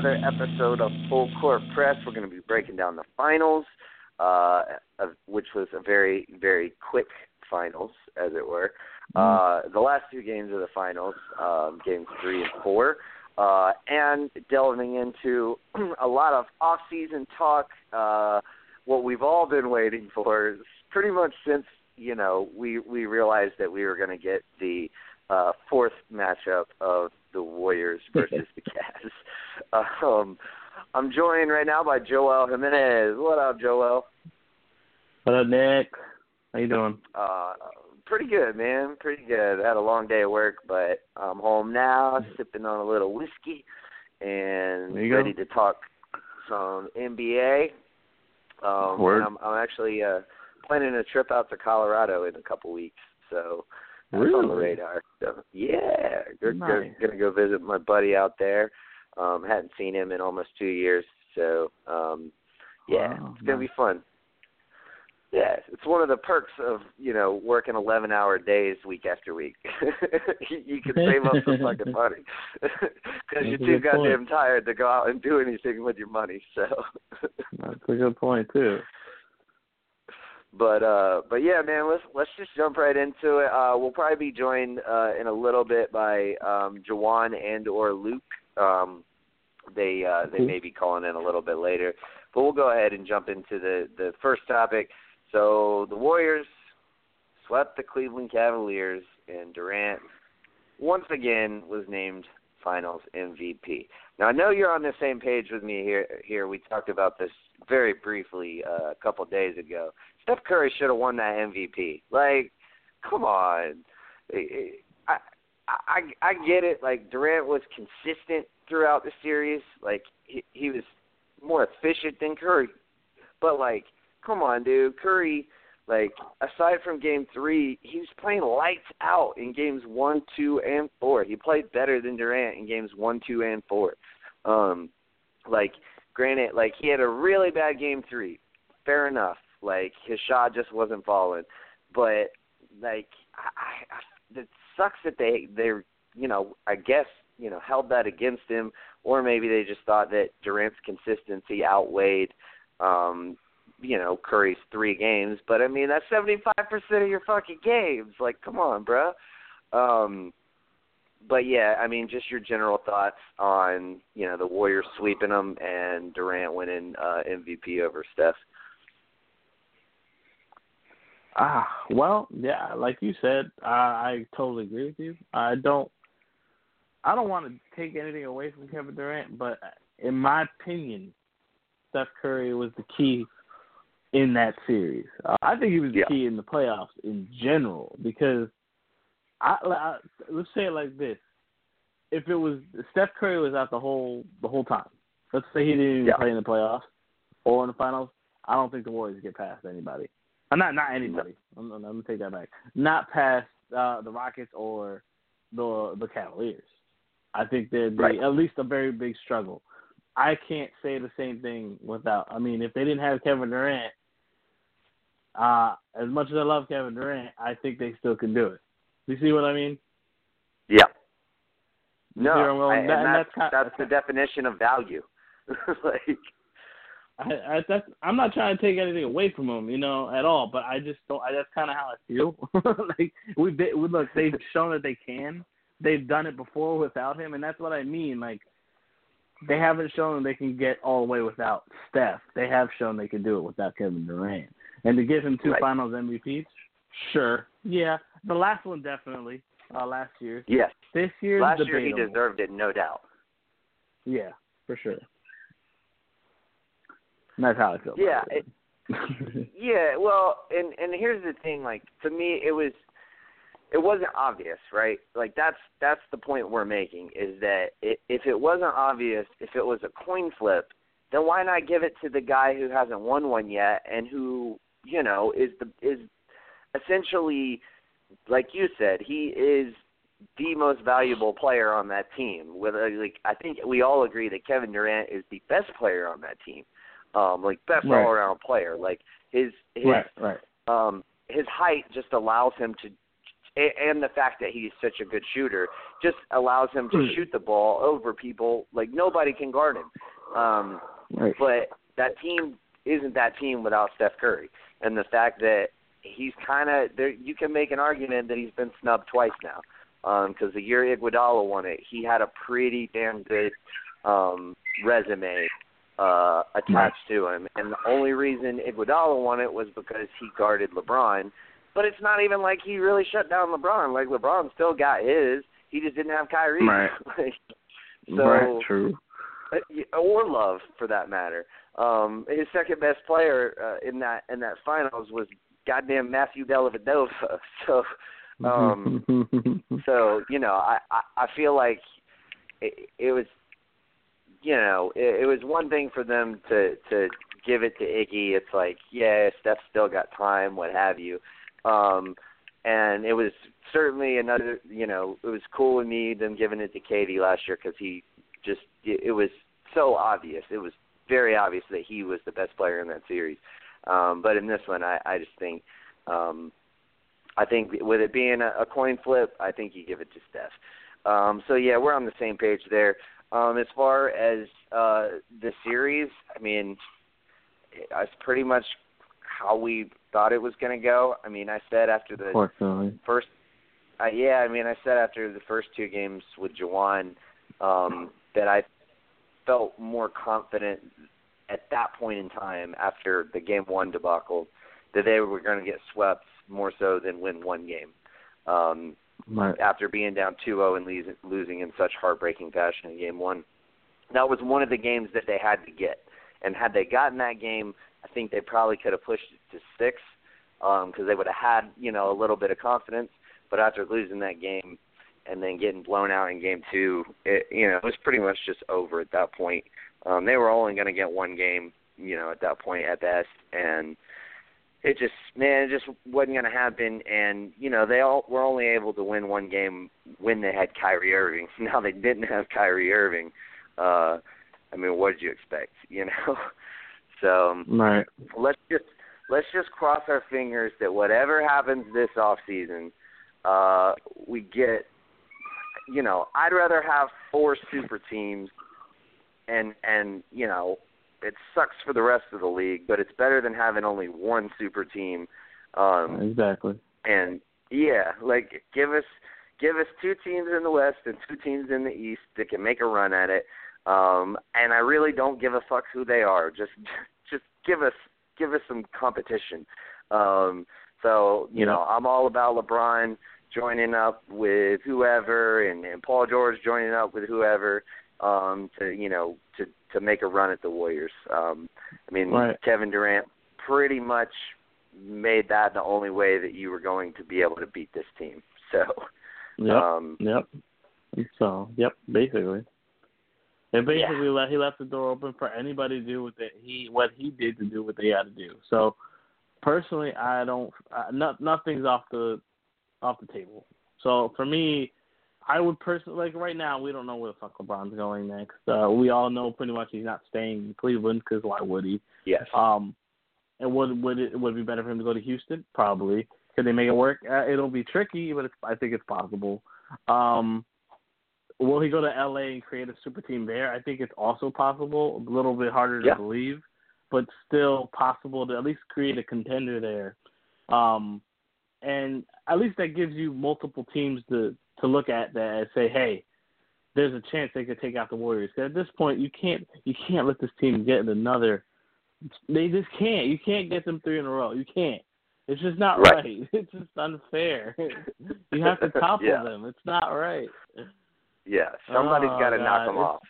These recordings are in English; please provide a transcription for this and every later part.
another episode of Full Court Press. We're going to be breaking down the finals, uh, of, which was a very, very quick finals, as it were. Uh, the last two games of the finals, um, games three and four, uh, and delving into a lot of off-season talk. Uh, what we've all been waiting for, pretty much since you know we we realized that we were going to get the uh, fourth matchup of the Warriors versus the Cavs. Um, I'm joined right now by Joel Jimenez. What up, Joel? What up, Nick? How you doing? Uh, pretty good, man. Pretty good. I had a long day of work, but I'm home now, sipping on a little whiskey, and ready go. to talk some NBA. Um, Word. I'm, I'm actually uh, planning a trip out to Colorado in a couple weeks, so that's on the Really? radar. So, yeah, we're Nice. gonna go visit my buddy out there. Um, hadn't seen him in almost two years, so um, yeah, Wow, it's gonna nice. be fun. Yeah, it's one of the perks of you know working eleven hour days week after week. you, you can save up some fucking money because you're too goddamn point. tired to go out and do anything with your money. So, That's a good point too. But uh, but yeah, man, let's let's just jump right into it. Uh, we'll probably be joined uh, in a little bit by um, Jawan and or Luke. Um, they uh, they may be calling in a little bit later, but we'll go ahead and jump into the the first topic. So the Warriors swept the Cleveland Cavaliers, and Durant once again was named Finals MVP. Now I know you're on the same page with me here. Here we talked about this very briefly uh, a couple days ago. Steph Curry should have won that MVP. Like, come on. I, I I get it. Like Durant was consistent throughout the series. Like he he was more efficient than Curry. But like, come on, dude. Curry, like aside from game three, he was playing lights out in games one, two, and four. He played better than Durant in games one, two, and four. Um, like, granted, like he had a really bad game three. Fair enough. Like his shot just wasn't falling, but like I, I, it sucks that they they're you know I guess you know held that against him, or maybe they just thought that Durant's consistency outweighed um you know Curry's three games. But I mean that's seventy five percent of your fucking games. Like come on, bruh. Um, but yeah, I mean, just your general thoughts on you know the Warriors sweeping them and Durant winning uh, MVP over Steph. Ah, well, yeah, like you said, I, I totally agree with you. I don't, I don't want to take anything away from Kevin Durant, but in my opinion, Steph Curry was the key in that series. Uh, I think he was the Yeah. key in the playoffs in general because I, I let's say it like this: if it was Steph Curry was out the whole the whole time, let's say he didn't even Yeah. play in the playoffs or in the finals, I don't think the Warriors get past anybody. Uh, not not anybody. I'm, I'm gonna take that back. Not past uh, the Rockets or the the Cavaliers. I think they'd be Right. at least a very big struggle. I can't say the same thing without. I mean, if they didn't have Kevin Durant, uh, as much as I love Kevin Durant, I think they still can do it. You see what I mean? Yeah. No? I- and That- and that's that's that's the definition of value. like, I, I that's I'm not trying to take anything away from them, you know, at all. But I just don't. I, that's kind of how I feel. like we, they, we look, they've shown that they can. They've done it before without him, and that's what I mean. Like they haven't shown they can get all the way without Steph. They have shown they can do it without Kevin Durant. And to give him two Right. Finals MVPs, sure, yeah. The last one definitely. Uh, last year. yes, This year, last year he deserved it, no doubt. Yeah, for sure. And that's how I feel. Yeah, it. Yeah, well, and and here's the thing. Like to me, it was it wasn't obvious, right? Like that's that's the point we're making is that it, if it wasn't obvious, if it was a coin flip, then why not give it to the guy who hasn't won one yet and who you know is the is essentially like you said, he is the most valuable player on that team. With uh, like, I think we all agree that Kevin Durant is the best player on that team, um, like best Right. all around player. Like his his right, right. um his height just allows him to and the fact that he's such a good shooter just allows him to Hmm. shoot the ball over people like nobody can guard him. Um, Right. but that team isn't that team without Steph Curry, and the fact that he's kind of there, you can make an argument that he's been snubbed twice now. Because the year Iguodala won it, he had a pretty damn good um, resume uh, attached to him, and the only reason Iguodala won it was because he guarded LeBron. But it's not even like he really shut down LeBron. Like LeBron still got his. He just didn't have Kyrie. Right. Like, so right. True. uh, or Love for that matter. Um, his second best player uh, in that in that finals was goddamn Matthew Dellavedova. So, um, so you know, I I, I feel like it, it was, you know, it, it was one thing for them to to give it to Iggy. It's like, yeah, Steph's still got time, what have you. Um, and it was certainly another, you know, it was cool with me them giving it to KD last year because he just it, it was so obvious. It was very obvious that he was the best player in that series. Um, but in this one, I, I just think, um, I think with it being a, a coin flip, I think you give it to Steph. Um, so yeah, we're on the same page there. Um, as far as uh, the series, I mean, it's pretty much how we thought it was going to go. I mean, I said after the first, uh, yeah, I mean, I said after the first two games with Jawan um, that I felt more confident at that point in time after the game one debacle that they were going to get swept more so than win one game. Um, Right. after being down 2-0 and losing, losing in such heartbreaking fashion in game one. That was one of the games that they had to get, and had they gotten that game, I think they probably could have pushed it to six because they would have had you know a little bit of confidence. But after losing that game and then getting blown out in game two, it you know it was pretty much just over at that point. Um, they were only going to get one game, you know, at that point at best, and it just man, it just wasn't going to happen. And you know, they all were only able to win one game when they had Kyrie Irving. Now they didn't have Kyrie Irving. Uh, I mean, what did you expect? You know, so um, Right. let's just let's just cross our fingers that whatever happens this off season, uh, we get. You know, I'd rather have four super teams, and and you know, it sucks for the rest of the league, but it's better than having only one super team. Um, Exactly. and yeah, like give us give us two teams in the West and two teams in the East that can make a run at it. Um, and I really don't give a fuck who they are. Just just give us give us some competition. Um, so you Yeah. know, I'm all about LeBron joining up with whoever, and, and Paul George joining up with whoever um, to you know to to make a run at the Warriors. Um, I mean, Right. Kevin Durant pretty much made that the only way that you were going to be able to beat this team. So, Yep. um, Yep. So, yep, basically. And basically, let he left the door open for anybody to do what they, he what he did to do what they had to do. So, personally, I don't. Uh, not, nothing's off the off the table. So for me, I would personally like right now we don't know where the fuck LeBron's going next. Uh, we all know pretty much he's not staying in Cleveland because why would he? yes, Um, and would would it would it be better for him to go to Houston? Probably. Could they make it work? Uh, it'll be tricky, but it's, I think it's possible. Um, will he go to LA and create a super team there? I think it's also possible. A little bit harder to Yeah. believe, but still possible to at least create a contender there. Um, and at least that gives you multiple teams to to look at that and say, hey, there's a chance they could take out the Warriors. 'Cause at this point, you can't you can't let this team get another. They just can't. You can't get them three in a row. You can't. It's just not Right. right. It's just unfair. you have to topple Yeah. them. It's not right. yeah, somebody's Oh, got to knock them it's- off.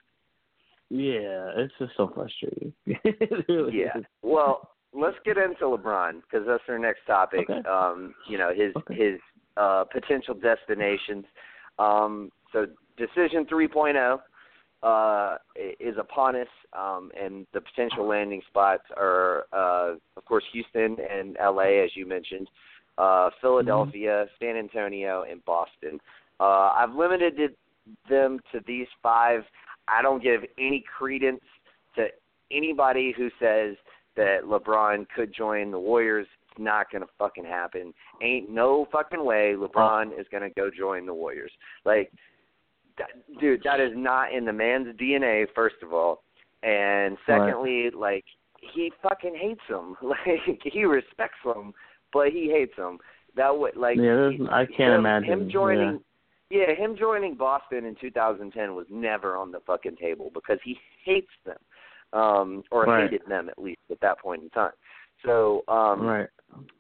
Yeah, it's just so frustrating. It really Yeah. is. Well, let's get into LeBron because that's our next topic. Okay. Um, you know his Okay. his uh, potential destinations. Um, so decision 3.0 uh, is upon us, um, and the potential landing spots are, uh, of course, Houston and LA, as you mentioned, uh, Philadelphia, San Antonio, and Boston. Uh, I've limited it, them to these five. I don't give any credence to anybody who says that LeBron could join the Warriors not gonna fucking happen. Ain't no fucking way LeBron is gonna go join the Warriors. Like, that, dude, that is not in the man's DNA. First of all, and secondly, right. like he fucking hates them. Like he respects them, but he hates them. That would like yeah, I can't him, imagine him joining. Yeah. yeah, him joining Boston in 2010 was never on the fucking table because he hates them, um, or right. hated them at least at that point in time. So, um, right.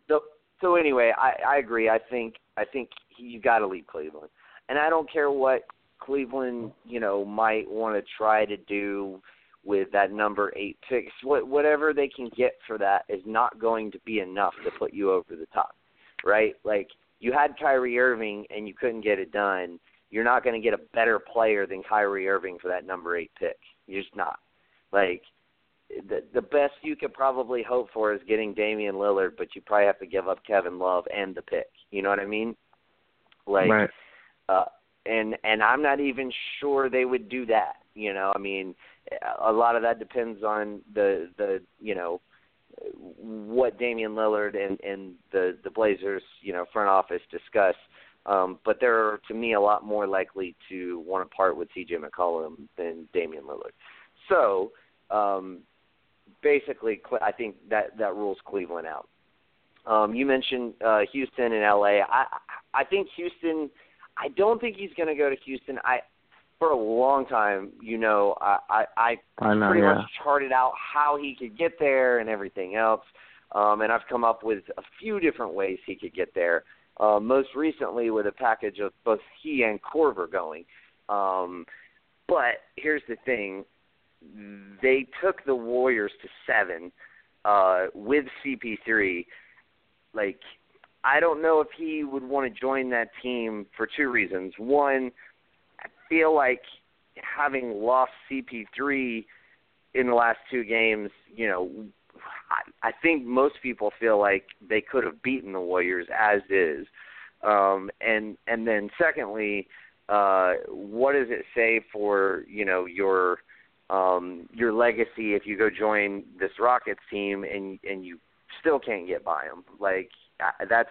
So, so anyway, I, I agree. I think I think you got to leave Cleveland, and I don't care what Cleveland, you know, might want to try to do with that number eight pick. What, whatever they can get for that is not going to be enough to put you over the top, right? Like you had Kyrie Irving and you couldn't get it done. You're not going to get a better player than Kyrie Irving for that number eight pick. You're just not. Like the the best you could probably hope for is getting Damian Lillard, but you probably have to give up Kevin Love and the pick. You know what I mean? Like, right. uh, and and I'm not even sure they would do that. You know, I mean, a lot of that depends on the the you know what Damian Lillard and and the the Blazers you know front office discuss. Um, but they're to me a lot more likely to want to part with CJ McCollum than Damian Lillard. So um, basically, I think that that rules Cleveland out. Um, you mentioned uh, Houston and LA. I I think Houston. I don't think he's going to go to Houston. I for a long time, you know, I I, I, know, pretty yeah. much charted out how he could get there and everything else. Um, and I've come up with a few different ways he could get there. Uh, most recently, with a package of both he and Korver going. Um, but here's the thing: they took the Warriors to seven uh, with CP3. Like, I don't know if he would want to join that team for two reasons. One, I feel like having lost CP3 in the last two games, you know, I, I think most people feel like they could have beaten the Warriors as is. Um, and and then secondly, uh, what does it say for you know your um, your legacy if you go join this Rockets team and and you still can't get by them? Like that's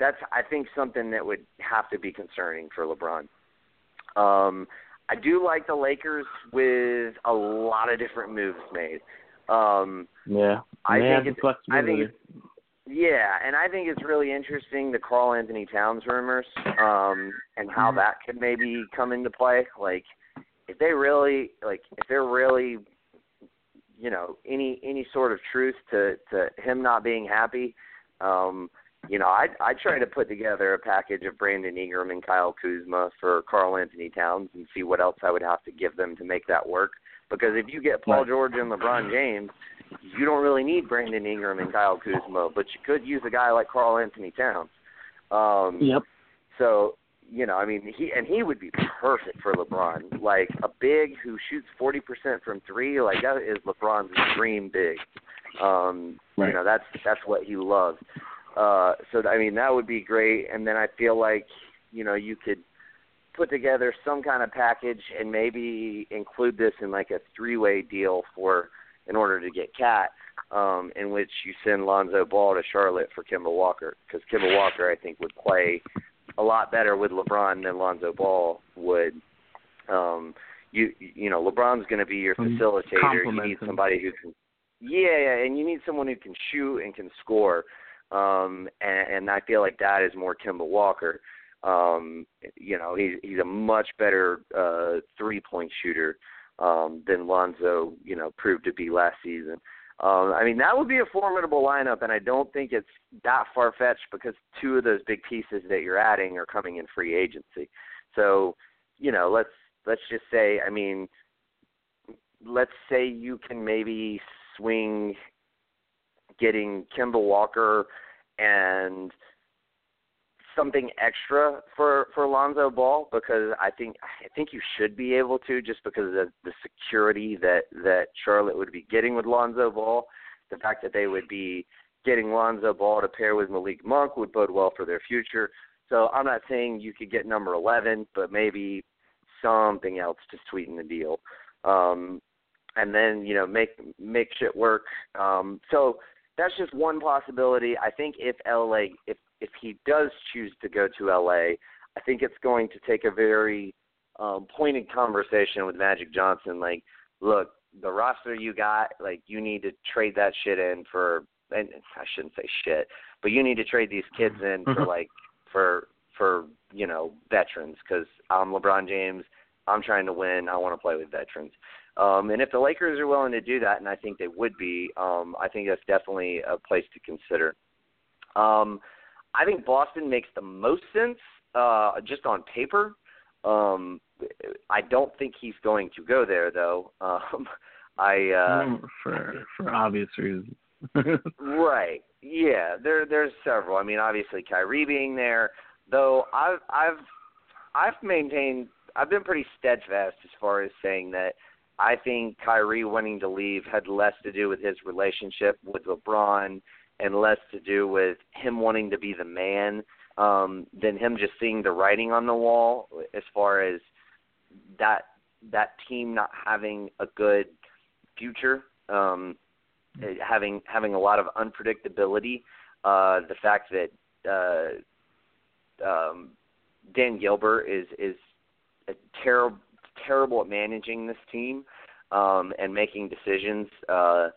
that's I think something that would have to be concerning for LeBron. Um, I do like the Lakers with a lot of different moves made. Um, yeah, I think it's, I think it's, yeah, and I think it's really interesting the Karl-Anthony Towns rumors um, and how Mm-hmm. that could maybe come into play. Like, if they really like, if they're really, you know, any any sort of truth to to him not being happy. Um, you know, I I try to put together a package of Brandon Ingram and Kyle Kuzma for Karl-Anthony Towns and see what else I would have to give them to make that work. Because if you get Paul George and LeBron James, you don't really need Brandon Ingram and Kyle Kuzma, but you could use a guy like Karl-Anthony Towns. Um, Yep. so you know, I mean, he and he would be perfect for LeBron, like a big who shoots forty percent from three. Like that is LeBron's dream big. Um, Right. You know, that's that's what he loves. Uh, so I mean, that would be great. And then I feel like you know you could put together some kind of package and maybe include this in like a three-way deal for in order to get KAT, um, in which you send Lonzo Ball to Charlotte for Kemba Walker because Kemba Walker I think would play a lot better with LeBron than Lonzo Ball would. Um, you you know LeBron's going to be your facilitator. You need somebody who can. Yeah, yeah, and you need someone who can shoot and can score. Um, and, and I feel like that is more Kemba Walker. Um, you know, he's he's a much better uh, three point shooter um, than Lonzo, you know, proved to be last season. Um, I mean, that would be a formidable lineup, and I don't think it's that far fetched because two of those big pieces that you're adding are coming in free agency. So, you know, let's let's just say, I mean, let's say you can maybe swing getting Kemba Walker and something extra for for Lonzo Ball because I think I think you should be able to just because of the, security that that Charlotte would be getting with Lonzo Ball, the fact that they would be getting Lonzo Ball to pair with Malik Monk would bode well for their future. So I'm not saying you could get number 11, but maybe something else to sweeten the deal. Um, and then you know make make shit work. Um, so that's just one possibility. I think if LA, if if he does choose to go to LA, I think it's going to take a very um, pointed conversation with Magic Johnson. Like, look, the roster you got, like, you need to trade that shit in for, and I shouldn't say shit, but you need to trade these kids in for like for for you know veterans because I'm LeBron James. I'm trying to win. I want to play with veterans. Um, and if the Lakers are willing to do that, and I think they would be, um, I think that's definitely a place to consider. Um, I think Boston makes the most sense uh, just on paper. Um, I don't think he's going to go there, though. Um, I uh, for for obvious reasons. right. Yeah. There there's several. I mean, obviously Kyrie being there, though. I've I've I've maintained. I've been pretty steadfast as far as saying that I think Kyrie wanting to leave had less to do with his relationship with LeBron and less to do with him wanting to be the man um, than him just seeing the writing on the wall as far as that that team not having a good future, um, having having a lot of unpredictability. Uh, the fact that uh, um, Dan Gilbert is is a terrible terrible at managing this team um, and making decisions. Uh,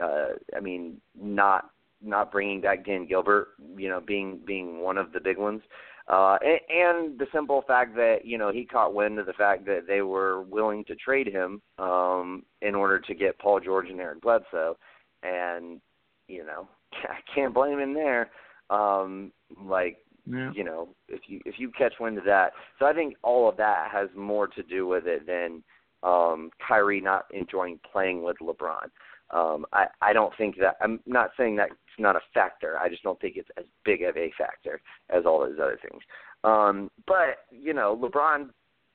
uh, I mean, not not bringing back Dan Gilbert, you know, being being one of the big ones, uh, and, and the simple fact that you know he caught wind of the fact that they were willing to trade him um, in order to get Paul George and Eric Bledsoe, and you know I can't blame him there. Um, like yeah. you know, if you if you catch wind of that, so I think all of that has more to do with it than um, Kyrie not enjoying playing with LeBron. Um, I I don't think that I'm not saying that it's not a factor. I just don't think it's as big of a factor as all those other things. Um, but you know, LeBron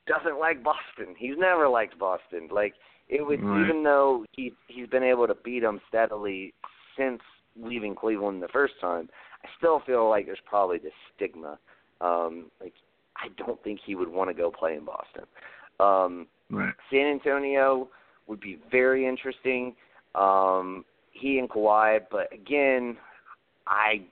doesn't like Boston. He's never liked Boston. Like it would, Right. even though he he's been able to beat them steadily since leaving Cleveland the first time. I still feel like there's probably this stigma. Um, like I don't think he would want to go play in Boston. Um, Right. San Antonio would be very interesting. Um, he and Kawhi, but again, I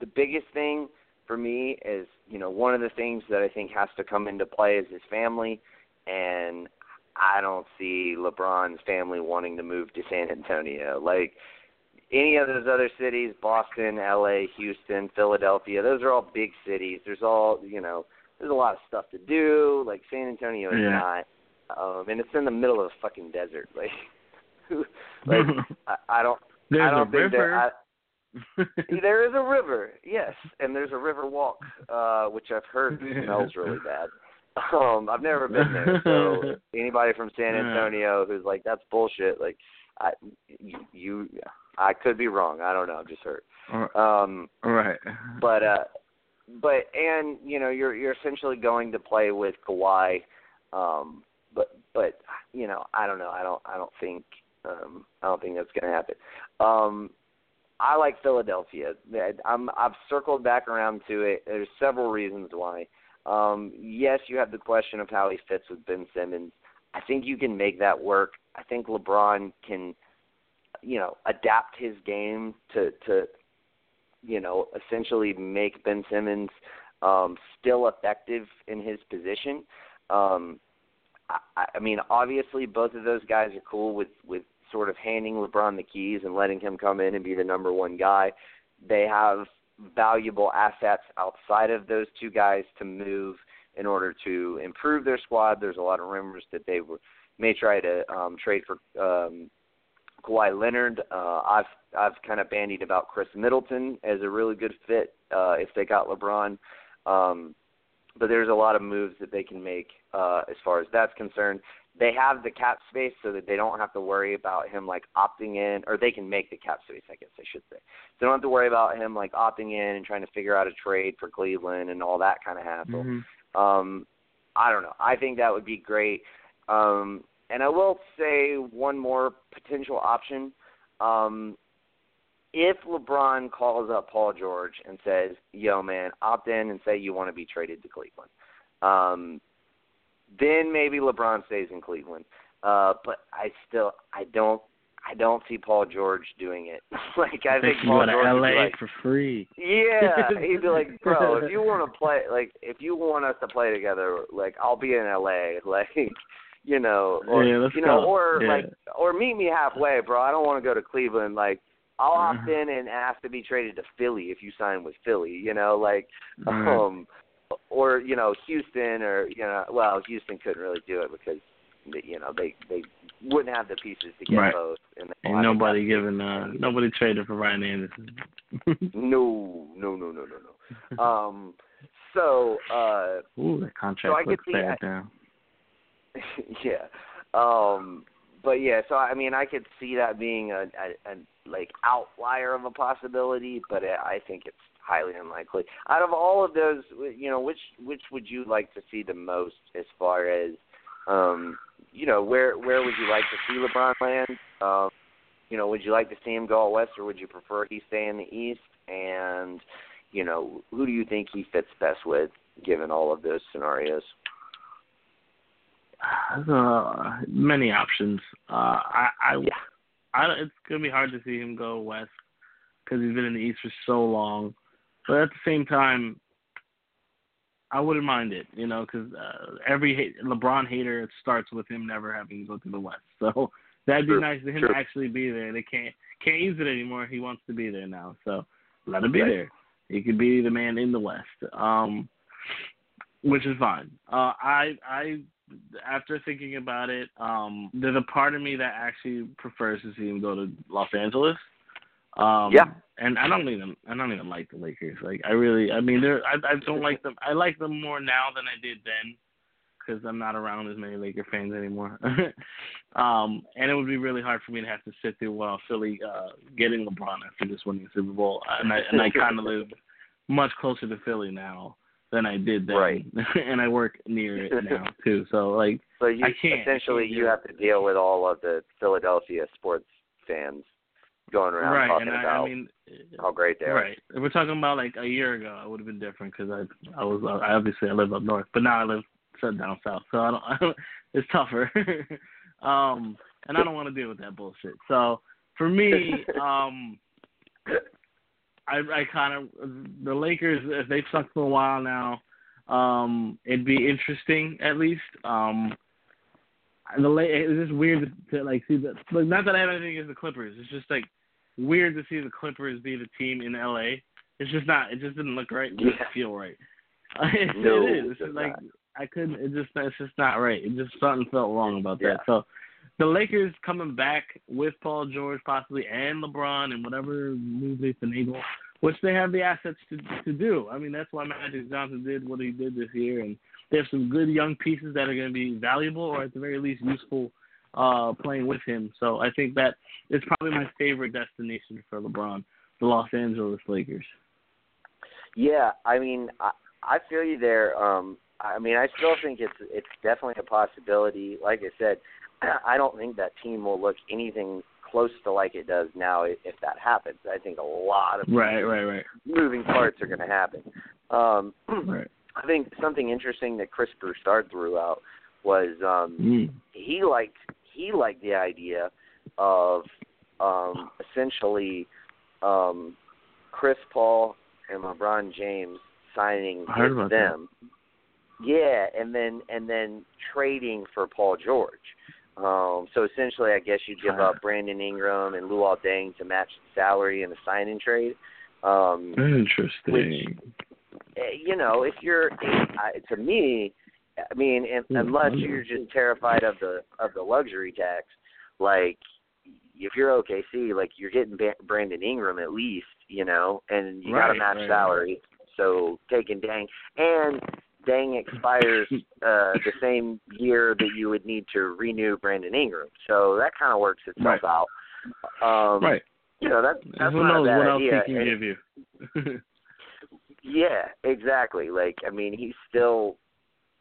the biggest thing for me is you know one of the things that I think has to come into play is his family, and I don't see LeBron's family wanting to move to San Antonio. Like any of those other cities, Boston, LA, Houston, Philadelphia, those are all big cities. There's all you know, there's a lot of stuff to do. Like San Antonio is Yeah. not, um, and it's in the middle of a fucking desert. Like, like I, I don't, There's I don't a think river. that I, there is a river, yes, and there's a river walk, uh, which I've heard smells really bad. Um, I've never been there, so anybody from San. Antonio who's like, "That's bullshit," like, I, you, you, I could be wrong. I don't know. I've just heard. Um, right. but uh but and you know you're you're essentially going to play with Kawhi um but but you know I don't know I don't I don't think um I don't think that's going to happen. Um I like Philadelphia. I'm I've circled back around to it. There's several reasons why. Um yes you have the question of how he fits with Ben Simmons. I think you can make that work. I think LeBron can you know adapt his game to to you know, essentially make Ben Simmons um, still effective in his position. Um, I, I mean, obviously, both of those guys are cool with with sort of handing LeBron the keys and letting him come in and be the number one guy. They have valuable assets outside of those two guys to move in order to improve their squad. There's a lot of rumors that they were, may try to um, trade for um, Kawhi Leonard. Uh, I've I've kind of bandied about Khris Middleton as a really good fit uh, if they got LeBron. Um, but there's a lot of moves that they can make uh, as far as that's concerned. They have the cap space so that they don't have to worry about him like opting in, or they can make the cap space, I guess I should say. So They don't have to worry about him like opting in and trying to figure out a trade for Cleveland and all that kind of hassle. Mhm. Um, I don't know. I think that would be great. Um, and I will say one more potential option. Um, if LeBron calls up Paul George and says, "Yo, man, opt in and say you want to be traded to Cleveland," um, then maybe LeBron stays in Cleveland. Uh, but I still, I don't, I don't see Paul George doing it. like I, think, you Paul George LA be like, for free. yeah, he'd be like, bro, if you want to play, like, if you want us to play together, like, I'll be in LA, like, you know, or Yeah, you know, go. or Yeah. like, or meet me halfway, bro. I don't want to go to Cleveland, like. I'll opt Uh-huh. in and ask to be traded to Philly if you sign with Philly, you know, like Mhm. um or you know Houston or you know well Houston couldn't really do it because you know they they wouldn't have the pieces to get Right. both and Ain't nobody giving uh nobody traded for Ryan Anderson. no no no no no no um so uh Ooh, that So I contract looks bad I- now. yeah um but yeah so I mean I could see that being a, a, a like outlier of a possibility but I think it's highly unlikely out of all of those you know which which would you like to see the most as far as um you know where where would you like to see LeBron land um you know would you like to see him go out west or would you prefer he stay in the east and you know who do you think he fits best with given all of those scenarios uh, many options. Uh, I, I, Yeah. I, it's gonna be hard to see him go west because he's been in the East for so long. But at the same time, I wouldn't mind it, you know, because uh, every hate, LeBron hater starts with him never having to go to the West. So that'd be True, nice to him to actually be there. They can't can't use it anymore. He wants to be there now, so let him be Right. there. He could be the man in the West, um, which is fine. Uh, I I after thinking about it, um, there's a part of me that actually prefers to see him go to Los Angeles. Um, Yeah. And I don't even I don't even like the Lakers. Like I really I mean they're I I don't like them. I like them more now than I did then because I'm not around as many Laker fans anymore. um, and it would be really hard for me to have to sit through while Philly uh, getting LeBron after just winning the Super Bowl. And I and I kind of live much closer to Philly now than I did then. Right. and I work near it now too. So like So you I can't- I essentially can't do you it. have to deal with all of the Philadelphia sports fans going around right, talking and I, about I mean how great they are. Right. If we're talking about like a year ago, I would have been different because I I was I obviously I live up north, but now I live down south, so I don't. I don't it's tougher. um, and I don't want to deal with that bullshit. So for me, um, I I kind of the Lakers if they've sucked for a while now, um, it'd be interesting at least. Um, the La- it's just weird to, to like see the like not that I have anything against the Clippers. It's just like weird to see the Clippers be the team in LA. It's just not. It just didn't look right. It didn't Yeah. feel right. it, No, it is. It's like not. I couldn't. It just. It's just not right. It just something felt wrong about Yeah. that. So the Lakers coming back with Paul George possibly and LeBron and whatever move they finagle, which they have the assets to to do. I mean, that's why Magic Johnson did what he did this year, and they have some good young pieces that are going to be valuable or at the very least useful uh playing with him. So I think that is probably my favorite destination for LeBron, the Los Angeles Lakers. Yeah, I mean, I, I feel you there. Um, I mean, I still think it's it's definitely a possibility. Like I said, I don't think that team will look anything close to like it does now if if that happens. I think a lot of Right, right, right, moving parts are going to happen. Um, right. I think something interesting that Chris Broussard threw out was um, Mm. he liked he liked the idea of um, essentially um, Chris Paul and LeBron James signing with about that. them. Yeah, and then and then trading for Paul George. Um, so essentially, I guess you give up Brandon Ingram and Luol Deng to match the salary in a sign and trade. Um, Interesting. eh, you know, if you're, I to me, I mean, Hmm, unless you're just terrified of the of the luxury tax, like if you're OKC, like you're getting Ba- Brandon Ingram at least, you know, and you got a Right, match right, salary. So taking Deng and Deng expires uh the same year that you would need to renew Brandon Ingram. So that kind of works itself Right. out. Um, right. You know that that's Who not knows a what else idea. he can And- give you? yeah, exactly. Like I mean, he's still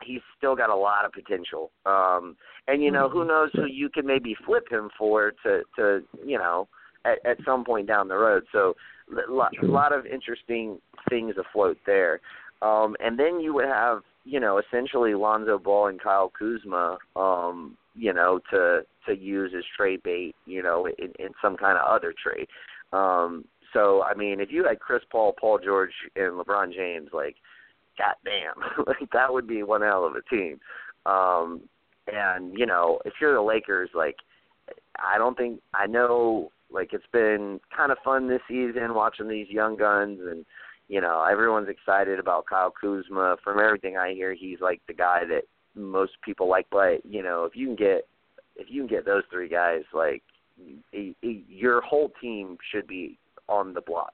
he's still got a lot of potential. Um and you know, who knows who you can maybe flip him for to to, you know, at at some point down the road. So a lot, a lot of interesting things afloat there. Um and then you would have, you know, essentially Lonzo Ball and Kyle Kuzma um you know, to to use as trade bait, you know, in, in some kind of other trade. Um, so I mean, if you had Chris Paul, Paul George, and LeBron James, like, goddamn, like that would be one hell of a team. Um, and you know, if you're the Lakers, like, I don't think I know. Like, it's been kind of fun this season watching these young guns and you know, everyone's excited about Kyle Kuzma. From everything I hear, he's like the guy that most people like. But you know, if you can get if you can get those three guys, like your whole team should be on the block.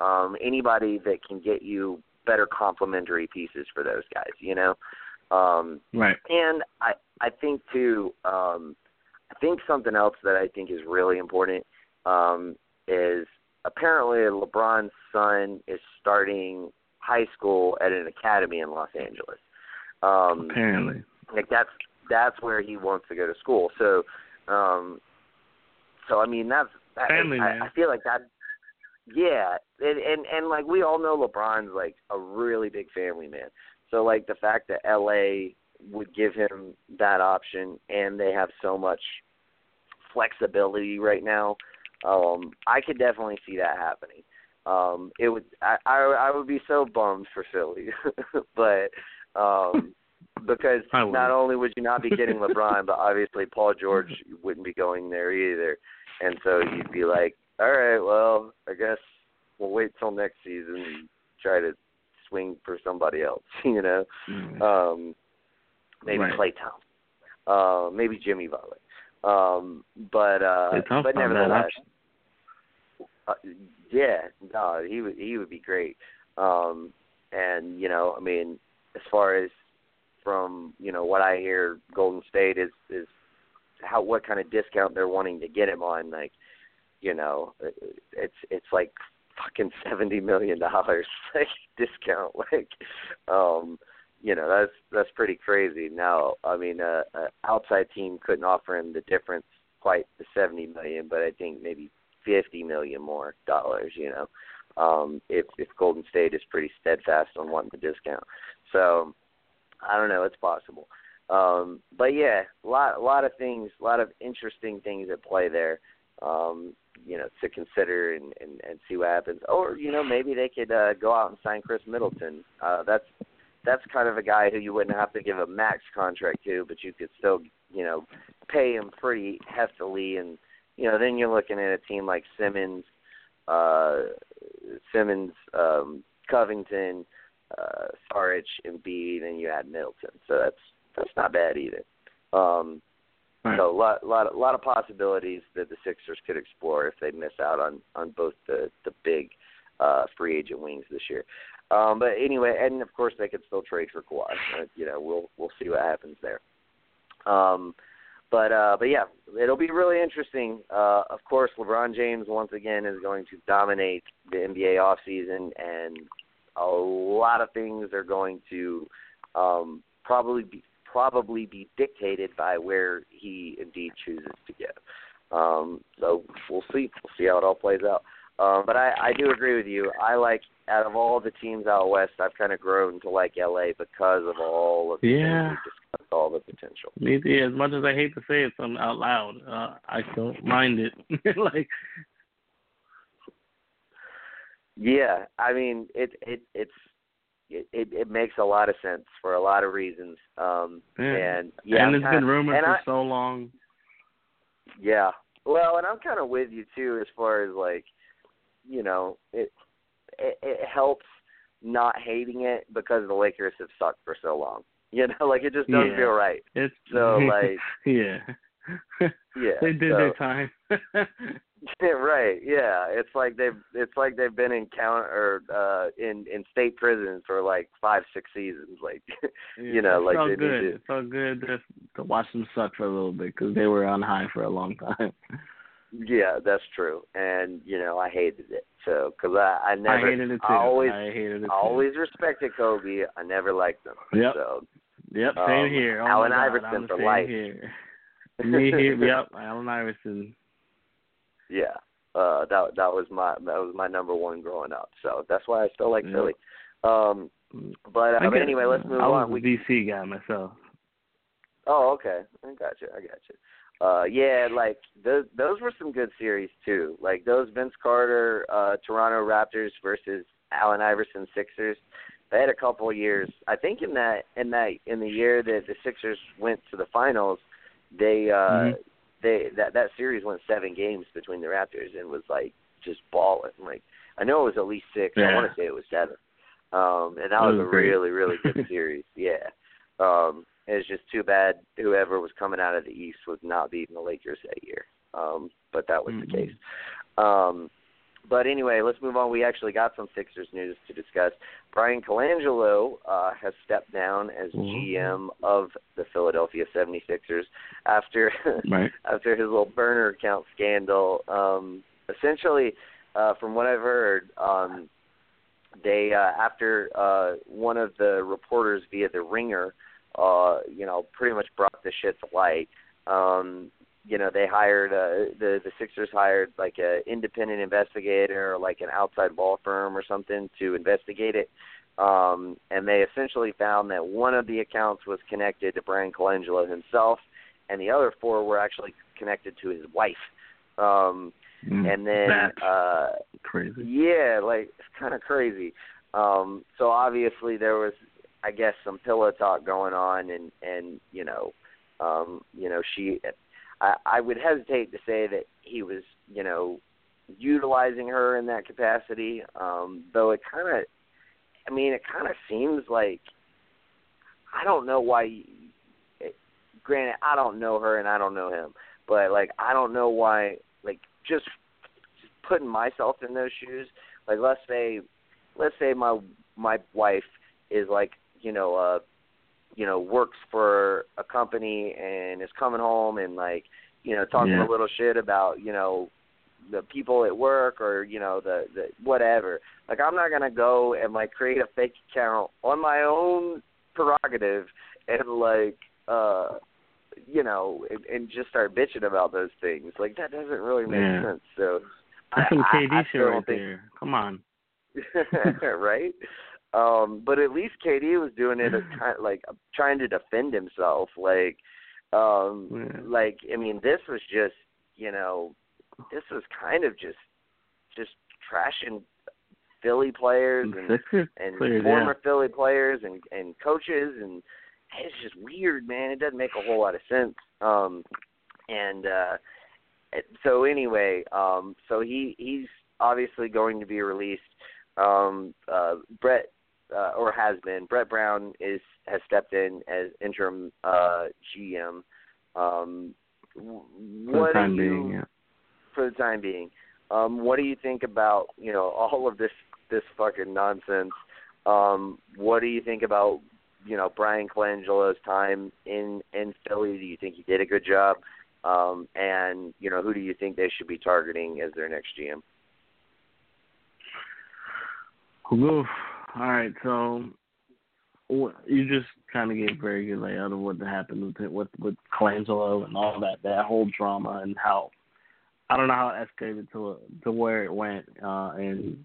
Um, anybody that can get you better complementary pieces for those guys, you know. Um, right. And I I think too. Um, I think something else that I think is really important um, is apparently LeBron's son is starting high school at an academy in Los Angeles. Um, apparently, like that's that's where he wants to go to school. So, um, so I mean that's that, family I, man. I feel like that. Yeah, and, and and like we all know LeBron's like a really big family man. So like the fact that LA would give him that option and they have so much flexibility right now um, I could definitely see that happening. Um, it would I, I I would be so bummed for Philly, but um, because not only would you not be getting LeBron, but obviously Paul George wouldn't be going there either, and so you'd be like, all right, well, I guess we'll wait till next season and try to swing for somebody else, you know, mm-hmm. um, maybe right. Klay Thompson, uh, maybe Jimmy Butler. Um, but uh, but nevertheless, uh, yeah, no, he would he would be great. Um, and you know, I mean, as far as from you know what I hear, Golden State is is how what kind of discount they're wanting to get him on. Like, you know, it's it's like fucking seventy million dollars like discount. Like, um, you know that's that's pretty crazy. Now, I mean, a, a outside team couldn't offer him the difference quite the seventy million, but I think maybe fifty million more dollars. You know, um, if if Golden State is pretty steadfast on wanting the discount. So, I don't know. It's possible. Um, but yeah, a lot a lot of things, a lot of interesting things at play there. Um, you know, to consider and, and, and see what happens. Or, you know, maybe they could uh, go out and sign Khris Middleton. Uh, that's that's kind of a guy who you wouldn't have to give a max contract to, but you could still, you know, pay him pretty heftily. And you know, then you're looking at a team like Simmons, uh, Simmons, um, Covington, uh, Saric, Embiid, and you add Middleton. So that's that's not bad either. Um, right. So a lot, lot, a lot of possibilities that the Sixers could explore if they miss out on on both the the big uh, free agent wings this year. Um, but anyway, and of course they could still trade for Kawhi. You know, we'll we'll see what happens there. Um, but uh, but yeah, it'll be really interesting. Uh, of course, LeBron James once again is going to dominate the NBA off season, and a lot of things are going to um, probably be probably be dictated by where he indeed chooses to go. Um, so we'll see. We'll see how it all plays out. Um, but I, I do agree with you. I like out of all the teams out west, I've kind of grown to like LA because of all of the yeah. discussed, all the potential. Me, too. as much as I hate to say it something out loud, uh, I don't mind it. like, yeah, I mean it it it's it, it it makes a lot of sense for a lot of reasons. Um, yeah. and yeah, and it's kinda, been rumored for I, so long. Yeah, well, and I'm kind of with you too as far as like you know, it, it it helps not hating it because the Lakers have sucked for so long. You know, like it just doesn't yeah. feel right. It's so like yeah, yeah, they did so, their time. yeah, right. Yeah, it's like they've it's like they've been in count or uh in in state prison for like five six seasons. Like yeah, you know, it like they good. need to, It felt good to, to watch them suck for a little bit because they were on high for a long time. Yeah, that's true, and you know I hated it. So because I I never I hated it too. I always I hated it too. Always respected Kobe. I never liked him. Yep. So Yep, same um, here. Oh Allen God, Iverson I'm for life. Here. Me here. Yep, Allen Iverson. yeah, uh, that that was my that was my number one growing up. So that's why I still like Yep. Philly. Um, but, uh, but anyway, let's move I was on. a We DC guy myself. Oh, okay. I got you. I got you. Uh, yeah, like those those were some good series too. Like those Vince Carter uh, Toronto Raptors versus Allen Iverson Sixers. They had a couple of years. I think in that in that in the year that the Sixers went to the finals, they uh Mhm. they that that series went seven games between the Raptors and was like just balling. Like I know it was at least six. I want to say it was seven. Um, and that That was, was a great. really really good series. Yeah. Um, it's just too bad whoever was coming out of the East was not beating the Lakers that year. Um, but that was Mhm. the case. Um, but anyway, let's move on. We actually got some Sixers news to discuss. Brian Colangelo uh, has stepped down as. GM of the Philadelphia 76ers after Right. after his little burner account scandal. Um, essentially, uh, from what I've heard, um, they uh, after uh, one of the reporters via the Ringer, uh, you know, pretty much brought the shit to light. Um, you know, they hired uh, the the Sixers hired like a independent investigator or like an outside law firm or something to investigate it. Um, and they essentially found that one of the accounts was connected to Brian Colangelo himself, and the other four were actually connected to his wife. Um, Mm. and then That's uh, crazy. yeah, like it's kind of crazy. Um, so obviously there was, I guess, some pillow talk going on, and and you know, um, you know, she, I, I would hesitate to say that he was, you know, utilizing her in that capacity. Um, though it kind of, I mean, it kind of seems like, I don't know why. It, granted, I don't know her and I don't know him, but like I don't know why, like just just putting myself in those shoes like let's say let's say my my wife is like you know uh you know works for a company and is coming home and like you know talking Yeah. a little shit about you know the people at work or you know the the whatever like i'm not going to go and like create a fake account on my own prerogative and like uh you know and, and just start bitching about those things like that doesn't really make Yeah. sense so That's some I- I- KD I shit right think- there. Come on. right? Um, but at least KD was doing it as kind like trying to defend himself. Like, um, Yeah. like I mean, this was just you know, this was kind of just just trashing Philly players and and players, former Philly players and and coaches and it's just weird, man. It doesn't make a whole lot of sense. Um, and uh, so anyway, um, so he he's obviously going to be released. Um, uh, Brett uh, or has been Brett Brown is has stepped in as interim uh, GM. Um, For the time you, being, yeah. for the time being. Um, what do you think about you know all of this this fucking nonsense? Um, what do you think about you know Brian Colangelo's time in in Philly? Do you think he did a good job? Um, and you know who do you think they should be targeting as their next GM? Oof. All right, so you just kind of gave a very good layout of what happened with it, with with Colangelo and all that that whole drama and how I don't know how it escalated to to where it went, uh, and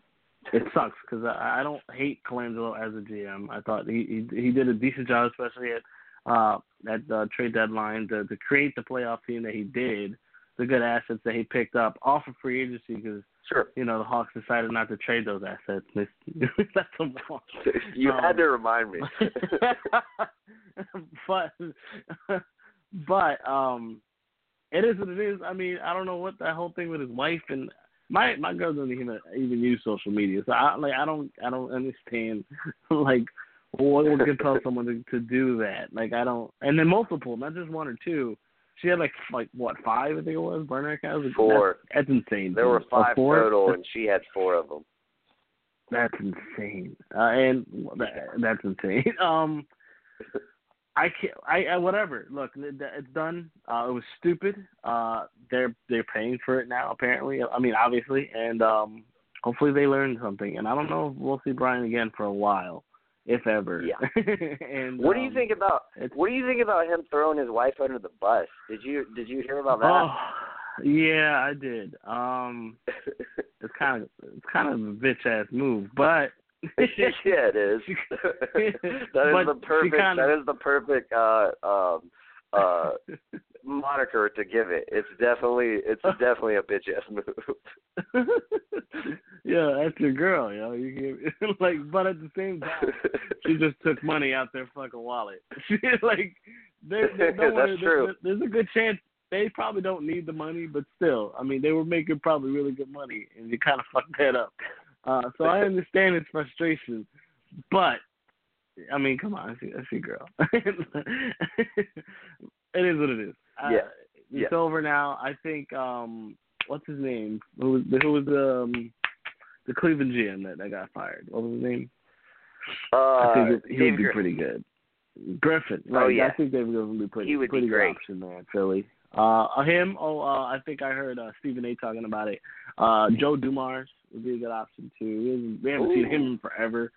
it sucks because I, I don't hate Colangelo as a GM. I thought he he, he did a decent job, especially at uh, at the trade deadline to to create the playoff team that he did, the good assets that he picked up off of free agency because Sure. you know, the Hawks decided not to trade those assets. They let them walk. you Um, had to remind me. but but um it is what it is. I mean, I don't know what that whole thing with his wife and my my girl doesn't even even use social media. So I like I don't I don't understand like what would compel someone to to do that. Like I don't and then multiple, not just one or two. She had like like what five I think it was burner accounts. Four. That's, that's insane. there were five total, and she had four of them. That's insane. Uh, and that, that's insane. Um, I can't. I, I whatever. Look, it's done. Uh, it was stupid. Uh, they're they're paying for it now. Apparently, I mean, obviously, and um, hopefully they learned something. And I don't know if we'll see Brian again for a while, if ever. Yeah. and What do you um, think about what do you think about him throwing his wife under the bus? Did you did you hear about that? Oh, yeah, I did. Um, it's kind of it's kind of a bitch ass move, but yeah, it is. that is but the perfect. kinda- that is the perfect uh, um, uh moniker to give it. It's definitely it's definitely a bitch ass move. yeah, that's your girl, yo. You give like, but at the same time, she just took money out their fucking wallet. She like, they, they don't That's true. There's, there's a good chance they probably don't need the money, but still, I mean, they were making probably really good money, and you kind of fucked that up. Uh, so I understand his frustration, but I mean, come on, I see, girl. it is what it is. Uh, yeah. It's yeah. over now. I think um what's his name? Who was the, who was the um, the Cleveland GM that, that got fired? What was his name? Uh, I think he would be Griffin. pretty good. Griffin. Right. Oh, yeah. I think David Griffin would be pretty He would be pretty great. good option there in Philly. Uh, him. Oh, uh, I think I heard uh, Stephen A. talking about it. Uh, Joe Dumars would be a good option too. We haven't, we haven't seen him in forever.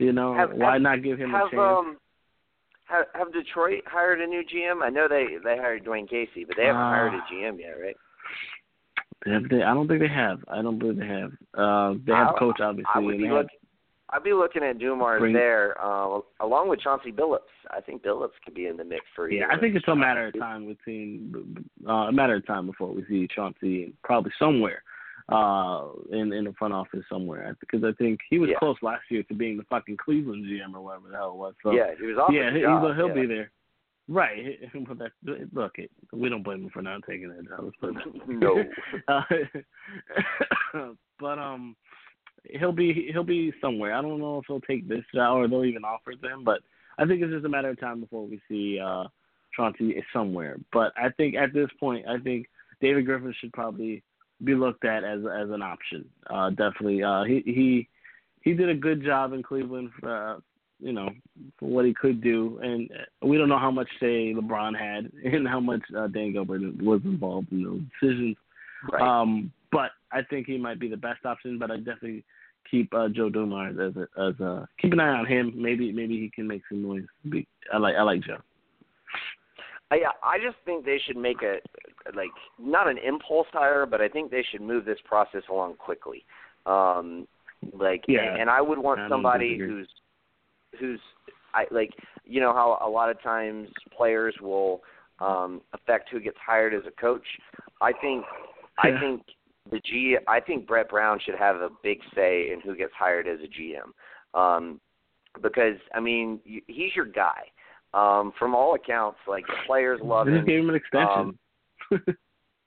You know, Have- why have- not give him have a chance? um have, have Detroit hired a new GM? I know they they hired Dwane Casey, but they haven't Uh, hired a GM yet, right? They, I don't think they have. I don't believe they have. Uh, they have I- coach obviously. I would be look, I'd be looking at Dumars Bring- there, uh, along with Chauncey Billups. I think Billups could be in the mix for yeah, I think it's a matter of time between uh, a matter of time before we see Chauncey probably somewhere uh in in the front office somewhere because I think he was Yeah. close last year to being the fucking Cleveland GM or whatever the hell it was. So yeah, he was off yeah, he, job. he'll yeah. be there. Right, but that's look. It, we don't blame him for not taking that job. No. Uh, but um, he'll be he'll be somewhere. I don't know if he'll take this job or they'll even offer it to him. But I think it's just a matter of time before we see uh Chauncey somewhere. But I think at this point, I think David Griffin should probably be looked at as as an option. Uh, definitely. Uh, he he he did a good job in Cleveland. For, uh, you know, for what he could do, and we don't know how much say LeBron had and how much uh, Dan Gilbert was involved in those decisions. Right. Um, but I think he might be the best option. But I definitely keep uh, Joe Dumars as a, as a keep an eye on him. Maybe maybe he can make some noise. Be, I like I like Joe. I, I just think they should make a like not an impulse hire, but I think they should move this process along quickly. Um, like, Yeah. and, and I would want somebody who's who's I like you know how a lot of times players will um affect who gets hired as a coach. I think I think the G I think Brett Brown should have a big say in who gets hired as a GM. Um because I mean, he's your guy. Um from all accounts like the players love They him. They just gave him an extension. Um,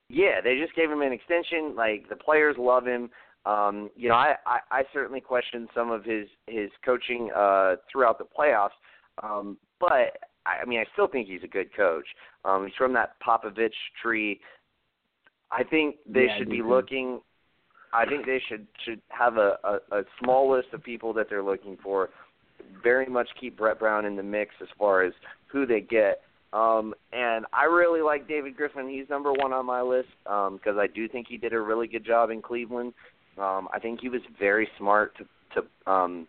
Yeah, they just gave him an extension. Like the players love him. Um, you know, I, I, I certainly questioned some of his his coaching uh, throughout the playoffs, um, but I, I mean, I still think he's a good coach. Um, he's from that Popovich tree. I think they Yeah, should be too. looking. I think they should should have a, a, a small list of people that they're looking for. Very much keep Brett Brown in the mix as far as who they get. Um, and I really like David Griffin. He's number one on my list because I do think he did a really good job in Cleveland. Um, I think he was very smart to to um,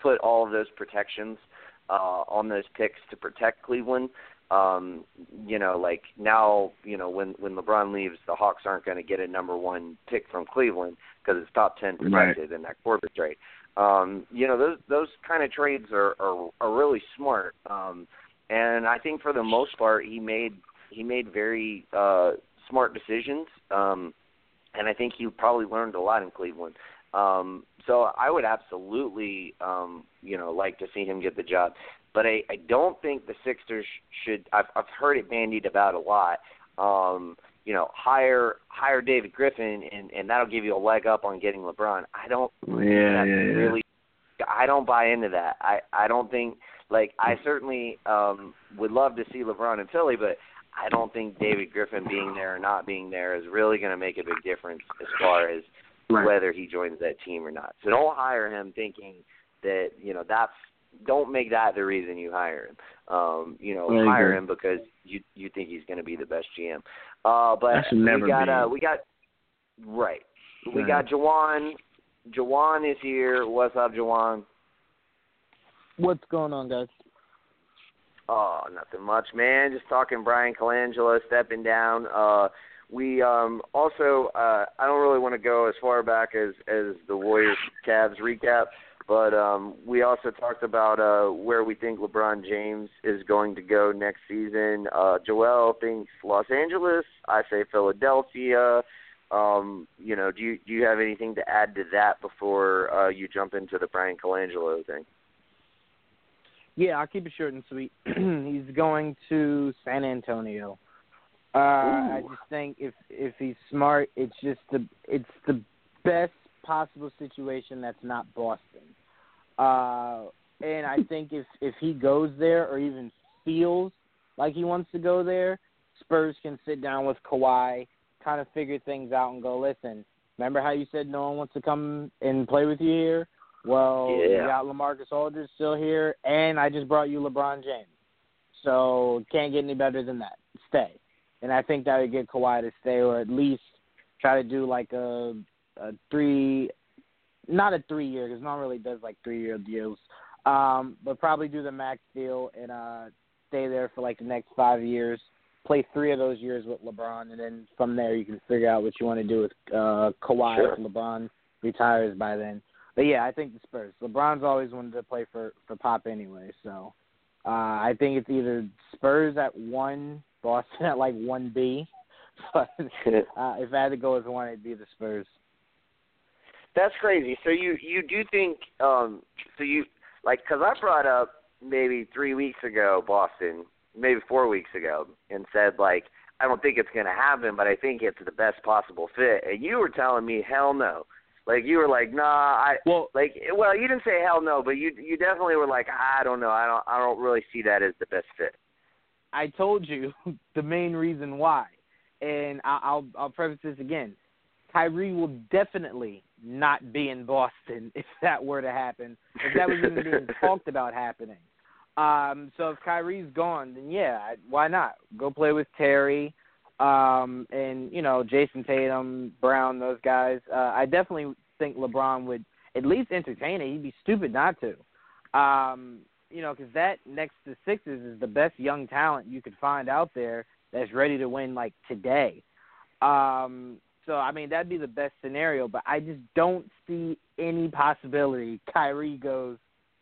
put all of those protections uh, on those picks to protect Cleveland. Um, you know, like now, you know, when when LeBron leaves, the Hawks aren't going to get a number one pick from Cleveland because it's top ten Right. protected in that Korver trade. Um, you know, those those kind of trades are are, are really smart. Um, and I think for the most part, he made he made very uh, smart decisions. Um, and I think he probably learned a lot in Cleveland. Um, so I would absolutely, um, you know, like to see him get the job. But I, I don't think the Sixers should. I've, I've heard it bandied about a lot. Um, you know, hire hire David Griffin, and and that'll give you a leg up on getting LeBron. I don't yeah, think yeah, that's yeah. really. I don't buy into that. I I don't think like I certainly um would love to see LeBron in Philly, but I don't think David Griffin being there or not being there is really going to make a big difference as far as Right. whether he joins that team or not. So don't hire him thinking that you know that's don't make that the reason you hire him. Um, you know, hire him because you you think he's going to be the best GM. Uh, but That never we got uh we got right. We Right. got Jawan. Jawan is here. What's up, Jawan? What's going on, guys? Oh, nothing much, man. Just talking Brian Colangelo stepping down. Uh we um also uh I don't really want to go as far back as as the Warriors Cavs recap, But um, we also talked about uh, where we think LeBron James is going to go next season. Uh, Joel thinks Los Angeles. I say Philadelphia. Um, you know, do you do you have anything to add to that before uh, you jump into the Brian Colangelo thing? Yeah, I'll keep it short and sweet. he's going to San Antonio. Uh, I just think if if he's smart, it's just the it's the best possible situation that's not Boston. Uh, and I think if if he goes there or even feels like he wants to go there, Spurs can sit down with Kawhi, kind of figure things out, and go. Listen, remember how you said no one wants to come and play with you here? Well, yeah. you got LaMarcus Aldridge still here, and I just brought you LeBron James. So can't get any better than that. Stay, and I think that would get Kawhi to stay, or at least try to do like a, a three, not a three year, because no one really does like three year deals. Um, but probably do the max deal and uh, stay there for like the next five years. Play three of those years with LeBron, and then from there you can figure out what you want to do with uh, Kawhi Sure. if LeBron retires by then. But yeah, I think the Spurs. LeBron's always wanted to play for for Pop anyway, so uh, I think it's either Spurs at one, Boston at like one B. But uh, if I had to go with one, it'd be the Spurs. That's crazy. So you you do think um so you like cuz I brought up maybe 3 weeks ago Boston, maybe 4 weeks ago and said like I don't think it's going to happen, but I think it's the best possible fit. And you were telling me hell no. Like you were like, "Nah, I Well, like well, you didn't say hell no, but you you definitely were like, I don't know. I don't I don't really see that as the best fit." I told you the main reason why, and I, I'll I'll preface this again. Kyrie will definitely not be in Boston if that were to happen. If that was even being talked about happening. Um, so if Kyrie's gone, then yeah, why not go play with Terry, um, and you know Jayson Tatum, Brown, those guys. Uh, I definitely think LeBron would at least entertain it. He'd be stupid not to. Um, you know, because that next to Sixers is the best young talent you could find out there that's ready to win like today. Um, so I mean that'd be the best scenario, but I just don't see any possibility Kyrie goes,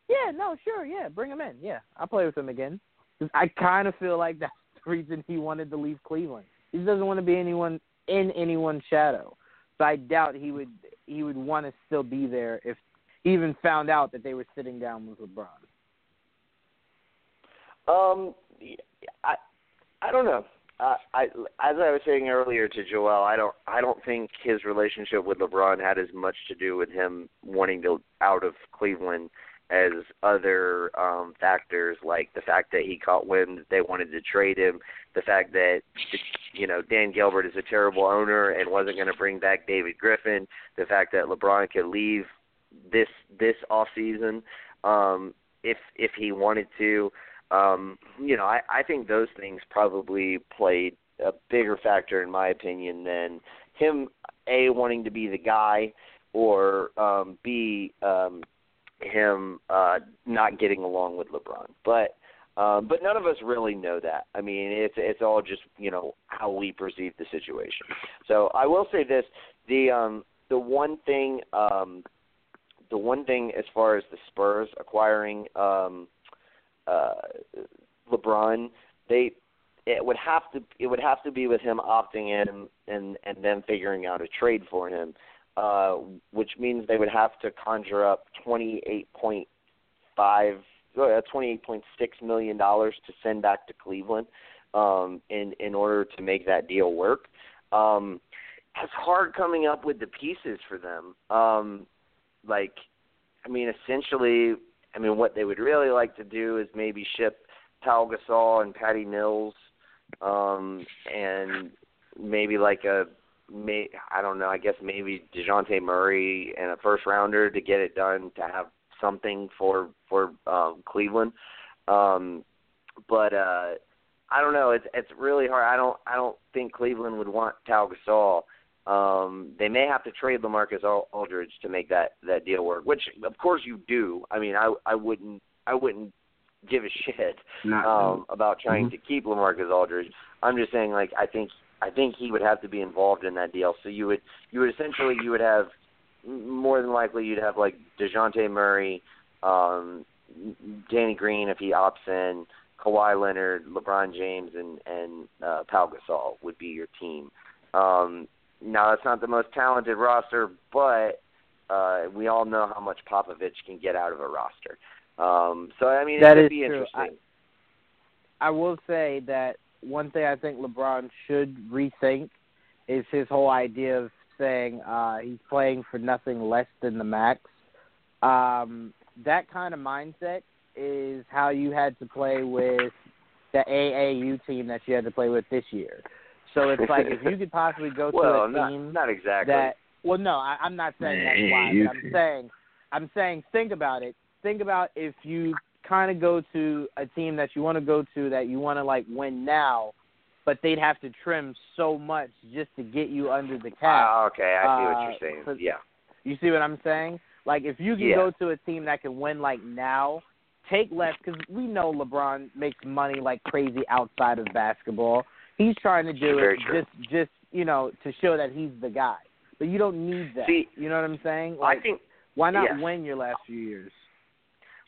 yeah, no, sure, yeah, bring him in, yeah, I'll play with him again. 'Cause I kind of feel like that's the reason he wanted to leave Cleveland. He doesn't want to be anyone in anyone's shadow. So I doubt he would he would want to still be there if he even found out that they were sitting down with LeBron. Um, I I don't know. I as I was saying earlier to Joel, I don't I don't think his relationship with LeBron had as much to do with him wanting to out of Cleveland as other um factors like the fact that he caught wind that they wanted to trade him, the fact that you know Dan Gilbert is a terrible owner and wasn't going to bring back David Griffin, the fact that LeBron could leave this this off season. Um if if he wanted to um, you know, I, I think those things probably played a bigger factor in my opinion than him a wanting to be the guy or um, b um, him uh, not getting along with LeBron. But um, but none of us really know that. I mean, it's it's all just you know how we perceive the situation. So I will say this: the um, the one thing um, the one thing as far as the Spurs acquiring. Um, uh, LeBron, they it would have to it would have to be with him opting in and and then figuring out a trade for him, uh, which means they would have to conjure up twenty eight point five uh, twenty eight point six million dollars to send back to Cleveland um, in in order to make that deal work. Um, it's hard coming up with the pieces for them. Um, like, I mean, essentially, I mean, what they would really like to do is maybe ship Pau Gasol and Patty Mills, um, and maybe like a, may I don't know, I guess maybe Dejounte Murray and a first rounder to get it done to have something for for um, Cleveland. Um, but uh, I don't know. It's it's really hard. I don't I don't think Cleveland would want Pau Gasol. Um, they may have to trade LaMarcus Al- Aldridge to make that that deal work, which of course you do. I mean, I I wouldn't I wouldn't give a shit Not um, about trying Mhm. to keep LaMarcus Aldridge. I'm just saying, like I think I think he would have to be involved in that deal. So you would you would essentially you would have more than likely you'd have like Dejounte Murray, um, Danny Green if he opts in, Kawhi Leonard, LeBron James, and and uh, Pau Gasol would be your team. Um, now that's not the most talented roster, but uh, we all know how much Popovich can get out of a roster. Um, so I mean, that it is could be true. interesting. I, I will say that one thing I think LeBron should rethink is his whole idea of saying uh, he's playing for nothing less than the max. Um, that kind of mindset is how you had to play with the AAU team that you had to play with this year. So it's like if you could possibly go to a not, team not exactly. that well no, I, I'm not saying that's why, but I'm saying I'm saying think about it. Think about if you kind of go to a team that you want to go to that you want to like win now, but they'd have to trim so much just to get you under the cap. Ah, okay, I see what uh, you're saying. yeah. You see what I'm saying? Like if you can Yeah. go to a team that can win like now, take less because we know LeBron makes money like crazy outside of basketball. He's trying to do Very it true. just just you know to show that he's the guy. But you don't need that. See, you know what I'm saying? Like I think why not yes. win your last few years?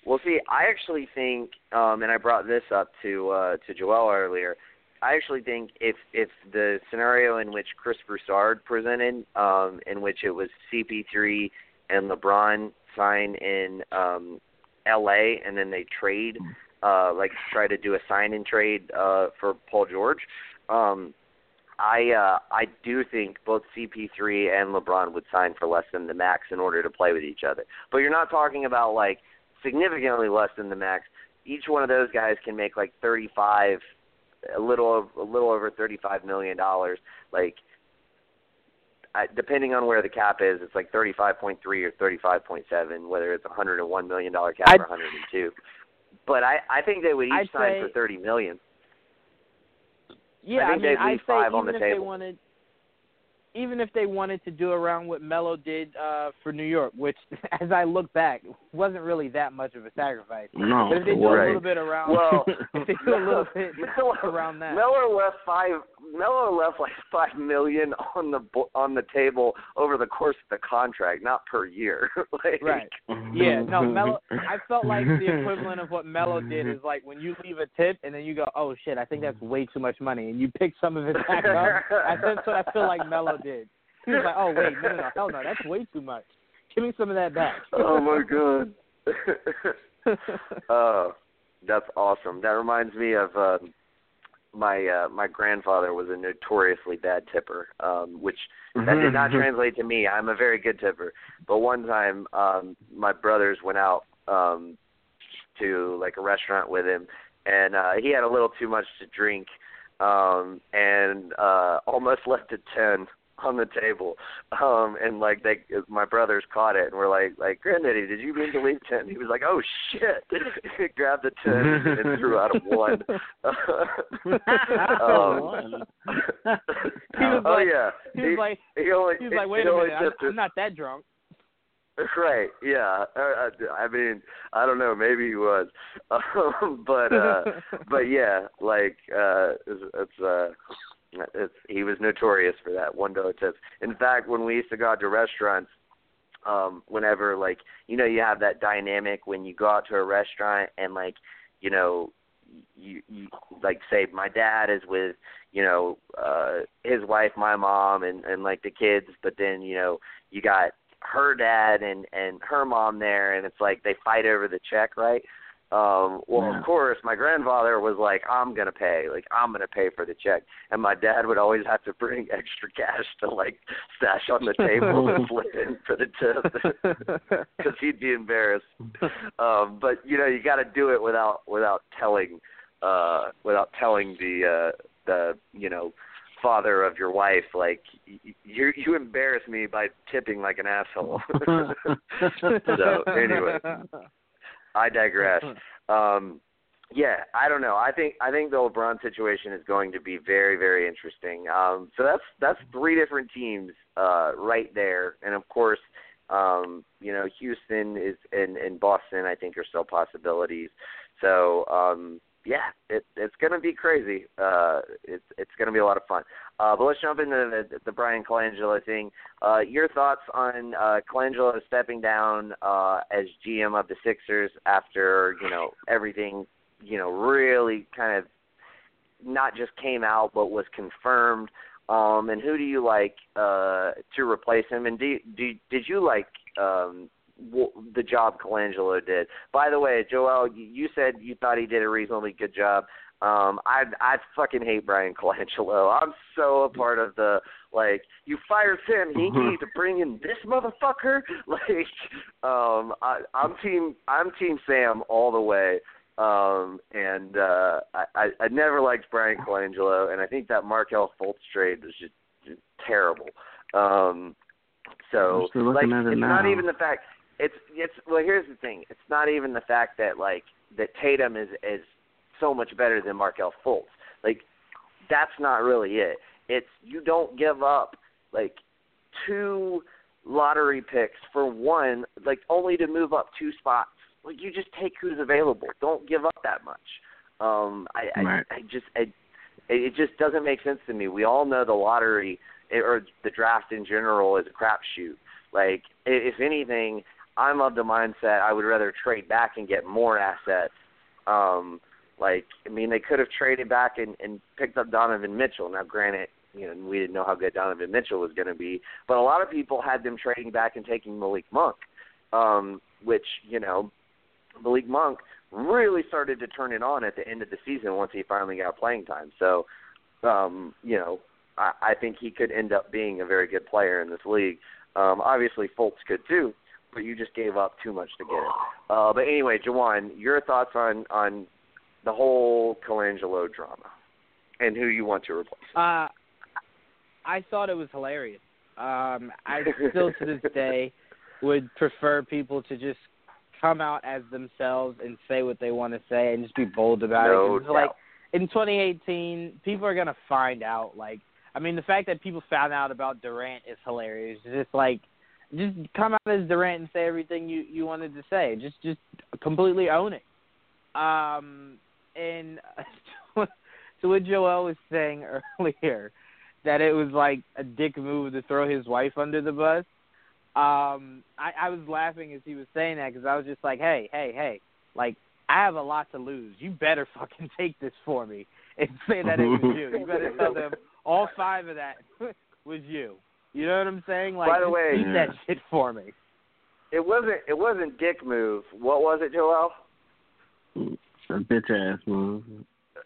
Well, see, I actually think, um, and I brought this up to uh, to Joel earlier. I actually think if if the scenario in which Chris Broussard presented, um, in which it was CP3 and LeBron sign in um, L.A. and then they trade, uh, like try to do a sign and trade uh, for Paul George. Um, I uh, I do think both CP3 and LeBron would sign for less than the max in order to play with each other. But you're not talking about like significantly less than the max. Each one of those guys can make like 35, a little a little over 35 million dollars. Like I, depending on where the cap is, it's like 35.3 or 35.7, whether it's a 101 million dollar cap I'd- or 102. But I I think they would each I'd sign say- for 30 million. Yeah, I think mean, they'd I'd say even on the if they wanted, even if they wanted to do around what Melo did uh for New York, which, as I look back, wasn't really that much of a sacrifice. No, But if they it do a little bit around, Well, if they do a little bit Melo- around that, Melo left five. Melo left like five million on the on the table over the course of the contract, not per year. like, Right. Yeah, no, Melo. I felt like the equivalent of what Melo did is like when you leave a tip and then you go, "Oh shit, I think that's way too much money," and you pick some of it back up. I that's what I feel like Melo did. He was like, "Oh wait, no, no, no, hell no, that's way too much. Give me some of that back." oh my god. Oh, that's awesome. That reminds me of uh, my uh, my grandfather was a notoriously bad tipper, um, which that did not translate to me. I'm a very good tipper. But one time, um, my brothers went out um, to like a restaurant with him, and uh, he had a little too much to drink, um, and uh, almost left a ten on the table. Um, and like they, my brothers caught it, and were like, like, Granddaddy, did you mean to leave ten? He was like, Oh shit! he grabbed the ten and threw out a one. um, He was oh like- yeah. He was like, he only, he was like, he "Wait a minute, I'm, I'm not that drunk." Right. Yeah. Uh, I mean, I don't know. Maybe he was, um, but uh, but yeah, like uh, it's, it's uh, it's he was notorious for that one dollar tips. In fact, when we used to go out to restaurants, um, whenever like you know you have that dynamic when you go out to a restaurant and like you know you you like say my dad is with you know uh his wife my mom and and like the kids but then you know you got her dad and and her mom there and it's like they fight over the check right um well Yeah. of course my grandfather was like i'm going to pay like i'm going to pay for the check. And my dad would always have to bring extra cash to like stash on the table and flip in for the tip because he'd be embarrassed. Um but you know you got to do it without without telling uh without telling the uh the you know father of your wife like you you embarrass me by tipping like an asshole. So anyway i digress. Um yeah i don't know. I think i think the lebron situation is going to be very very interesting. Um so that's that's three different teams uh right there. And of course um you know houston is and and boston i think are still possibilities. So um yeah, it, it's going to be crazy. Uh, it's it's going to be a lot of fun. Uh, but let's jump into the, the Bryan Colangelo thing. Uh, your thoughts on uh, Colangelo stepping down uh, as GM of the Sixers after you know everything you know really kind of not just came out but was confirmed. Um, and who do you like uh, to replace him? And do, do did you like um, the job Colangelo did. By the way, Joel, you said you thought he did a reasonably good job. Um, I I fucking hate Brian Colangelo. I'm so a part of the like you fired Sam Hinkie to bring in this motherfucker. Like, um, I, I'm team I'm team Sam all the way. Um, and uh, I, I never liked Brian Colangelo, and I think that Markelle Fultz trade was just, just terrible. Um, so like it's now. not even the fact it's it's well here's the thing. It's not even the fact that like that Tatum is is so much better than Markelle Fultz. Like that's not really it. It's you don't give up like two lottery picks for one, like only to move up two spots. Like you just take who's available. Don't give up that much. Um I right. I, I just I it just doesn't make sense to me. We all know the lottery or the draft in general is a crapshoot. Like if anything, I'm of the mindset I would rather trade back and get more assets. Um, like I mean, they could have traded back and, and picked up Donovan Mitchell. Now, granted, you know we didn't know how good Donovan Mitchell was going to be, but a lot of people had them trading back and taking Malik Monk, um, which you know Malik Monk really started to turn it on at the end of the season once he finally got playing time. So, um, you know, I, I think he could end up being a very good player in this league. Um, obviously, Fultz could too, but you just gave up too much to get it. Uh, but anyway, Jawan, your thoughts on on the whole Colangelo drama and who you want to replace? Uh, I thought it was hilarious. Um, I still to this day would prefer people to just come out as themselves and say what they want to say and just be bold about no it. Doubt. Like in 2018, people are gonna find out. Like, I mean, the fact that people found out about Durant is hilarious. It's just like just come out as Durant and say everything you you wanted to say. Just just completely own it. Um, and to what Joel was saying earlier, that it was like a dick move to throw his wife under the bus. Um, I, I was laughing as he was saying that because I was just like, hey, hey, hey, like I have a lot to lose. You better fucking take this for me and say that it was you. You better tell them all five of that was you. You know what I'm saying? Like, By the way- keep that shit for me. It wasn't it wasn't dick move. What was it, Joel? A bitch ass move.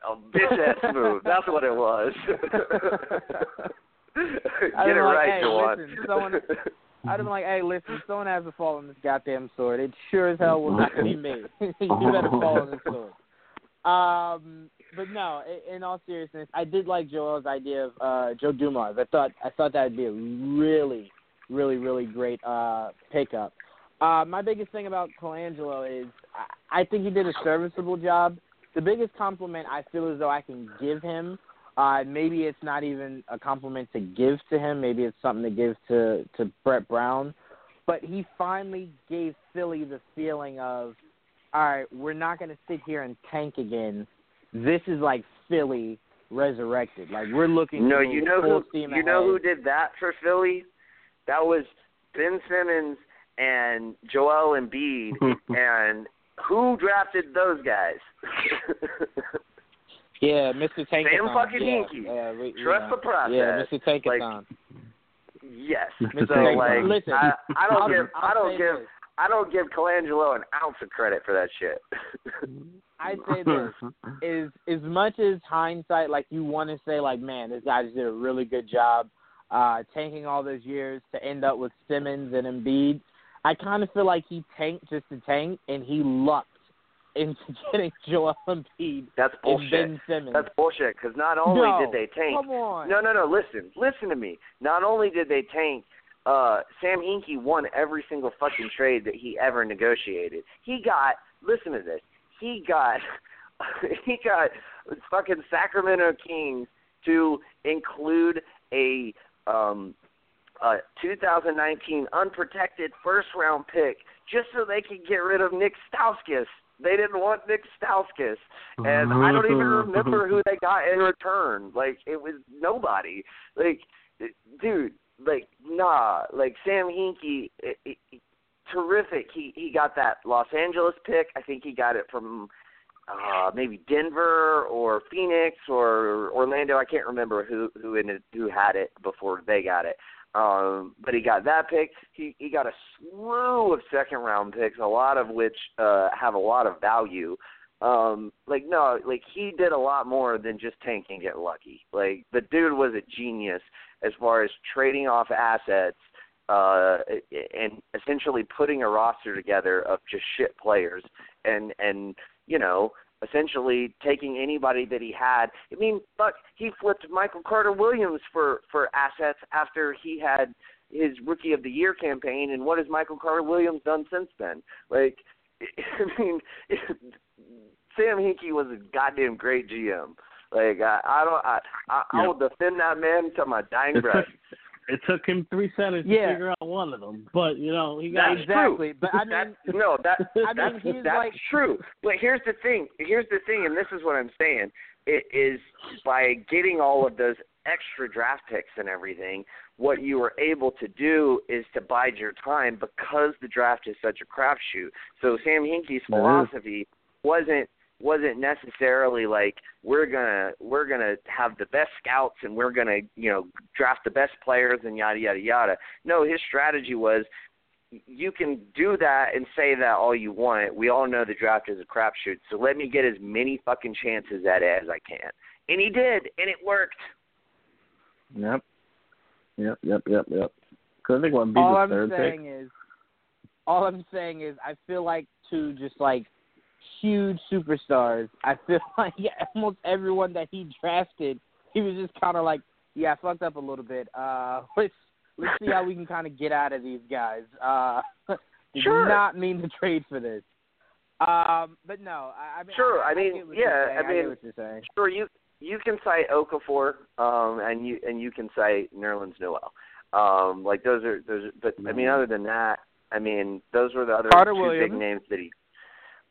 A bitch ass move. That's what it was. Get I it was like, right, hey, Jawan. listen, someone- I'd have been like, hey, listen, someone has to fall on this goddamn sword. It sure as hell will not be me. you better fall on this sword. Um, but no, in all seriousness, I did like Joel's idea of uh, Joe Dumars. I thought I thought that would be a really, really, really great uh, pickup. Uh, my biggest thing about Colangelo is I, I think he did a serviceable job. The biggest compliment I feel as though I can give him uh, maybe it's not even a compliment to give to him. Maybe it's something to give to to Brett Brown. But he finally gave Philly the feeling of, all right, we're not going to sit here and tank again. This is like Philly resurrected. Like we're looking. No, to you know who steam you know who did that for Philly? That was Ben Simmons and Joel Embiid and who drafted those guys? Yeah, Mr. Tankathon. Sam fucking yeah, Hinkie. Yeah, we, Trust yeah. the process. Yeah, Mr. Like, Tankathon. yes. Mr. So Tankathon. like Listen, I, I don't I'll- give I I'll don't give this. I don't give Colangelo an ounce of credit for that shit. I'd say this. is as much as hindsight, like you want to say, like, man, this guy just did a really good job, uh, tanking all those years to end up with Simmons and Embiid. I kind of feel like he tanked just to tank, and he lucked into getting Joel Embiid That's and bullshit. Ben Simmons. That's bullshit. Because not only no, did they tank, Come on. no, no, no. Listen, listen to me. Not only did they tank, uh, Sam Hinkie won every single fucking trade that he ever negotiated. He got. Listen to this. He got. he got fucking Sacramento Kings to include a um a 2019 unprotected first round pick just so they could get rid of Nick Stauskas they didn't want Nick Stauskas, and I don't even remember who they got in return. Like it was nobody. Like, dude, like nah. Like Sam Hinkie, terrific. He he got that Los Angeles pick. I think he got it from uh maybe Denver or Phoenix or Orlando. I can't remember who who it, who had it before they got it. Um, but he got that pick. He he got a slew of second round picks, a lot of which uh, have a lot of value. Um, like no, like he did a lot more than just tank and get lucky. Like the dude was a genius as far as trading off assets uh, and essentially putting a roster together of just shit players and and you know essentially taking anybody that he had. I mean, fuck, he flipped Michael Carter Williams for for assets after he had his rookie of the year campaign, and what has Michael Carter Williams done since then? Like, I mean, Sam Hinkie was a goddamn great GM. Like, I, I don't, I, I, I will defend that man to my dying breath. It took him three seconds Yeah. to figure out one of them, but you know he got That's exactly. But I mean, That's, no, that I that's mean, he's that's like- true. But here's the thing. Here's the thing, and this is what I'm saying. It is by getting all of those extra draft picks and everything, what you were able to do is to bide your time because the draft is such a crapshoot. So Sam Hinkie's Yeah. philosophy wasn't wasn't necessarily like we're gonna we're gonna have the best scouts and we're gonna you know draft the best players and yada yada yada. No, his strategy was you can do that and say that all you want. We all know the draft is a crapshoot, so let me get as many fucking chances at it as I can. And he did, and it worked. Yep. Yep. Yep. Yep. Yep. Because I think what be all the I'm third saying is, all I'm saying is, I feel like to just like huge superstars. I feel like yeah, almost everyone that he drafted, he was just kind of like, yeah, I fucked up a little bit. Uh, let's let's see how we can kind of get out of these guys. Uh, did Sure. not mean to trade for this. Um, but no, I, I mean, Sure, I, I mean, yeah. I I mean- get what you're saying. Sure, you you can cite Okafor, um, and you and you can cite Nerlens Noel. Um, like those are those, are, but I mean, Mhm. other than that, I mean, those were the other Carter two Williams. big names that he.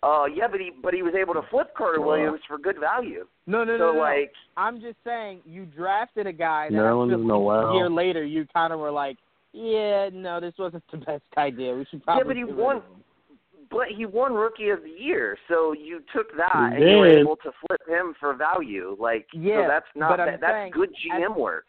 Uh, yeah, but he but he was able to flip Carter Williams for good value. No, no, so no, no. like, I'm just saying you drafted a guy that Nerlens I feel like Noel. a year later you kind of were like, yeah, no, this wasn't the best idea. We should probably. Yeah, but he won- but he won Rookie of the Year, so you took that He and you were able to flip him for value. Like, Yeah, so that's not that, that's saying good at- GM work.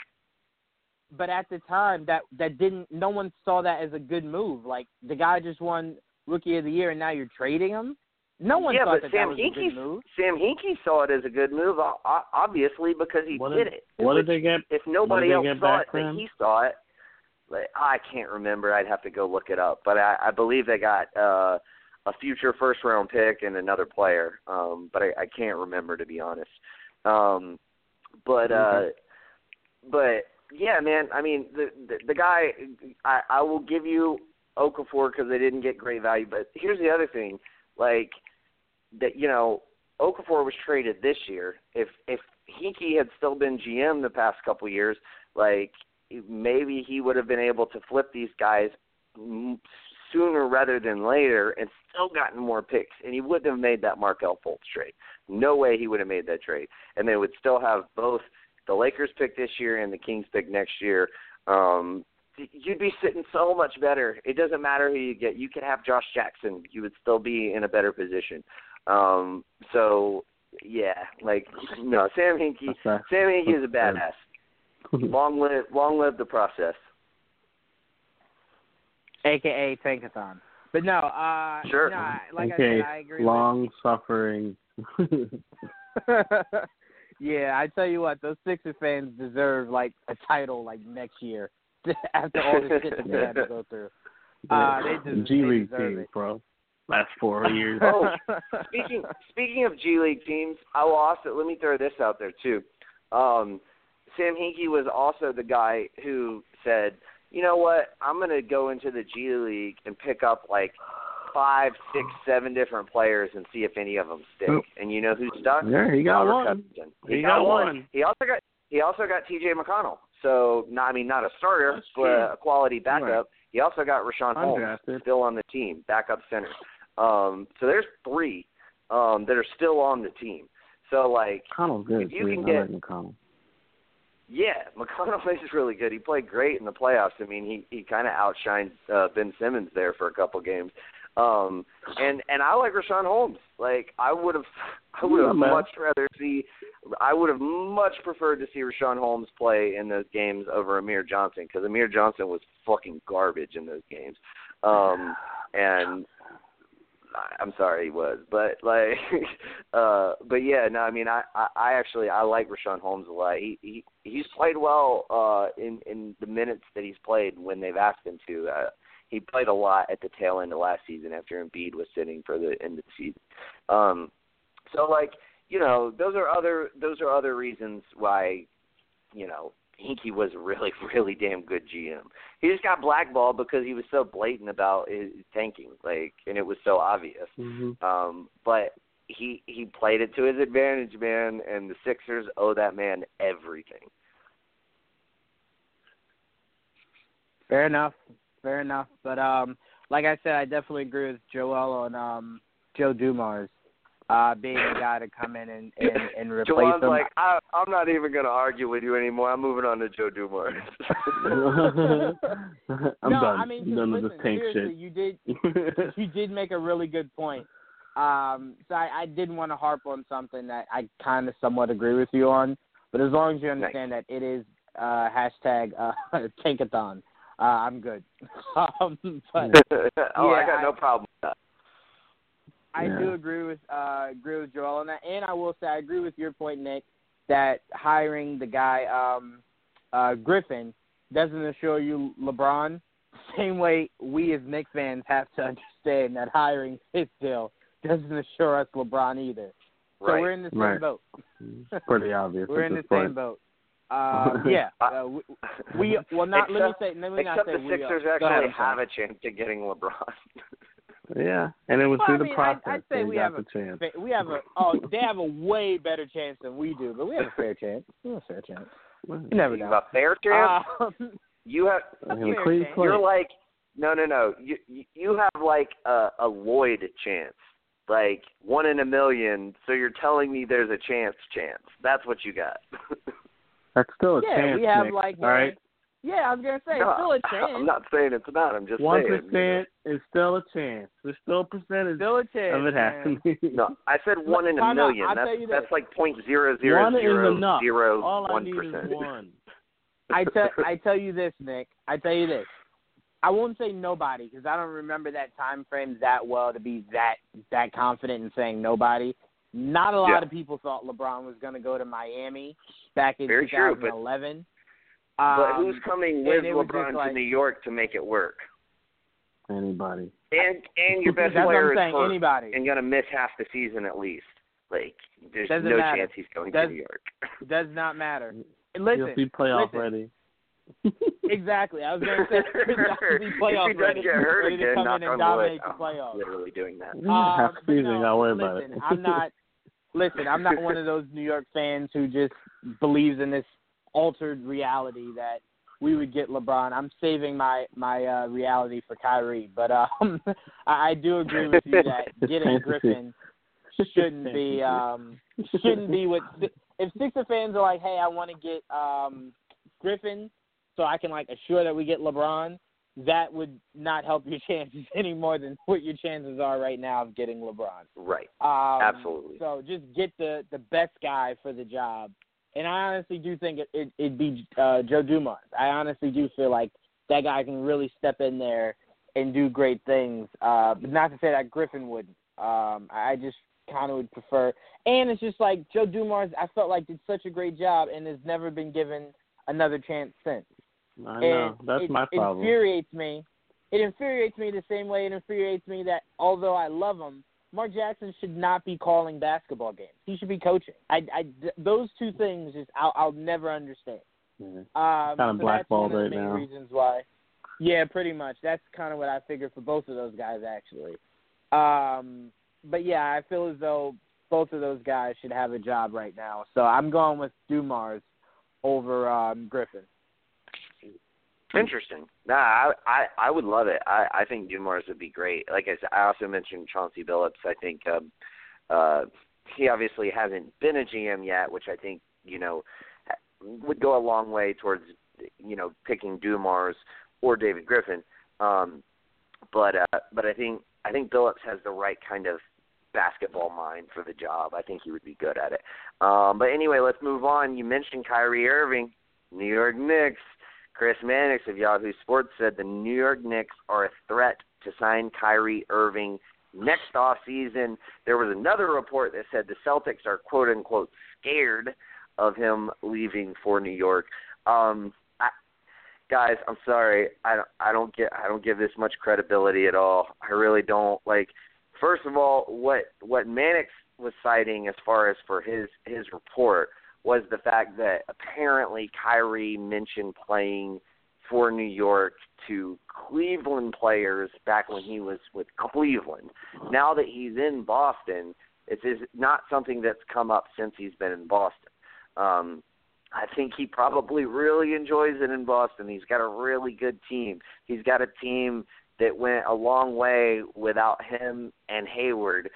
But at the time, that that didn't. No one saw that as a good move. Like the guy just won Rookie of the Year, and now you're trading him. No one yeah, thought but that Sam that was a good move. Sam Hinkie saw it as a good move, o- o- obviously because he What did did- it. what Which, did they get? If nobody else saw it, for but him? he saw it. Like, I can't remember. I'd have to go look it up. But I, I believe they got uh, a future first round pick and another player. Um, but I, I can't remember to be honest. Um, but uh, but yeah, man. I mean, the the, the guy. I, I will give you Okafor because they didn't get great value. But here's the other thing, like that. You know, Okafor was traded this year. If if Hinkie had still been GM the past couple years, like maybe he would have been able to flip these guys sooner rather than later and still gotten more picks, and he wouldn't have made that Markelle Fultz trade. No way he would have made that trade, and they would still have both the Lakers pick this year and the Kings pick next year. Um, you'd be sitting so much better. It doesn't matter who you get. You could have Josh Jackson. You would still be in a better position. Um, so yeah, like no, Sam Hinkie. That's fair. Sam Hinkie is a badass. Long live, long live the process. AKA Tankathon. But no, uh, Sure. no, like okay, I said, I agree. long suffering. Yeah, I tell you what, those Sixers fans deserve like a title like next year after all the shit that they had to go through. Uh, they des- G they League deserve team, it. bro. Last four years. Oh, speaking speaking of G League teams, I will also let me throw this out there too. Um, Sam Hinkie was also the guy who said, "You know what? I'm going to go into the G League and pick up like five, six, seven different players and see if any of them stick." And you know who stuck? Yeah, he got Robert one. Covington. He got one. He also got he also got T.J. McConnell. So, not, I mean, not a starter, but a quality backup. Right. He also got Richaun Holmes Undrafted. still on the team, backup center. Um, so there's three. um, that are still on the team. So like, McConnell's good if you too. can I get- like McConnell. yeah, McConnell is really good. He played great in the playoffs. I mean, he he kind of outshined uh, Ben Simmons there for a couple games. Um, and and I like Richaun Holmes. Like I would have, I would have Yeah, much rather see, I would have much preferred to see Richaun Holmes play in those games over Amir Johnson because Amir Johnson was fucking garbage in those games. Um, and I'm sorry he was, but like, uh, but yeah, no, I mean, I, I, I actually I like Richaun Holmes a lot. He he he's played well uh, in in the minutes that he's played when they've asked him to. Uh, he played a lot at the tail end of last season after Embiid was sitting for the end of the season. Um, so like, you know, those are other those are other reasons why, you know, Hinkie was a really really damn good GM. He just got blackballed because he was so blatant about his tanking, like, and it was so obvious. Mm-hmm. Um, but he he played it to his advantage, man, and the Sixers owe that man everything. Fair enough. Fair enough. But um, like I said, I definitely agree with Joel on um Joe Dumars uh being a guy to come in and and, and replace Jawan's him. like, I, I'm not even going to argue with you anymore. I'm moving on to Joe Dumars. I'm no, done. I mean, I'm done with listen, this tank seriously, you did you did make a really good point. Um, so I, I did want to harp on something that I kind of somewhat agree with you on, but as long as you understand that it is uh, hashtag uh, tankathon, uh, I'm good. um, but oh, I Yeah, got no problem with that. I Yeah. do agree with uh, agree with Joel on that, and I will say I agree with your point, Nick, that hiring the guy um, uh, Griffin doesn't assure you LeBron. Same way we as Knicks fans have to understand that hiring Fizdale doesn't assure us LeBron either. Right. So we're in the same Right. boat. It's pretty obvious. We're in the this same boat. Um, yeah, uh, we, we well not let me say let me not Except say the we. uh, Sixers actually ahead, have a chance of getting LeBron. Yeah, and it was Well, through I the mean, I'd- process I'd say they we have the chance. We have a oh they have a way better chance than we do, but we have a fair chance. We have a fair chance. You never know. have a fair chance. Um, you have. A fair clean chance. You're like no, no, no. You you- you have like a, a Lloyd chance, like one in a million. So you're telling me there's a chance, chance. That's what you got. That's still a yeah, chance, we have Nick, like all right. Yeah, I was gonna say No, it's still a I'm not saying it's not. I'm just One saying. percent is still a chance. There's still a percentage Still a chance. of it happening. No, I said one in a Time million. I'll That's tell you this. that's like point zero zero One is zero enough. All I one need percent. is one. I tell I tell you this, Nick. I tell you this. I won't say nobody because I don't remember that time frame that well to be that that confident in saying nobody. Not a lot Yeah. of people thought LeBron was going to go to Miami back in Very true, but- 2011. But Um, who's coming with it was LeBron like- to New York to make it work? Anybody. And and your best player I'm saying. is hurt Anybody and gonna miss half the season at least. Like there's Doesn't no matter. chance he's going Does- to New York. does not matter. Listen, You'll be playoff listen. ready. exactly. I was going to say he's not gonna be playoff if he ready, get hurt ready to come in on and wood. dominate the I'm playoffs. literally doing that. Half Um, but season, no, I'll worry about listen, it. I'm not. Listen, I'm not one of those New York fans who just believes in this altered reality that we would get LeBron. I'm saving my my uh, reality for Kyrie, but um, I, I do agree with you that It's getting. Griffin shouldn't be um shouldn't be what if Sixer fans are like, hey, I want to get um Griffin so I can like assure that we get LeBron. That would not help your chances any more than what your chances are right now of getting LeBron. Right. Um, Absolutely. So just get the the best guy for the job. And I honestly do think it, it it'd be uh, Joe Dumars. I honestly do feel like that guy can really step in there and do great things. Uh, but not to say that Griffin wouldn't. Um, I just kind of would prefer. And it's just like Joe Dumars. I felt like did such a great job and has never been given another chance since. I know. And That's it my problem. It infuriates me. It infuriates me the same way it infuriates me that although I love him, Mark Jackson should not be calling basketball games. He should be coaching. I, I, those two things just I'll, I'll never understand. Yeah. Um, Kinda so blackballed right of now. reasons why. Yeah, pretty much. That's kind of what I figured for both of those guys actually. Um, but yeah, I feel as though both of those guys should have a job right now. So I'm going with Dumars over um, Griffin. Interesting. Nah, I I I would love it. I I think Dumars would be great. Like I said, I also mentioned Chauncey Billups. I think um Uh, he obviously hasn't been a GM yet, which I think you know would go a long way towards you know picking Dumars or David Griffin. Um, but uh, but I think I think Billups has the right kind of basketball mind for the job. I think he would be good at it. Um, but anyway, let's move on. You mentioned Kyrie Irving, New York Knicks. Chris Mannix of Yahoo Sports said the New York Knicks are a threat to sign Kyrie Irving next off season. There was another report that said the Celtics are quote unquote scared of him leaving for New York. Um, guys, I'm sorry. I don't, I don't get I don't give this much credibility at all. I really don't. Like, first of all, what what Mannix was citing as far as for his his report was the fact that apparently Kyrie mentioned playing for New York to Cleveland players back when he was with Cleveland. Now that he's in Boston, it's is not something that's come up since he's been in Boston. Um, I think he probably really enjoys it in Boston. He's got a really good team. He's got a team that went a long way without him and Hayward.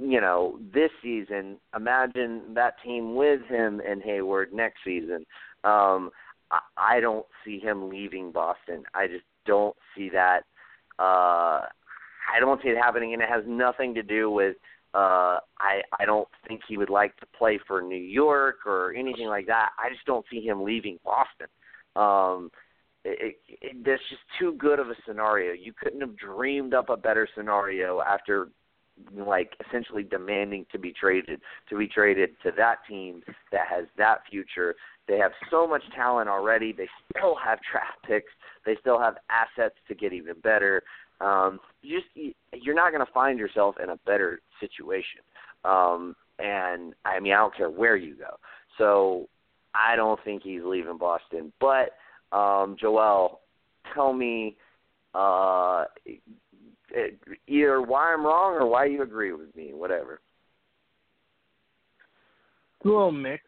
You know, this season, imagine that team with him and Hayward next season. Um, I, I don't see him leaving Boston. I just don't see that. Uh, I don't see it happening, and it has nothing to do with. Uh, I I don't think he would like to play for New York or anything like that. I just don't see him leaving Boston. Um, it, it, it, that's just too good of a scenario. You couldn't have dreamed up a better scenario after like essentially demanding to be traded to be traded to that team that has that future they have so much talent already. They still have draft picks. They still have assets to get even better. Um, you just you're not going to find yourself in a better situation. Um, and I mean, I don't care where you go. So I don't think he's leaving Boston. But um, Joel, tell me uh, either why I'm wrong or why you agree with me. Whatever. It's a little mixed.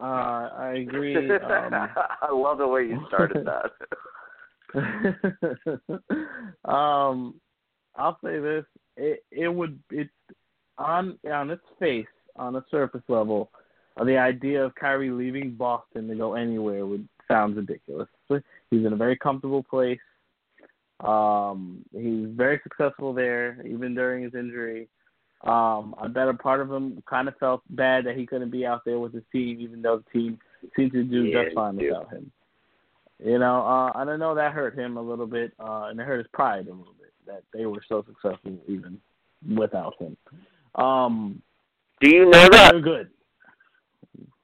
Uh, I agree. Um, I love the way you started that. um, I'll say this: it it would it on on its face, on a surface level, uh, the idea of Kyrie leaving Boston to go anywhere would sounds ridiculous. He's in a very comfortable place. Um, he's very successful there, even during his injury. Um, I bet a part of him kind of felt bad that he couldn't be out there with his team, even though the team seemed to do yeah, just fine without him. You know, uh, I don't know that hurt him a little bit, uh, and it hurt his pride a little bit that they were so successful even without him. Um, do you know that? They're good.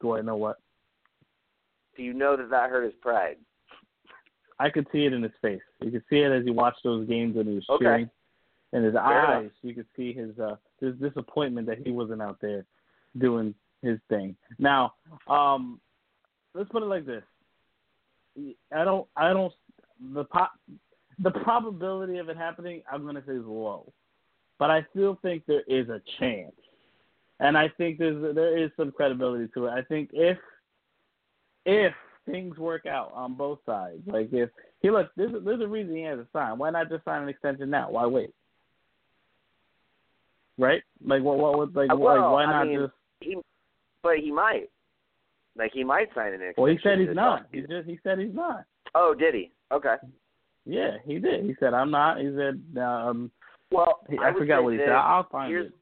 Do I know what? Do you know that that hurt his pride? I could see it in his face. You could see it as he watched those games when he was okay. cheering in his Fair eyes, enough. you could see his uh his disappointment that he wasn't out there doing his thing. Now, um let's put it like this. I don't I don't the pop the probability of it happening I'm gonna say is low. But I still think there is a chance. And I think there's there is some credibility to it. I think if if things work out on both sides, like if he look, there's a, there's a reason he has to sign. Why not just sign an extension now? Why wait? right? Like what? What would like? Uh, well, like why I not mean, just? He, but he might. Like he might sign an extension. Well, he said he's not. He just he said he's not. Oh, did he? Okay. Yeah, he did. He said I'm not. He said um. Well, He, I, I, forgot what he said. I'll find here's,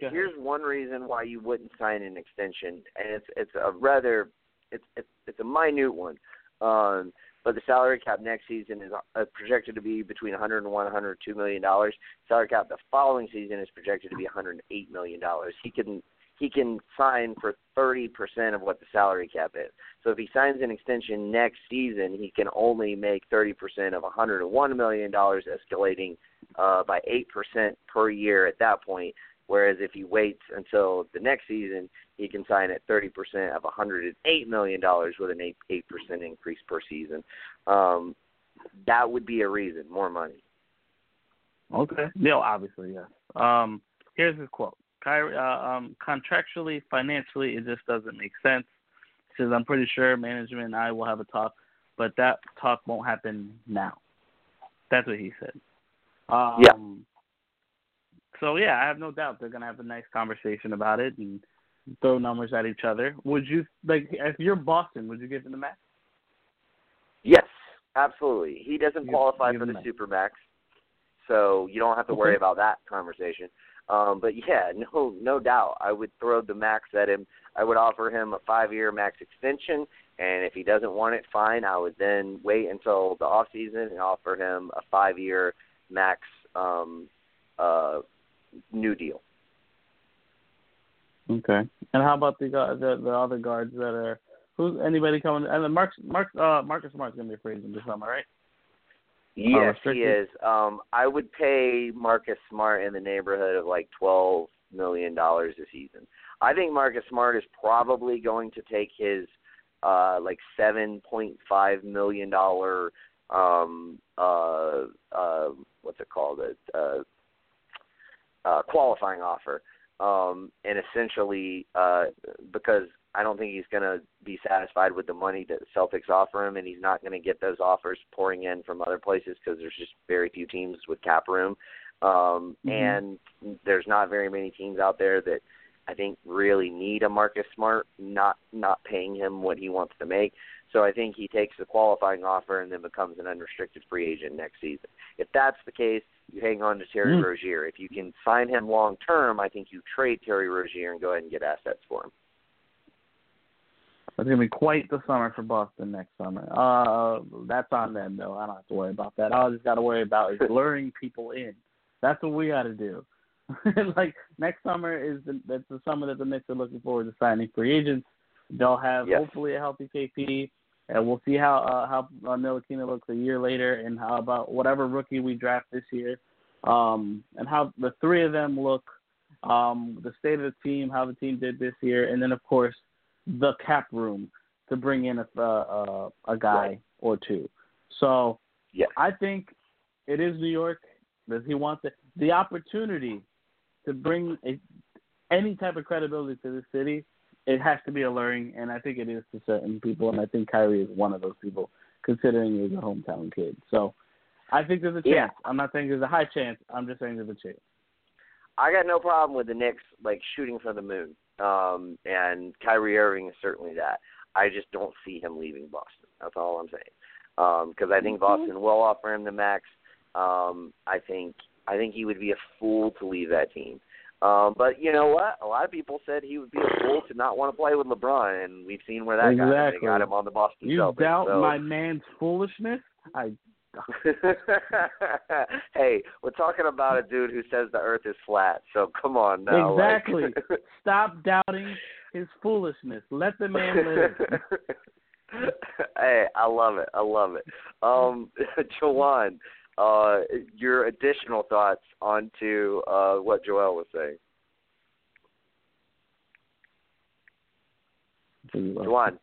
it. Here's one reason why you wouldn't sign an extension, and it's it's a rather it's it's, it's a minute one. Um, but the salary cap next season is uh, projected to be between 101 and 102 million dollars. Salary cap the following season is projected to be 108 million dollars. He can he can sign for 30% of what the salary cap is. So if he signs an extension next season, he can only make 30% of 101 million dollars, escalating uh, by 8% per year at that point. Whereas if he waits until the next season, he can sign at 30% of 108 million dollars with an 8 eight percent increase per season. Um, that would be a reason, more money. Okay. No, obviously, yes. Um, here's his quote. Kyrie, uh, um, contractually, financially, it just doesn't make sense. He says, I'm pretty sure management and I will have a talk, but that talk won't happen now. That's what he said. Um, Yeah. So yeah, I have no doubt they're gonna have a nice conversation about it and throw numbers at each other. Would you like if you're Boston? Would you give him the max? Yes, absolutely. He doesn't You- qualify for the that. super max, so you don't have to worry Okay. about that conversation. Um, but yeah, no, no doubt, I would throw the max at him. I would offer him a five-year max extension, and if he doesn't want it, fine. I would then wait until the off season and offer him a five-year max um, uh, new deal. Okay. And how about the the the other guards that are who's anybody coming? And then Mark Mark uh Marcus Smart's gonna be free agent this summer, right? Yes, he is. Um, I would pay Marcus Smart in the neighborhood of like twelve million dollars a season. I think Marcus Smart is probably going to take his uh like seven point five million dollar um uh uh what's it called a uh, uh qualifying offer um and essentially uh because I don't think he's going to be satisfied with the money that the Celtics offer him, and he's not going to get those offers pouring in from other places because there's just very few teams with cap room, um, Mhm. and there's not very many teams out there that I think really need a Marcus Smart, not not paying him what he wants to make. So I think he takes the qualifying offer and then becomes an unrestricted free agent next season. If that's the case, you hang on to Terry Mm. Rozier. If you can sign him long term, I think you trade Terry Rozier and go ahead and get assets for him. It's gonna be quite the summer for Boston next summer. Uh, that's on them though. I don't have to worry about that. All I just got to worry about is luring people in. That's what we got to do. like next summer is the, that's the summer that the Knicks are looking forward to signing free agents. They'll have Yes. hopefully a healthy KP, and we'll see how uh, how uh, Ntilikina looks a year later, and how about whatever rookie we draft this year, um, and how the three of them look, um, the state of the team, how the team did this year, and then of course the cap room to bring in a a, a guy Right. or two. So yeah. I think it is New York. Does he want the the opportunity to bring a, any type of credibility to the city? It has to be alluring, and I think it is to certain people, and I think Kyrie is one of those people, considering he's a hometown kid. So I think there's a chance. Yeah. I'm not saying there's a high chance. I'm just saying there's a chance. I got no problem with the Knicks like shooting for the moon. Um, and Kyrie Irving is certainly that. I just don't see him leaving Boston. That's all I'm saying. Because I think Boston will offer him the max. Um, I think I think he would be a fool to leave that team. Um, but you know what? A lot of people said he would be a fool to not want to play with LeBron, and we've seen where that got him. They got him on the Boston You Celtics. doubt so. my man's foolishness? I hey, we're talking about a dude who says the Earth is flat. So come on now. like- Exactly. Stop doubting his foolishness. Let the man live. hey, I love it. I love it. Um, Jawan, uh, your additional thoughts onto uh, what Joel was saying. Jawan,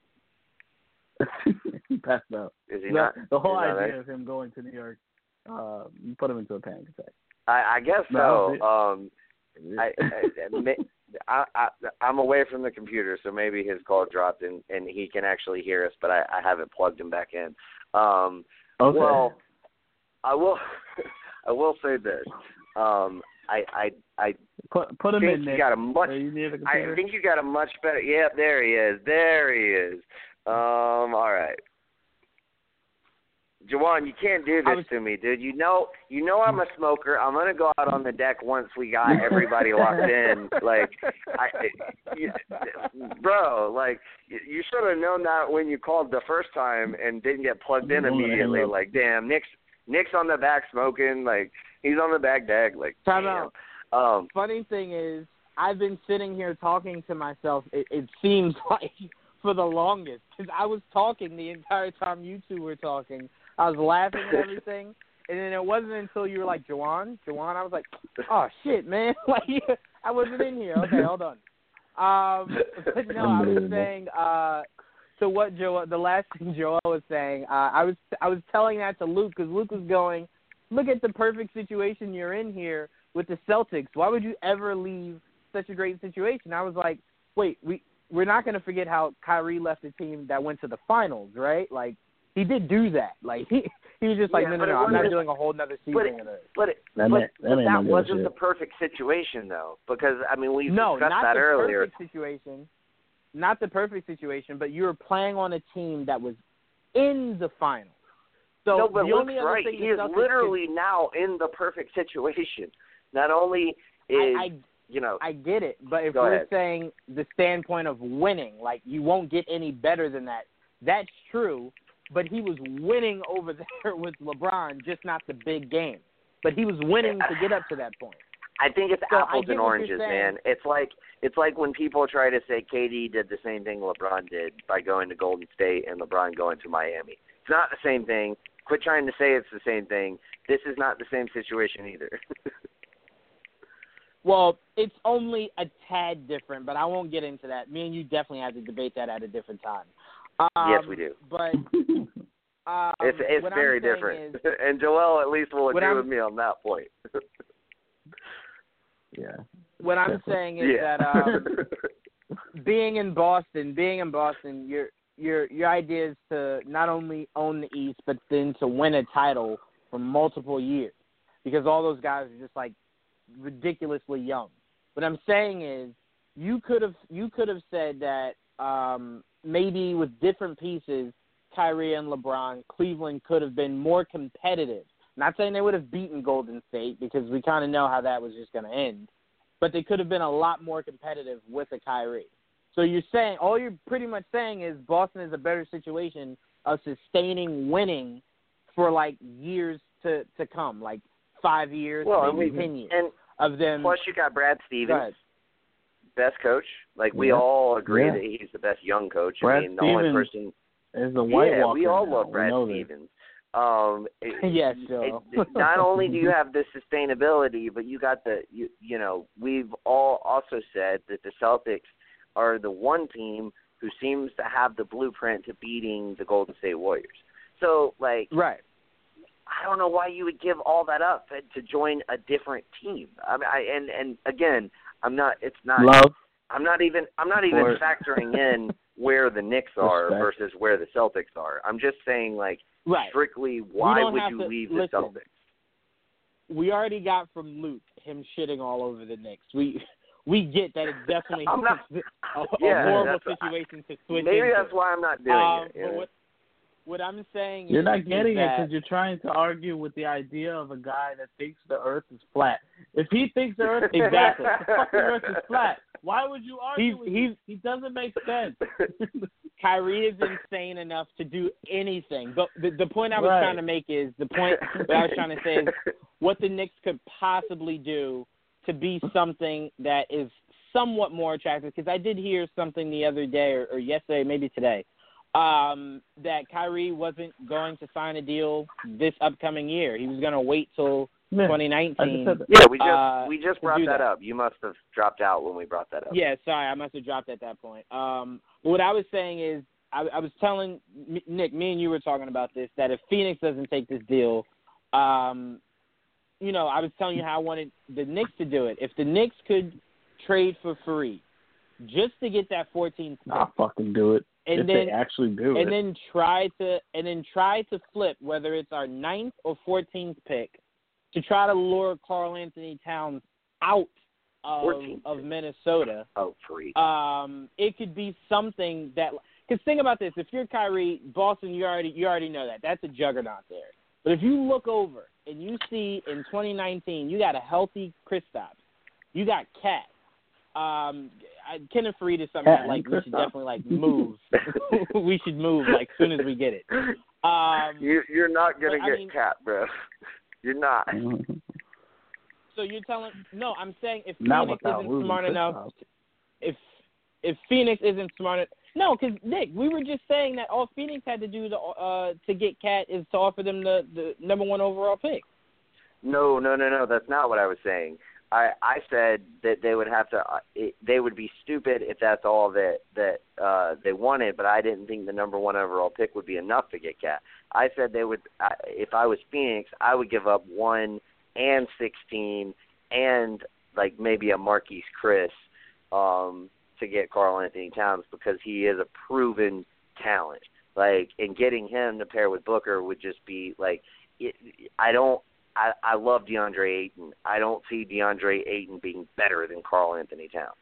he passed out. is he The, not? the whole idea there? of him going to New York uh, put him into a panic attack. I, I guess No, so. Um, I, I, I, I, I'm away from the computer, so maybe his call dropped and and he can actually hear us, but I, I haven't plugged him back in. Um, okay. Well, I will. I will say this. Um, I I I put put him think in you there. got a much. You I think you got a much better. Yeah, there he is. There he is. Um, all right. Jawan, you can't do this was- to me, dude. You know, you know I'm a smoker. I'm gonna go out on the deck once we got everybody locked in. Like, I, you, bro, like you, you should have known that when you called the first time and didn't get plugged in I'm gonna hang immediately. Like, damn, Nick's Nick's on the back smoking. Like, he's on the back deck. Like, Time damn. out. Um, Funny thing is, I've been sitting here talking to myself. It, it seems like for the longest because I was talking the entire time you two were talking. I was laughing and everything, and then it wasn't until you were like, "Jawan, Jawan," I was like, "Oh shit, man!" Like I wasn't in here. Okay, hold on. Um, but no, I was saying. uh so what Joel, the last thing Joel was saying, uh, I was I was telling that to Luke because Luke was going, look at the perfect situation you're in here with the Celtics. Why would you ever leave such a great situation? I was like, wait, we we're not going to forget how Kyrie left a team that went to the finals, right? Like he did do that. Like he he was just like, Yeah, no, no, no, I'm not doing a whole nother but season of this. But it, That but, man- that but man that don't give a wasn't shit. the perfect situation though, because I mean we No, discussed not that the earlier. perfect situation. Not the perfect situation, but you were playing on a team that was in the finals. So no, but Luke's only right. He is literally now in the perfect situation. Not only is I, I you know I get it, but if we're ahead. saying the standpoint of winning, like you won't get any better than that, that's true. But he was winning over there with LeBron, just not the big game. But he was winning to get up to that point. I think it's So apples and oranges, man. It's like it's like when people try to say KD did the same thing LeBron did by going to Golden State and LeBron going to Miami. It's not the same thing. Quit trying to say it's the same thing. This is not the same situation either. Well, it's only a tad different, but I won't get into that. Me and you definitely have to debate that at a different time. Um, yes, we do. But um, It's it's very different. Is, and Joel at least will agree I'm- with me on that point. Yeah. what I'm saying is yeah. that um, being in Boston, being in Boston, your your your idea is to not only own the East, but then to win a title for multiple years, because all those guys are just like ridiculously young. What I'm saying is, you could have you could have said that um, maybe with different pieces, Kyrie and LeBron, Cleveland could have been more competitive. Not saying they would have beaten Golden State because we kind of know how that was just going to end, but they could have been a lot more competitive with a Kyrie. So you're saying all you're pretty much saying is Boston is a better situation of sustaining winning for like years to to come, like five years, well, maybe and, we, ten years and of them. plus you got Brad Stevens, best coach. Like we Yeah. all agree Yeah. that he's the best young coach. Brad I mean, the only Stevens person As a White yeah, Walker we all now. love Brad we know that. Stevens. Um, it- Yes, Joe. it- not only do you have the sustainability, but you got the you, you know we've all also said that the Celtics are the one team who seems to have the blueprint to beating the Golden State Warriors. So like Right. I don't know why you would give all that up to join a different team. I mean, I, and and again, I'm not. It's not. Love. I'm not even. I'm not even factoring in where the Knicks are Respect. versus where the Celtics are. I'm just saying like Right. strictly why don't would you to- leave listen. the Celtics? we already got from Luke him shitting all over the Knicks. We we get that it's definitely I'm not- a, a Yeah, horrible that's- situation to switch Maybe into. that's why I'm not doing um, it. you but what, what I'm saying You're is, not is getting it because you're trying to argue with the idea of a guy that thinks the Earth is flat. If he thinks the Earth Exactly. the fucking Earth is flat. Why would you argue He's- he's-? He doesn't make sense. Kyrie is insane enough to do anything. But the, the point I was Right. trying to make is the point that I was trying to say is what the Knicks could possibly do to be something that is somewhat more attractive. Because I did hear something the other day or, or yesterday, maybe today, um, that Kyrie wasn't going to sign a deal this upcoming year. He was going to wait till Yeah, 2019. yeah, we just uh, we just brought that, that. up. You must have dropped out when we brought that up. Yeah, sorry, I must have dropped at that point. Um, but what I was saying is, I, I was telling M- Nick, me and you were talking about this, that if Phoenix doesn't take this deal, um, you know, I was telling you how I wanted the Knicks to do it. If the Knicks could trade for free, just to get that 14th pick, I'll fucking do it. and if then they actually do and it. then try to and then try to flip whether it's our ninth or 14th pick to try to lure Karl-Anthony Towns out of of Minnesota Oh, free. um, it could be something that. Because think about this: if you're Kyrie, Boston, you already you already know that that's a juggernaut there. But if you look over and you see in 2019, you got a healthy Kristaps, you got KAT. Um, I, Kenneth Faried is something that like we should definitely like move. we should move like soon as we get it. Um, you you're not gonna but, I get mean- cat, bro. You're not. So you're telling no? I'm saying if Not Phoenix isn't losing smart enough Kristaps. if if Phoenix isn't smart enough. No, because Nick, we were just saying that all Phoenix had to do to uh to get KAT is to offer them the the number one overall pick. No, no, no, no. That's not what I was saying. I I said that they would have to. Uh, it, they would be stupid if that's all that that uh, they wanted. But I didn't think the number one overall pick would be enough to get KAT. I said they would. I, if I was Phoenix, I would give up one and sixteen and like maybe a Marquese Chriss um, to get Karl-Anthony Towns because he is a proven talent. Like and getting him to pair with Booker would just be like it, I don't I I love DeAndre Ayton. I don't see DeAndre Ayton being better than Karl-Anthony Towns.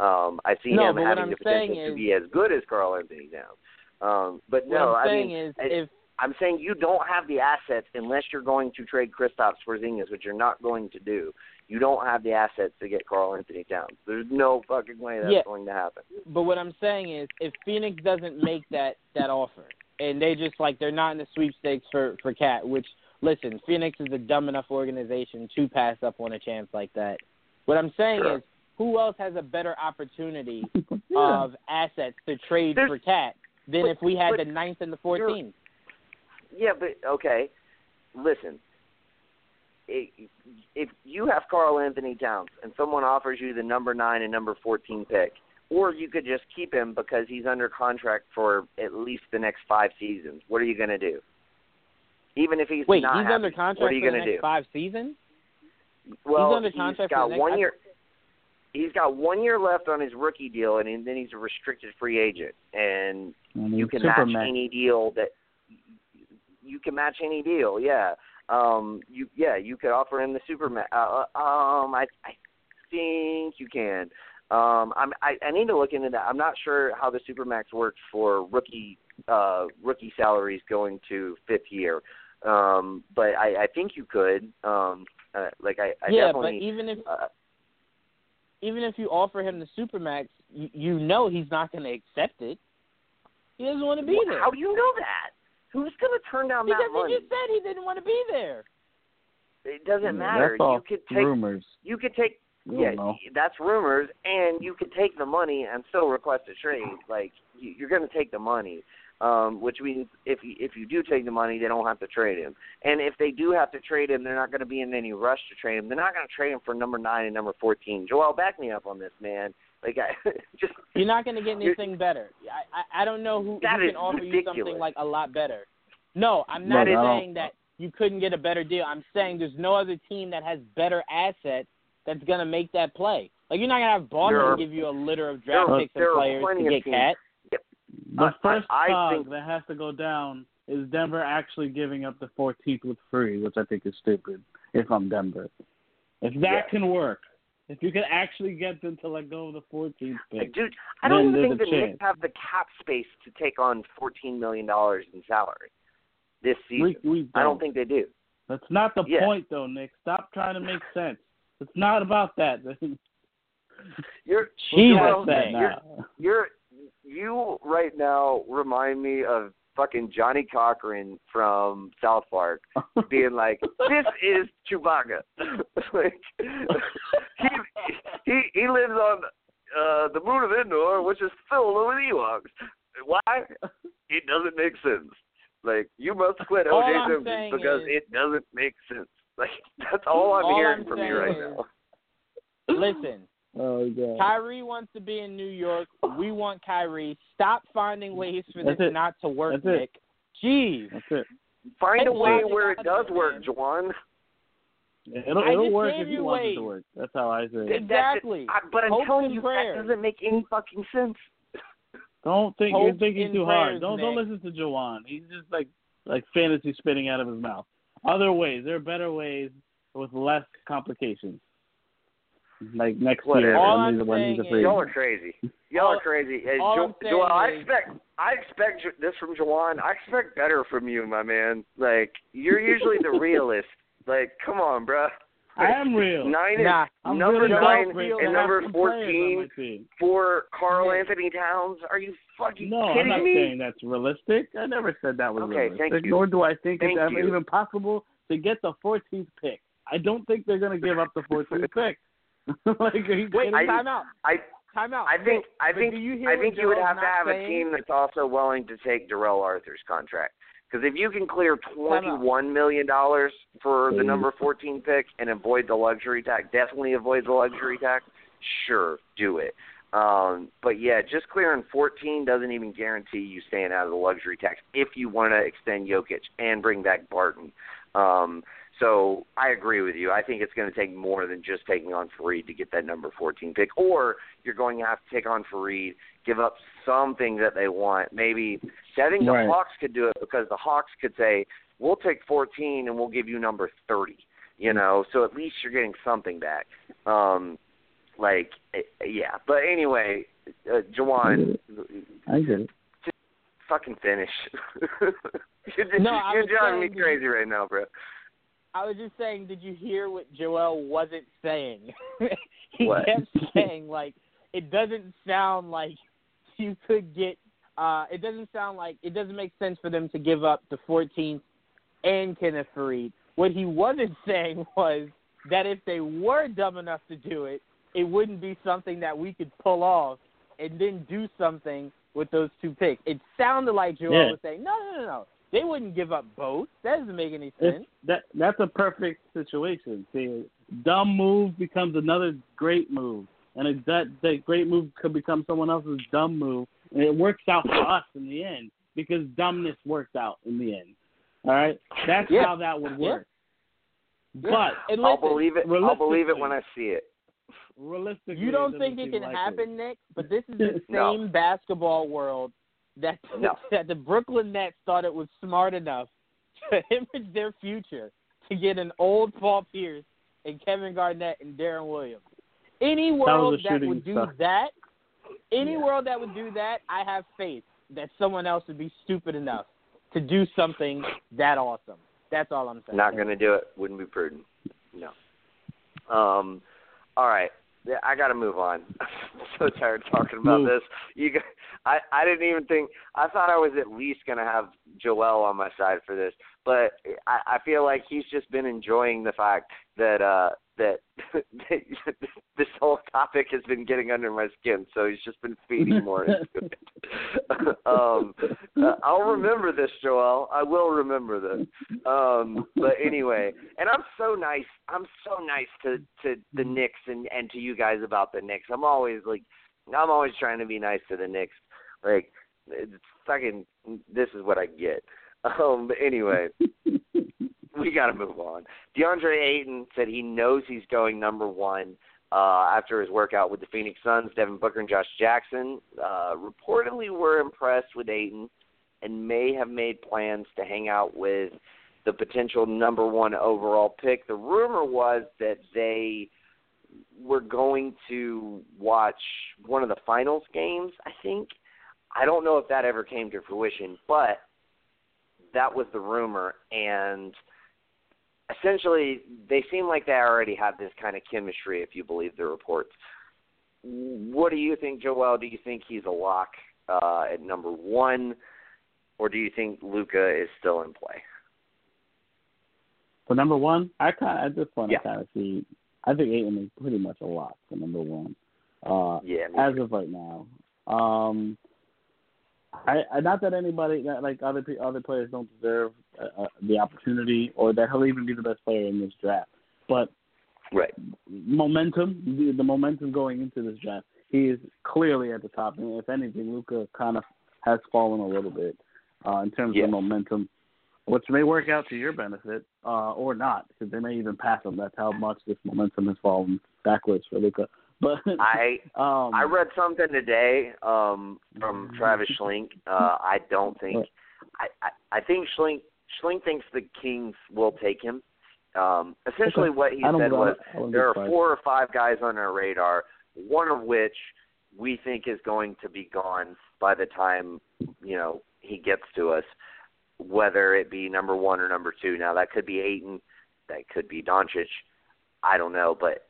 Um, I see No, him having I'm the potential saying to be as good as Karl-Anthony Towns. Um, but no, I mean, is I- if I'm saying you don't have the assets unless you're going to trade Kristaps Porzingis, which you're not going to do. You don't have the assets to get Karl-Anthony Towns. There's no fucking way that's Yeah. going to happen. But what I'm saying is, if Phoenix doesn't make that that offer, and they just like they're not in the sweepstakes for for KAT, which listen, Phoenix is a dumb enough organization to pass up on a chance like that. What I'm saying Sure. is, who else has a better opportunity Yeah. of assets to trade There's- for KAT than but- if we had but the ninth and the fourteenth? Yeah, but okay. Listen, if you have Karl-Anthony Towns and someone offers you the number nine and number fourteen pick, or you could just keep him because he's under contract for at least the next five seasons, what are you going to do? Even if he's Wait, not he's happy, under contract what are you for the going to next do? five seasons. Well, under contract for got the next- one I- year. He's got one year left on his rookie deal, and then he's a restricted free agent, and And you can super match any deal that you can match any deal. Yeah. Um. You. Yeah. You could offer him the super. Ma- uh, uh, um. I. I think you can. Um. I'm. I, I need to look into that. I'm not sure how the supermax works for rookie. Uh. Rookie salaries going to fifth year. Um. But I. I think you could. Um. Uh, like I. I yeah, but even if uh, even if you offer him the supermax, you, you know he's not going to accept it. He doesn't want to be wh- there. How do you know that? Who's going to turn down because that money? Because he just said he didn't want to be there. It doesn't Yeah, matter. That's all you could take. rumors. You could take You yeah, know. that's rumors, and you could take the money and still request a trade. Like you- you're going to take the money, um, which means if you, if you do take the money, they don't have to trade him. And if they do have to trade him, they're not going to be in any rush to trade him. They're not going to trade him for number nine and number fourteen. Joel, back me up on this, man. Like I just You're not going to get anything better. I, I I don't know who, That who is can offer you ridiculous. something like a lot better. No, I'm not I don't- saying that you couldn't get a better deal. I'm saying there's no other team that has better assets that's going to make that play. Like you're not going to have Boston There are- give you a litter of draft there- picks and players to get teams. KAT. The first I, I cog think that has to go down is Denver actually giving up the 14th with free, which I think is stupid. If I'm Denver, if that Yeah. can work, if you can actually get them to let go of the 14th pick, dude, I don't think the Knicks have the cap space to take on fourteen million dollars in salary this season. we we I don't think they do. that's not the Yeah. point though, Nick. Stop trying to make sense. It's not about that. You're man. you're, you're you right now remind me of fucking Johnnie Cochran from South Park being like, "This is Chewbacca." like he he he lives on uh the moon of Endor, which is filled with Ewoks. Why? It doesn't make sense. Like you must quit All OJ Simpson because is- it doesn't make sense. Like that's all I'm All hearing I'm from you right is- now. Listen, oh god. Kyrie wants to be in New York. We want Kyrie. Stop finding ways for this it. not to work, That's it. Nick. Jeez. That's it. Find a way where it does work, man. Juwan. It'll I it'll work if you you want it to work. That's how I say it. Exactly. I, but I'm Hopes telling you, prayers. that doesn't make any fucking sense. Don't think you're thinking too prayers, hard. Don't don't listen to Jawan. He's just like like fantasy spitting out of his mouth. Other ways, there are better ways with less complications. Like next Whatever. year, All when I'm he's when he's saying a is- free Y'all are crazy. Y'all All- are crazy. Hey, all Jo- I'm Joel, I expect I expect this from Jawan. I expect better from you, my man. Like you're usually the realist. Like, come on, bruh. I am real. Nine Nah, is I'm number really nine desperate and number some players on fourteen for Karl Yeah. Anthony Towns. Are you fucking No, kidding me? No, I'm not me? saying that's realistic. I never said that was Okay, realistic. thank you. Nor do I think Thank it's ever you. even possible to get the 14th pick. I don't think they're going to give up the 14th pick. like, are you Wait, I- time out. I Time out. I think I But think do you I think you would have to not have a team that's also willing to take Darrell Arthur's contract. Because if you can clear twenty one million dollars for the number fourteen pick and avoid the luxury tax, definitely avoid the luxury tax. Sure, do it. Um, but yeah, just clearing fourteen doesn't even guarantee you staying out of the luxury tax if you want to extend Jokic and bring back Barton. Um, So I agree with you. I think it's going to take more than just taking on Faried to get that number 14 pick, or you're going to have to take on Faried, give up something that they want. Maybe see, I think the Right. Hawks could do it because the Hawks could say, "We'll take 14 and we'll give you number 30." You know, so at least you're getting something back. Um, like, eh, yeah. But anyway, uh, Jawan, I get it. fucking finish. you're just, No, you're driving me crazy right now, bro. I was just saying, did you hear what Joel wasn't saying? he What? kept saying like it doesn't sound like you could get. uh It doesn't sound like it doesn't make sense for them to give up the 14th and Kenneth Faried. What he wasn't saying was that if they were dumb enough to do it, it wouldn't be something that we could pull off and then do something with those two picks. It sounded like Joel Yeah. was saying, no, no, no, no. They wouldn't give up both. That doesn't make any It's, sense. that that's a perfect situation. See, dumb move becomes another great move, and it, that that great move could become someone else's dumb move, and it works out for us in the end because dumbness works out in the end. All right, that's Yeah. how that would Yeah. work. But And I'll believe it. I'll believe it when I see it. realistically, You don't think it can likely. happen, Nick? But this is the No. same basketball world that No. that the Brooklyn Nets thought it was smart enough to image their future to get an old Paul Pierce and Kevin Garnett and Deron Williams. Any world a that would do star. that, any Yeah. world that would do that, I have faith that someone else would be stupid enough to do something that awesome. That's all I'm saying. Not going to do it. Wouldn't be prudent. No. Um. All right. Yeah, I got to move on. I'm so tired of talking about Move. this. You, got, I, I didn't even think. I thought I was at least going to have Joel on my side for this, but I, I feel like he's just been enjoying the fact that uh that this whole topic has been getting under my skin. So he's just been feeding more into it. um, uh, I'll remember this, Joel. I will remember this. Um, but anyway, and I'm so nice. I'm so nice to to the Knicks and and to you guys about the Knicks. I'm always like, I'm always trying to be nice to the Knicks. Like, it's fucking. This is what I get. Um, but anyway, we got to move on. DeAndre Ayton said he knows he's going number one uh, after his workout with the Phoenix Suns. Devin Booker and Josh Jackson uh, reportedly were impressed with Ayton and may have made plans to hang out with the potential number one overall pick. The rumor was that they were going to watch one of the finals games, I think. I don't know if that ever came to fruition, but that was the rumor and essentially they seem like they already have this kind of chemistry if you believe the reports. What do you think, Joel? Do you think he's a lock uh, at number one, or do you think Luka is still in play? For number one, I kind at this point Yeah. I kind of see. I think Ayton is pretty much a lock for number one. Uh, Yeah, as of right now. Um, I, I not that anybody that, like other pe- other players don't deserve uh, uh, the opportunity or that he'll even be the best player in this draft, but right. momentum, the, the momentum going into this draft, he is clearly at the top. And if anything, Luka kind of has fallen a little bit uh, in terms Yeah. of momentum, which may work out to your benefit uh, or not, because they may even pass him. That's how much this momentum has fallen backwards for Luka. But I um, I read something today um, from Travis Schlenk. Uh, I don't think I, I I think Schlenk Schlenk thinks the Kings will take him. Um, essentially, Okay. what he said was I wouldn't be there are four or five guys on our radar, one of which we think is going to be gone by the time you know he gets to us, whether it be number one or number two. Now that could be Ayton, that could be Doncic. I don't know, but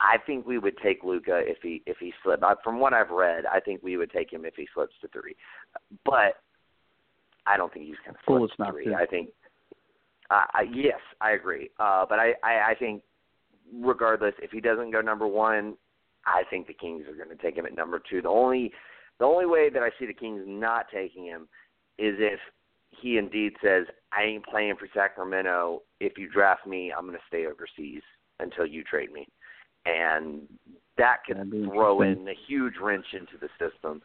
I think we would take Luka if he if he slipped. From what I've read, I think we would take him if he slips to three, but I don't think he's going to slip Foolish to not three. to. I think, uh, I, yes, I agree. Uh, but I, I I think regardless, if he doesn't go number one, I think the Kings are going to take him at number two. The only the only way that I see the Kings not taking him is if he indeed says, "I ain't playing for Sacramento. If you draft me, I'm going to stay overseas until you trade me," and that could throw in a huge wrench into the system.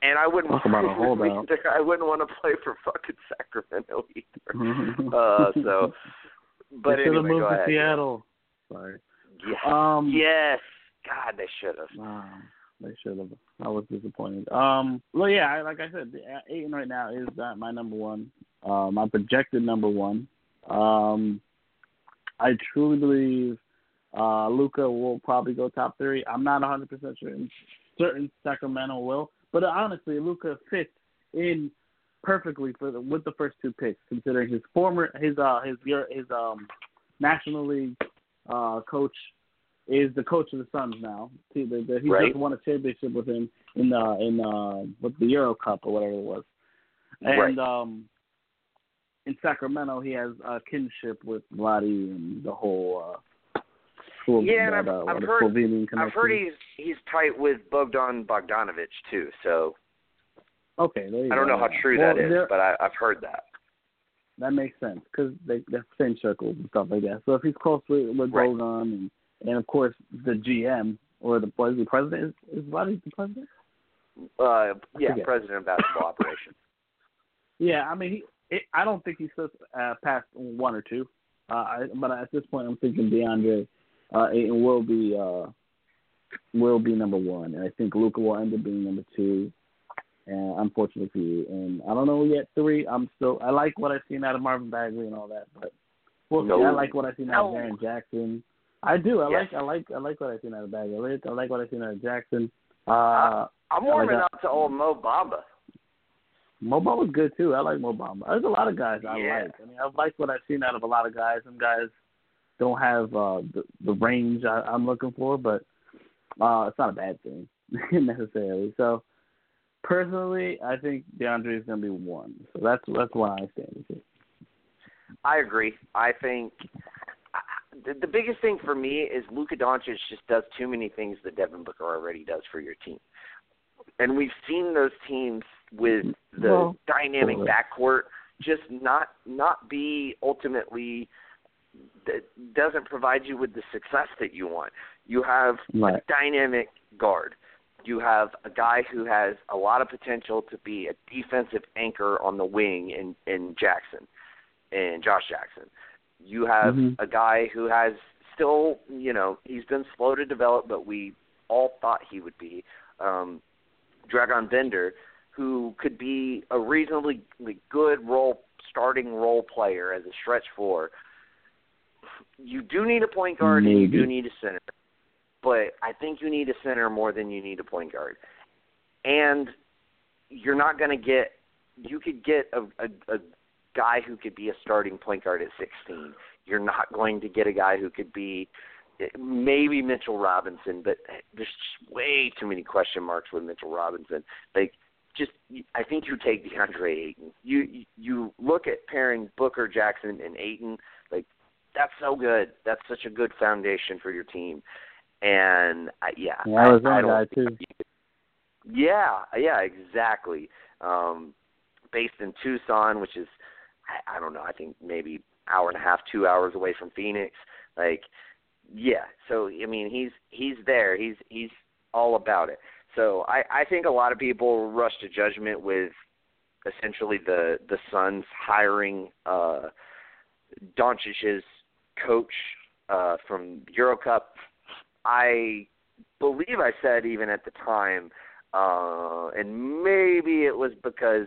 And I wouldn't Talk want to holdout. either. I wouldn't want to play for fucking Sacramento either. Uh, so but they should have anyway, moved go to ahead. Seattle. Sorry. Yeah. Um, yes. God, they should have. They should have. I was disappointed. Um, well, yeah, I- like I said, the- Ayton right now is uh, my number one. Uh, my projected number one. Um, I truly believe uh, Luka will probably go top three. I'm not 100 percent certain. Certain Sacramento will, but honestly, Luka fits in perfectly for the, with the first two picks, considering his former his uh his his um National League uh coach is the coach of the Suns now. He, the, the, he Right. just won a championship with him in uh in uh with the Euro Cup or whatever it was. And Right. um in Sacramento he has a kinship with Vlade and the whole uh Slo- Yeah, and that, I've- uh, I've heard- Slovenian connection. I've heard he's he's tight with Bogdan Bogdanovich too. So Okay, there you I don't know how true well, that is, there- but I, I've heard that. That makes sense because they they're same circles and stuff like that. So if he's close with with Right. Bogan and and of course the GM or the was the president is is Vlade the president? Uh, yeah, president of basketball operations. Yeah, I mean he. It, I don't think he slips uh, past one or two. Uh, I, but at this point, I'm thinking DeAndre uh, Ayton will be uh, will be number one, and I think Luka will end up being number two. And unfortunately for you, and I don't know yet three. I'm still. I like what I've seen out of Marvin Bagley and all that, but we'll see. No. I like what I've seen out of No. Jaren Jackson. I do. I Yes. like. I like. I like what I've seen out of Bagley. I like, I like what I've seen out of Jackson. Uh, I'm warming that. up to old Mo Bamba. Mobile was good too. I like Mobile. There's a lot of guys I Yeah. like. I mean, I've liked what I've seen out of a lot of guys. Some guys don't have uh, the the range I, I'm looking for, but uh, it's not a bad thing necessarily. So personally, I think DeAndre is going to be one. So that's that's why I stand with it. I agree. I think the, the biggest thing for me is Luka Doncic just does too many things that Devin Booker already does for your team, and we've seen those teams with the Well, dynamic sort backcourt just not not be ultimately that doesn't provide you with the success that you want. You have Right. a dynamic guard. You have a guy who has a lot of potential to be a defensive anchor on the wing in in Jackson and Josh Jackson. You have Mhm. a guy who has still, you know, he's been slow to develop, but we all thought he would be. Um, Dragan Bender, who could be a reasonably good role starting role player as a stretch four. You do need a point guard and you do need a center, but I think you need a center more than you need a point guard. And you're not going to get. You could get a, a, a guy who could be a starting point guard at 16. You're not going to get a guy who could be maybe Mitchell Robinson, but there's just way too many question marks with Mitchell Robinson. Like, just I think you take DeAndre Ayton. You you look at pairing Booker, Jackson, and Ayton. That's so good. That's such a good foundation for your team. And I, yeah, Yeah, I was I, I that guy too. yeah, yeah, exactly. Um, based in Tucson, which is I, I don't know, I think maybe hour and a half, two hours away from Phoenix. Like, yeah. So I mean, he's he's there. He's he's all about it. So I I think a lot of people rush to judgment with essentially the the Suns hiring uh Doncic's coach uh from EuroCup. I believe I said even at the time uh, and maybe it was because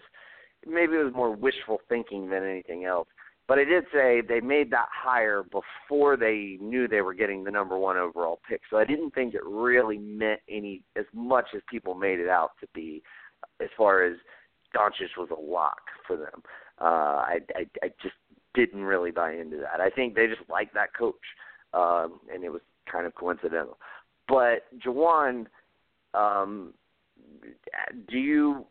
maybe it was more wishful thinking than anything else. But I did say they made that hire before they knew they were getting the number one overall pick. So I didn't think it really meant any as much as people made it out to be, as far as Doncic was a lock for them. Uh, I, I I just didn't really buy into that. I think they just liked that coach, um, and it was kind of coincidental. But Jawan, um, do you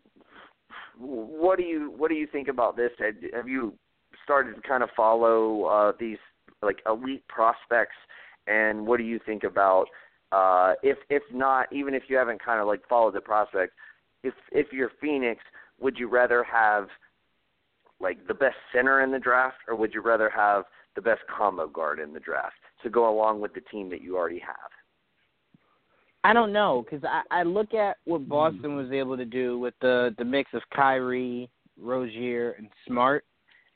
what do you what do you think about this? Have you started to kind of follow uh, these like elite prospects, and what do you think about uh, if if not even if you haven't kind of like followed the prospects, if if you're Phoenix, would you rather have like the best center in the draft, or would you rather have the best combo guard in the draft to go along with the team that you already have? I don't know because I, I look at what Boston was able to do with the the mix of Kyrie, Rozier, and Smart,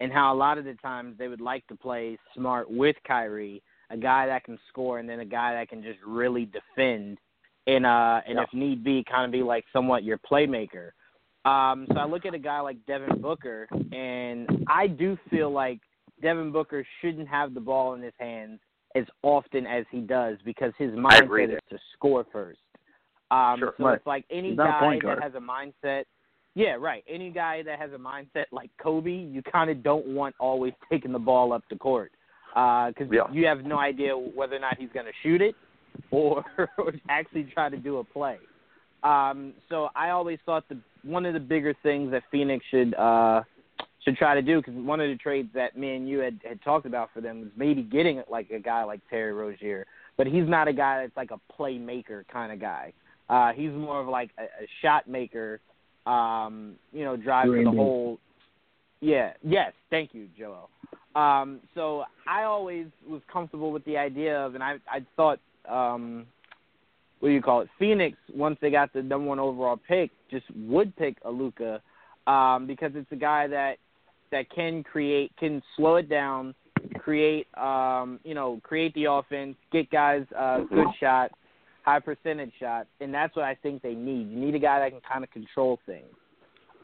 and how a lot of the times they would like to play smart with Kyrie, a guy that can score, and then a guy that can just really defend, and uh, and Yeah. if need be, kind of be like somewhat your playmaker. Um, so I look at a guy like Devin Booker, and I do feel like Devin Booker shouldn't have the ball in his hands as often as he does because his mindset is to score first. Um, Sure. so Right. it's like any He's not a guy that has a mindset. Yeah, right. Any guy that has a mindset like Kobe, you kind of don't want always taking the ball up the court because Yeah. you have no idea whether or not he's going to shoot it or, or actually try to do a play. Um, so I always thought the one of the bigger things that Phoenix should uh, should try to do because one of the trades that me and you had, had talked about for them was maybe getting like a guy like Terry Rozier, but he's not a guy that's like a playmaker kind of guy. Uh, he's more of like a, a shot maker. Um, you know, drive for the whole. Yeah. Yes. Thank you, Joel. Um, so I always was comfortable with the idea of, and I I thought, um, what do you call it? Phoenix once they got the number one overall pick, just would pick Aluka, um, because it's a guy that that can create, can slow it down, create, um, you know, create the offense, get guys uh, good shots, high percentage shots, and that's what I think they need. You need a guy that can kind of control things.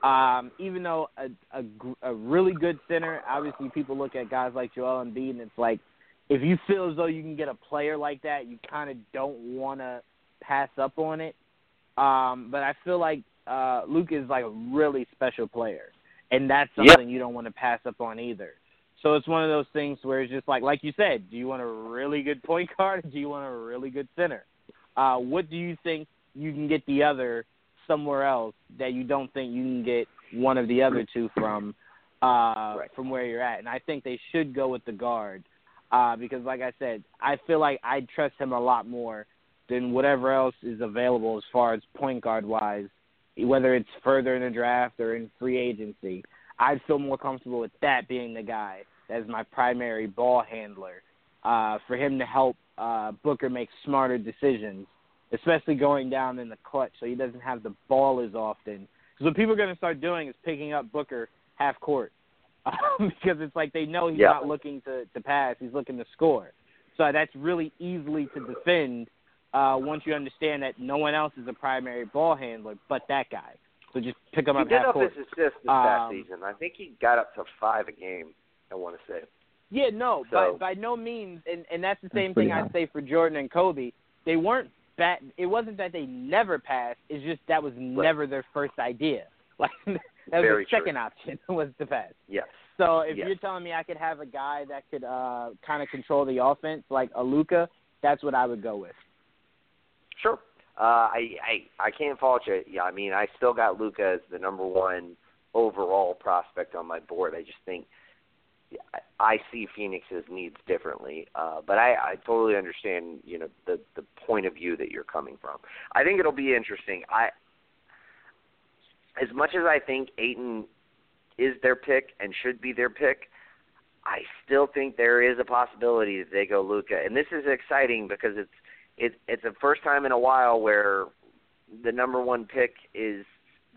Um, even though a, a a really good center, obviously people look at guys like Joel Embiid, and it's like if you feel as though you can get a player like that, you kind of don't want to pass up on it. Um, but I feel like uh, Luke is like a really special player, and that's Yep. something you don't want to pass up on either. So it's one of those things where it's just like, like you said, do you want a really good point guard? Or do you want a really good center? Uh, what do you think you can get the other somewhere else that you don't think you can get one of the other two from uh, Right. from where you're at? And I think they should go with the guard uh, because, like I said, I feel like I trust him a lot more than whatever else is available as far as point guard wise, whether it's further in the draft or in free agency. I'd feel more comfortable with that being the guy as my primary ball handler uh, for him to help uh, Booker make smarter decisions, especially going down in the clutch so he doesn't have the ball as often. Because what people are going to start doing is picking up Booker half court um, because it's like they know he's Yeah. not looking to, to pass, he's looking to score. So that's really easily to defend uh, once you understand that no one else is a primary ball handler but that guy. So just pick him He up did half up court. his assists this past Um, season. I think he got up to five a game. I want to say. Yeah, no, So- by by no means, and and that's the same pretty thing. I'd say for Jordan and Kobe. They weren't bad. It wasn't that they never passed. It's just that was never their first idea. Like that was Very the true. second option was to pass. Yes. So if Yes. you're telling me I could have a guy that could uh kind of control the offense like a Luka, that's what I would go with. Sure. Uh, I I I can't fault you. Yeah, I mean, I still got Luka as the number one overall prospect on my board. I just think I, see Phoenix's needs differently. Uh, but I I totally understand, you know, the the point of view that you're coming from. I think it'll be interesting. I as much as I think Ayton is their pick and should be their pick, I still think there is a possibility that they go Luka, and this is exciting because it's it, it's the first time in a while where the number one pick is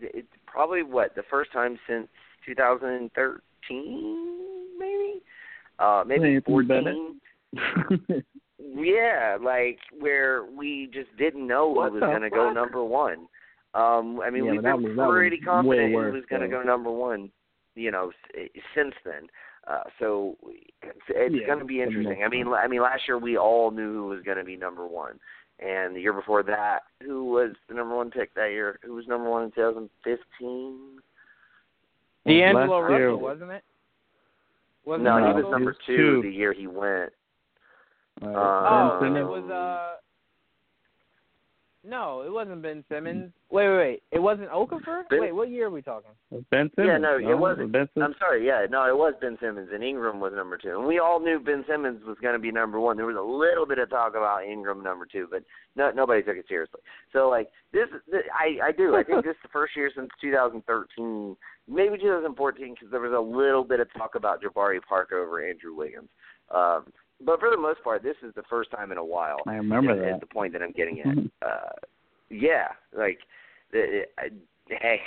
it's probably what the first time since 2013 maybe? Uh maybe Anthony Bennett. 14 yeah like where we just didn't know What who was going to go number one. Um i mean Yeah, we've been was- pretty confident who was going to go number one you know since then uh, so it's, it's Yeah, going to be interesting. I mean, I mean, last year we all knew who was going to be number one, and the year before that, who was the number one pick that year? Who was number one in 2015? D'Angelo Last year- Russell, wasn't it? Wasn't No, it he was Russell? number was two, two. the year he went. Uh, Oh, Ben it was uh. No, it wasn't Ben Simmons. Wait, wait, wait. It wasn't Okafor. Ben- Wait, what year are we talking? Ben Simmons. Yeah, no, it wasn't. Ben Simmons. I'm sorry, yeah, no, it was Ben Simmons, and Ingram was number two, and we all knew Ben Simmons was going to be number one. There was a little bit of talk about Ingram number two, but no, nobody took it seriously. So, like this, this I I do. I think this is the first year since 2013, maybe 2014, because there was a little bit of talk about Jabari Parker over Andrew Wiggins. Um, but for the most part, this is the first time in a while. I remember is, that. is the point that I'm getting at. Mhm. uh, yeah, like, the, I, hey,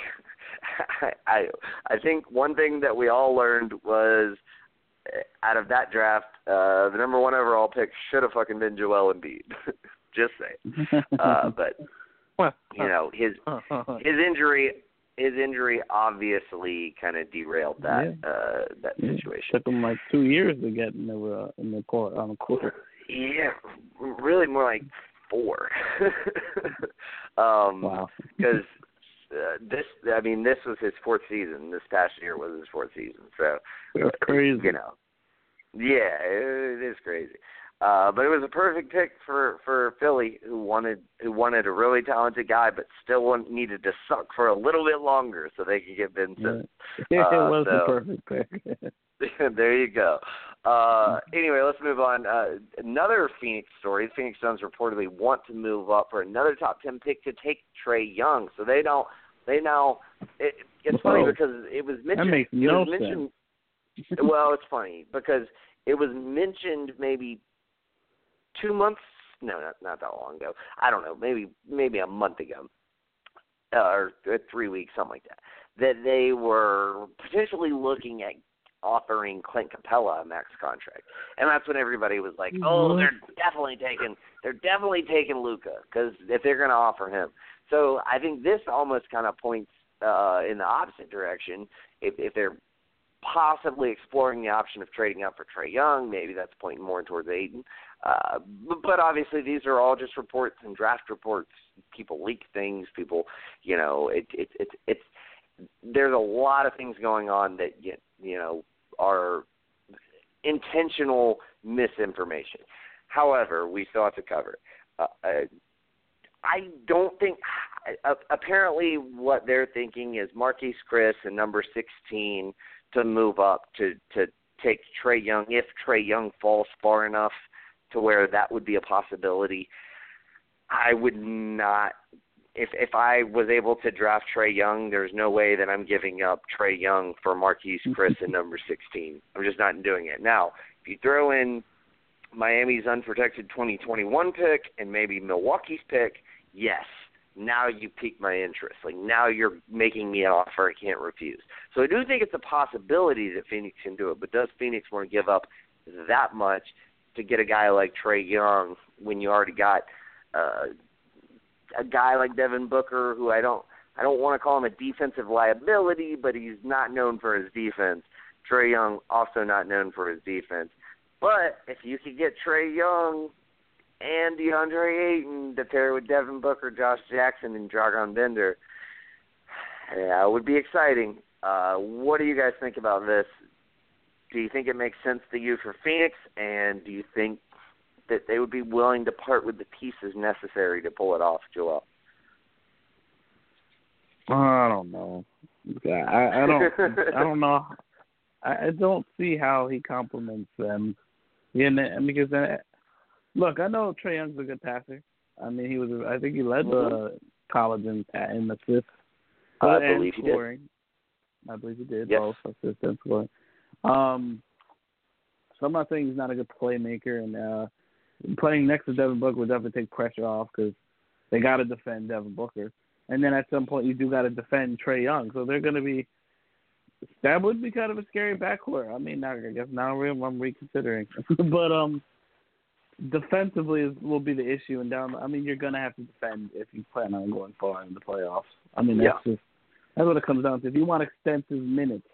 I I think one thing that we all learned was uh, out of that draft, uh, the number one overall pick should have fucking been Joel Embiid. Just say, uh, but well, you know his his injury his injury obviously kind of derailed that Yeah. uh that Yeah. situation. Took him like two years to get in the uh, in the court on the court. Yeah, really more like four. um Wow. because uh, this I mean this was his fourth season. This past year was his fourth season. So That's crazy. you know. Yeah, it, it is crazy. Uh, but it was a perfect pick for for Philly, who wanted who wanted a really talented guy, but still needed to suck for a little bit longer so they could get Ben Yeah. Simmons. it Uh, was so- the perfect pick. there you go. Uh, anyway, let's move on. Uh, another Phoenix story. The Phoenix Suns reportedly want to move up for another top ten pick to take Trae Young. So they don't. They now. It, it's funny because it was mentioned. That makes it no was mentioned, well, it's funny because it was mentioned maybe two months. No, not not that long ago. I don't know. Maybe maybe a month ago, uh, or three weeks, something like that. That they were potentially looking at offering Clint Capela a max contract, and that's when everybody was like, "Oh, they're definitely taking, they're definitely taking Luka because if they're going to offer him." So I think this almost kind of points uh, in the opposite direction. If if they're possibly exploring the option of trading up for Trae Young, maybe that's pointing more towards Ayton. Uh, but, but obviously, these are all just reports and draft reports. People leak things. People, you know, it it it it's there's a lot of things going on that you, you know are intentional misinformation. However, we still have to cover. it. Uh, uh, I don't think. Uh, apparently, what they're thinking is Marquese Chriss and number 16 to move up to to take Trae Young if Trae Young falls far enough to where that would be a possibility. I would not if if I was able to draft Trae Young, there's no way that I'm giving up Trae Young for Marquese Chriss and number 16. I'm just not doing it. Now, if you throw in Miami's unprotected 2021 pick and maybe Milwaukee's pick, yes, now you pique my interest. Like now you're making me an offer I can't refuse. So I do think it's a possibility that Phoenix can do it, but does Phoenix want to give up that much to get a guy like Trae Young when you already got uh, a guy like Devin Booker who I don't I don't want to call him a defensive liability, but he's not known for his defense. Trae Young also not known for his defense. But if you could get Trae Young and DeAndre Ayton to pair with Devin Booker, Josh Jackson, and Dragan Bender, yeah, it would be exciting. Uh, what do you guys think about this? Do you think it makes sense to you for Phoenix, and do you think that they would be willing to part with the pieces necessary to pull it off, Joel? I don't know. I, I don't. I don't know. I, I don't see how he complements them. Yeah, because uh, look, I know Trae Young's a good passer. I mean, he was. I think he led the college in in assists. I and believe he did. I believe he did Yes. both assists and scoring. Um, so I'm not saying he's not a good playmaker, and uh, playing next to Devin Booker would definitely take pressure off because they got to defend Devin Booker, and then at some point you do got to defend Trae Young. So they're going to be that would be kind of a scary backcourt. I mean, now I guess now I'm I'm reconsidering, but um, defensively is, will be the issue, and down. I mean, you're going to have to defend if you plan on going far in the playoffs. I mean, that's just that's what it comes down to. If you want extensive minutes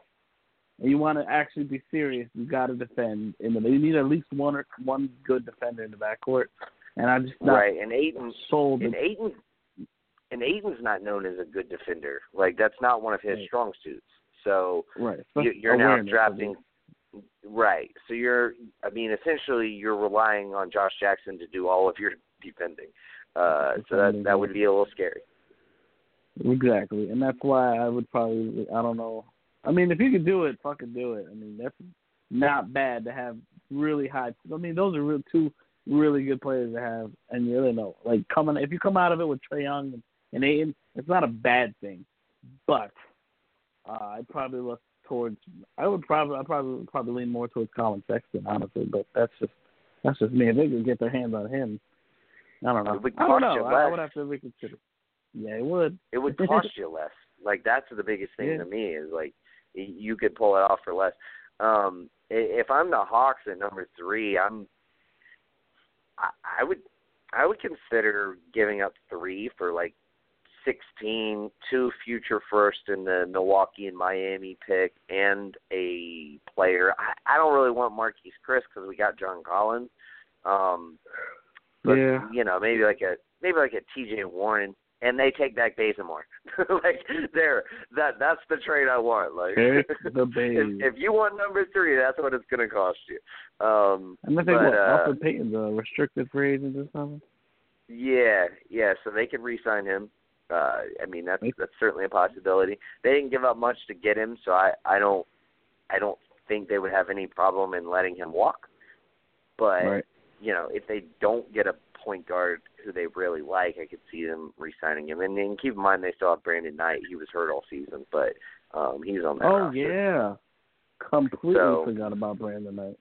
and you want to actually be serious, you got to defend. In the, you need at least one or one good defender in the backcourt. And I'm just not right, and Ayton sold. and Ayton and Ayton's not known as a good defender. Like that's not one of his Right. strong suits. So right. you, you're now Awareness drafting right. So you're I mean essentially you're relying on Josh Jackson to do all of your defending. Uh so that that would be a little scary. Exactly, and that's why I would probably. I don't know. I mean, if you could do it, fucking do it. I mean, that's not bad to have really high. I mean, those are real two really good players to have, and you really know, like coming if you come out of it with Trae Young and, and Ayton, it's not a bad thing. But uh, I'd probably look towards. I would probably. I probably probably lean more towards Collin Sexton, honestly. But that's just that's just me. If they could get their hands on him, I don't know. I don't know. I, I would have to reconsider. Yeah, it would. It would cost you less. Like that's the biggest thing Yeah. to me is like you could pull it off for less. Um, if I'm the Hawks at number three, I'm I, I would I would consider giving up three for like sixteen, two future first in the Milwaukee and Miami pick, and a player. I, I don't really want Marquese Chriss because we got John Collins. Um, but Yeah. you know, maybe like a maybe like a T.J. Warren, and they take back Bazemore. like there, that that's the trade I want. Like the if, if you want number three, that's what it's going to cost you. Um, think but, what uh, Elfrid Payton's a restricted free agent or something. Yeah, yeah. So they could re-sign him. Uh, I mean, that's that's certainly a possibility. They didn't give up much to get him, so I I don't I don't think they would have any problem in letting him walk. But Right. you know, if they don't get a point guard who they really like, I could see them re-signing him. And, and keep in mind, they still have Brandon Knight. He was hurt all season, but um, he's on that Oh roster. yeah. Completely So- forgot about Brandon Knight.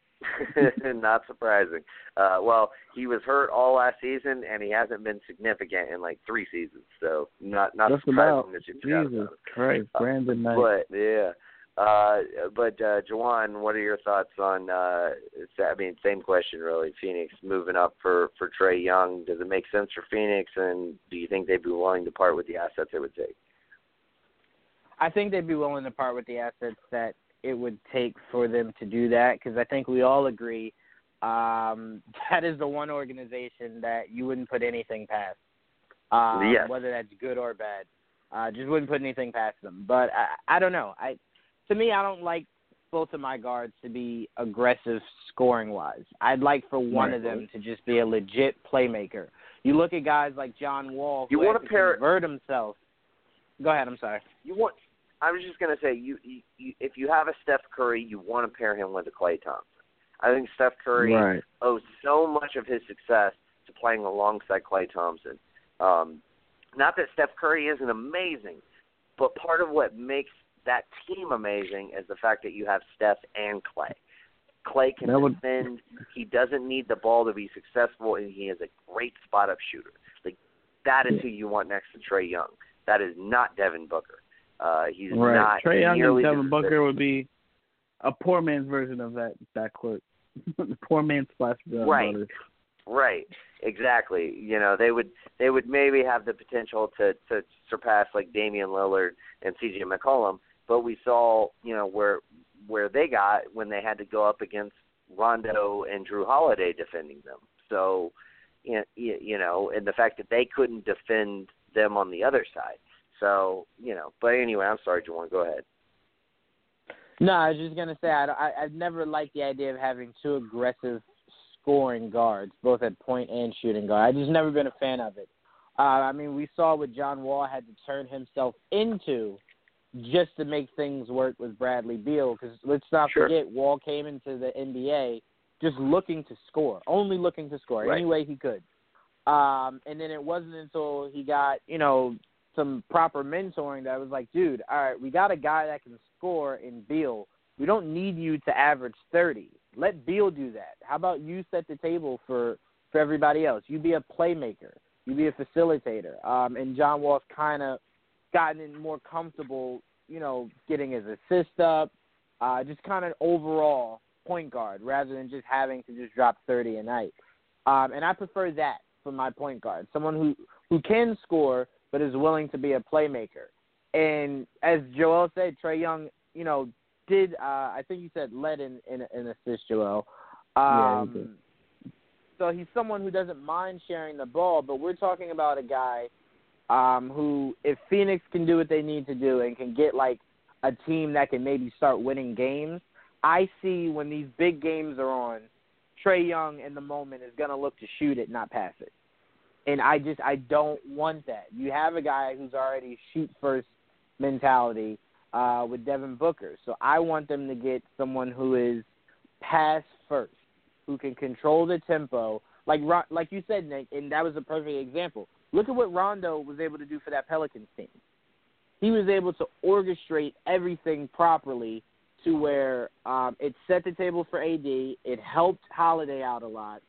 Not surprising. Uh, well, he was hurt all last season, and he hasn't been significant in like three seasons. So not not Just surprising about. that you forgot Jesus about him. Christ, Brandon Knight. But yeah, uh, but uh, Jawan, what are your thoughts on? Uh, I mean, same question really. Phoenix moving up for for Trey Young. Does it make sense for Phoenix? And do you think they'd be willing to part with the assets it would take? I think they'd be willing to part with the assets that it would take for them to do that because I think we all agree um, that is the one organization that you wouldn't put anything past, um, Yes. whether that's good or bad. Uh, just wouldn't put anything past them. But I, I don't know. I to me, I don't like both of my guards to be aggressive scoring wise. I'd like for one Right. of them to just be a legit playmaker. You look at guys like John Wall who You wanna to pair- convert himself. Go ahead. I'm sorry. You want? I was just gonna say, you, you, you if you have a Steph Curry, you want to pair him with a Klay Thompson. I think Steph Curry Right. owes so much of his success to playing alongside Klay Thompson. Um, not that Steph Curry isn't amazing, but part of what makes that team amazing is the fact that you have Steph and Klay. Klay can That would- defend. He doesn't need the ball to be successful, and he is a great spot up shooter. Like that is who you want next to Trae Young. That is not Devin Booker. Uh, he's Right. not Trae Young and Devin Booker would be a poor man's version of that that quote. poor man's Splash. Right. Right. Exactly. You know, they would they would maybe have the potential to to surpass like Damian Lillard and CJ McCollum, but we saw, you know, where where they got when they had to go up against Rondo and Jrue Holiday defending them. So, you know, and the fact that they couldn't defend them on the other side. So, you know, but anyway, I'm sorry, Jawan, go ahead. No, I was just gonna say I, I I've never liked the idea of having two aggressive scoring guards, both at point and shooting guard. I've just never been a fan of it. Uh, I mean, we saw what John Wall had to turn himself into just to make things work with Bradley Beal. Because let's not Sure. forget, Wall came into the NBA just looking to score, only looking to score Right. any way he could. Um, and then it wasn't until he got, you know, some proper mentoring that I was like, dude, all right, we got a guy that can score in Beal. We don't need you to average 30. Let Beal do that. How about you set the table for for everybody else? You be a playmaker. You be a facilitator. Um, and John Wall's kind of gotten more comfortable, you know, getting his assist up, uh, just kind of overall point guard rather than just having to just drop 30 a night. Um, and I prefer that for my point guard, someone who who can score but is willing to be a playmaker. And as Joel said, Trae Young, you know, did uh, I think you said led in in an assist, Joel. Yeah, he Um, did. so he's someone who doesn't mind sharing the ball, but we're talking about a guy um, who, if Phoenix can do what they need to do and can get like a team that can maybe start winning games, I see when these big games are on, Trae Young in the moment is going to look to shoot it, not pass it. And I just I don't want that. You have a guy who's already shoot first mentality uh, with Devin Booker, so I want them to get someone who is pass first, who can control the tempo. Like like you said, Nick, and that was a perfect example. Look at what Rondo was able to do for that Pelicans team. He was able to orchestrate everything properly to where um, it set the table for AD. It helped Holiday out a lot,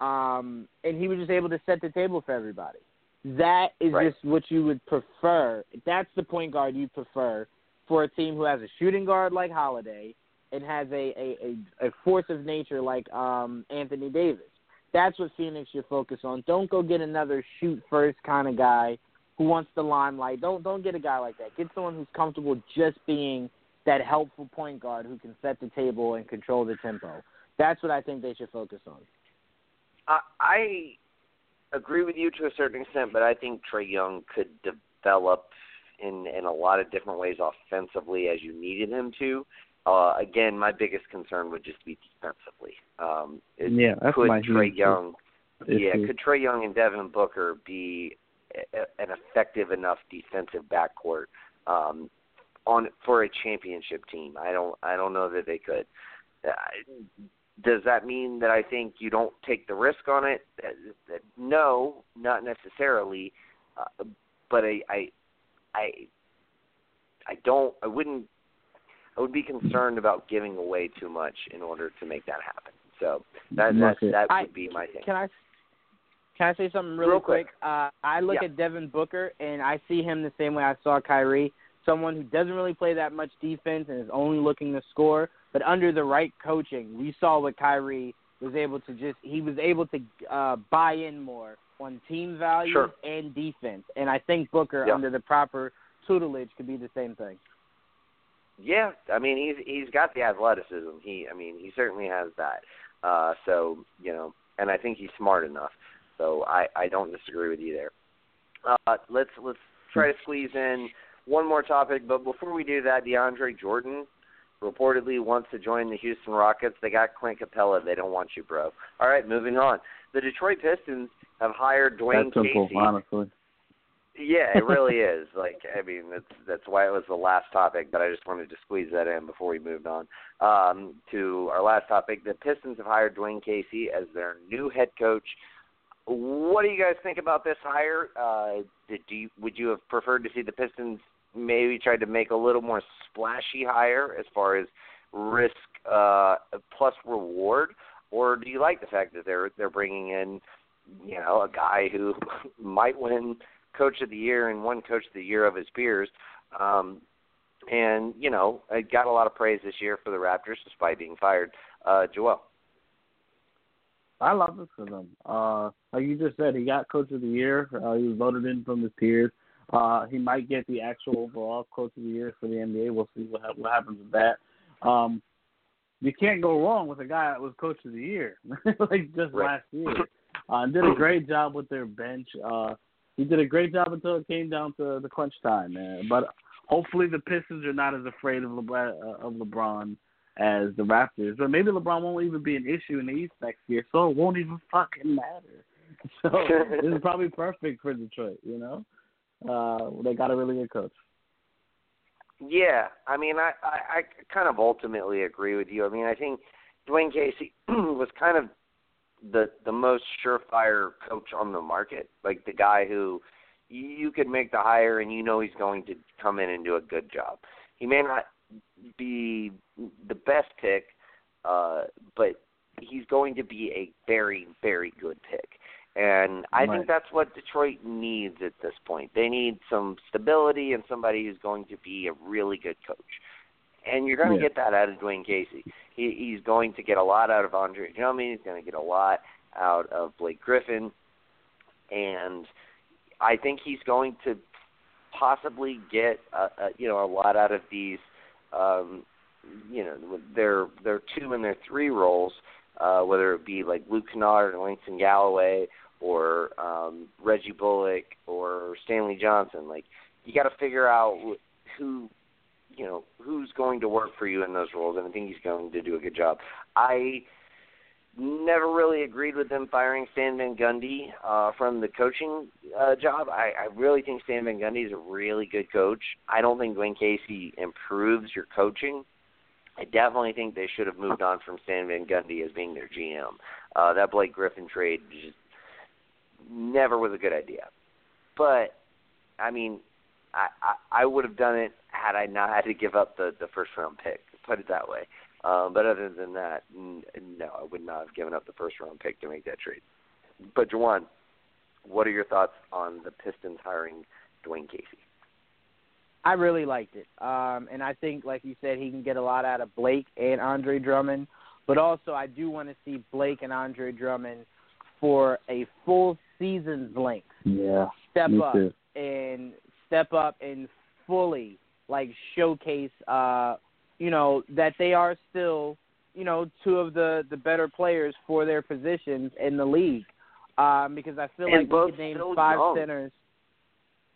um, and he was just able to set the table for everybody. that is Right. just what you would prefer. That's the point guard you prefer for a team who has a shooting guard like Holiday and has a a, a, a force of nature like um Anthony Davis. That's what Phoenix should focus on. Don't go get another shoot first kind of guy who wants the limelight. Don't don't get a guy like that. Get someone who's comfortable just being that helpful point guard who can set the table and control the tempo. That's what I think they should focus on. I, I agree with you to a certain extent, but I think Trae Young could develop in in a lot of different ways offensively as you needed him to. Uh, again, my biggest concern would just be defensively. Um, it, Yeah, that's could my Trae Young, yeah, could Trae Young and Devin Booker be a, an effective enough defensive backcourt um, on for a championship team? I don't, I don't know that they could. Uh, does that mean that I think you don't take the risk on it? Uh, uh, No, not necessarily. Uh, but I, I, I, I don't. I wouldn't. I would be concerned about giving away too much in order to make that happen. So that that Okay. that I- would be my thing. Can I can I say something really Real quick. Uh, I look Yeah. at Devin Booker and I see him the same way I saw Kyrie, someone who doesn't really play that much defense and is only looking to score. But under the right coaching, we saw what Kyrie was able to just he was able to uh, buy in more on team value Sure. and defense. And I think Booker Yeah. under the proper tutelage could be the same thing. Yeah, I mean he's he's got the athleticism. He I mean he certainly has that. Uh so, you know, and I think he's smart enough. So I I don't disagree with you there. Uh let's let's try to squeeze in one more topic, but before we do that, DeAndre Jordan reportedly wants to join the Houston Rockets. They got Clint Capela. They don't want you, bro. All right, moving on. The Detroit Pistons have hired Dwane That's simple, Casey. honestly. Yeah, it really is. Like, I mean, that's that's why it was the last topic, but I just wanted to squeeze that in before we moved on um, to our last topic. The Pistons have hired Dwane Casey as their new head coach. What do you guys think about this hire? Uh, did do you, would you have preferred to see the Pistons maybe tried to make a little more splashy hire as far as risk uh, plus reward, or do you like the fact that they're they're bringing in you know a guy who might win coach of the year and one coach of the year of his peers. Um, and, you know, I got a lot of praise this year for the Raptors despite being fired. Uh, Joel. I love this for them. Uh, like you just said, he got Coach of the Year. Uh, he was voted in from his peers. Uh, he might get the actual overall Coach of the Year for the NBA. We'll see what, ha- what happens with that. Um, you can't go wrong with a guy that was Coach of the Year, like just Right. last year. Uh, did a great job with their bench. Uh, he did a great job until it came down to the crunch time, man. But hopefully the Pistons are not as afraid of LeBron, uh, of LeBron as the Raptors. But maybe LeBron won't even be an issue in the East next year, so it won't even fucking matter. So this is probably perfect for Detroit. You know, uh, they got a really good coach. Yeah, I mean, I, I, I kind of ultimately agree with you. I mean, I think Dwane Casey was kind of the the most surefire coach on the market, like the guy who you could make the hire and you know he's going to come in and do a good job. He may not be the best pick, uh, but he's going to be a very, very good pick. And I Right. think that's what Detroit needs at this point. They need some stability and somebody who's going to be a really good coach. And you're going to Yeah. get that out of Dwane Casey. He, he's going to get a lot out of Andre Drummond. He's going to get a lot out of Blake Griffin. And I think he's going to possibly get a, a, you know a lot out of these um you know their their two and their three roles uh whether it be like Luke Kennard and Langston Galloway or um Reggie Bullock or Stanley Johnson like you got to figure out who you know who's going to work for you in those roles and I think he's going to do a good job I never really agreed with them firing Stan Van Gundy uh, from the coaching uh, job. I, I really think Stan Van Gundy is a really good coach. I don't think Dwane Casey improves your coaching. I definitely think they should have moved on from Stan Van Gundy as being their GM. Uh, that Blake Griffin trade just never was a good idea. But I mean, I, I I would have done it had I not had to give up the the first round pick. Put it that way. Um, but other than that, n- no, I would not have given up the first round pick to make that trade. But Juwan, what are your thoughts on the Pistons hiring Dwane Casey? I really liked it, um, and I think, like you said, he can get a lot out of Blake and Andre Drummond. But also, I do want to see Blake and Andre Drummond for a full season's length. Yeah, step up too. and step up and fully like showcase, uh, you know, that they are still, you know, two of the the better players for their positions in the league. Um, because I feel And like we could name five young. centers.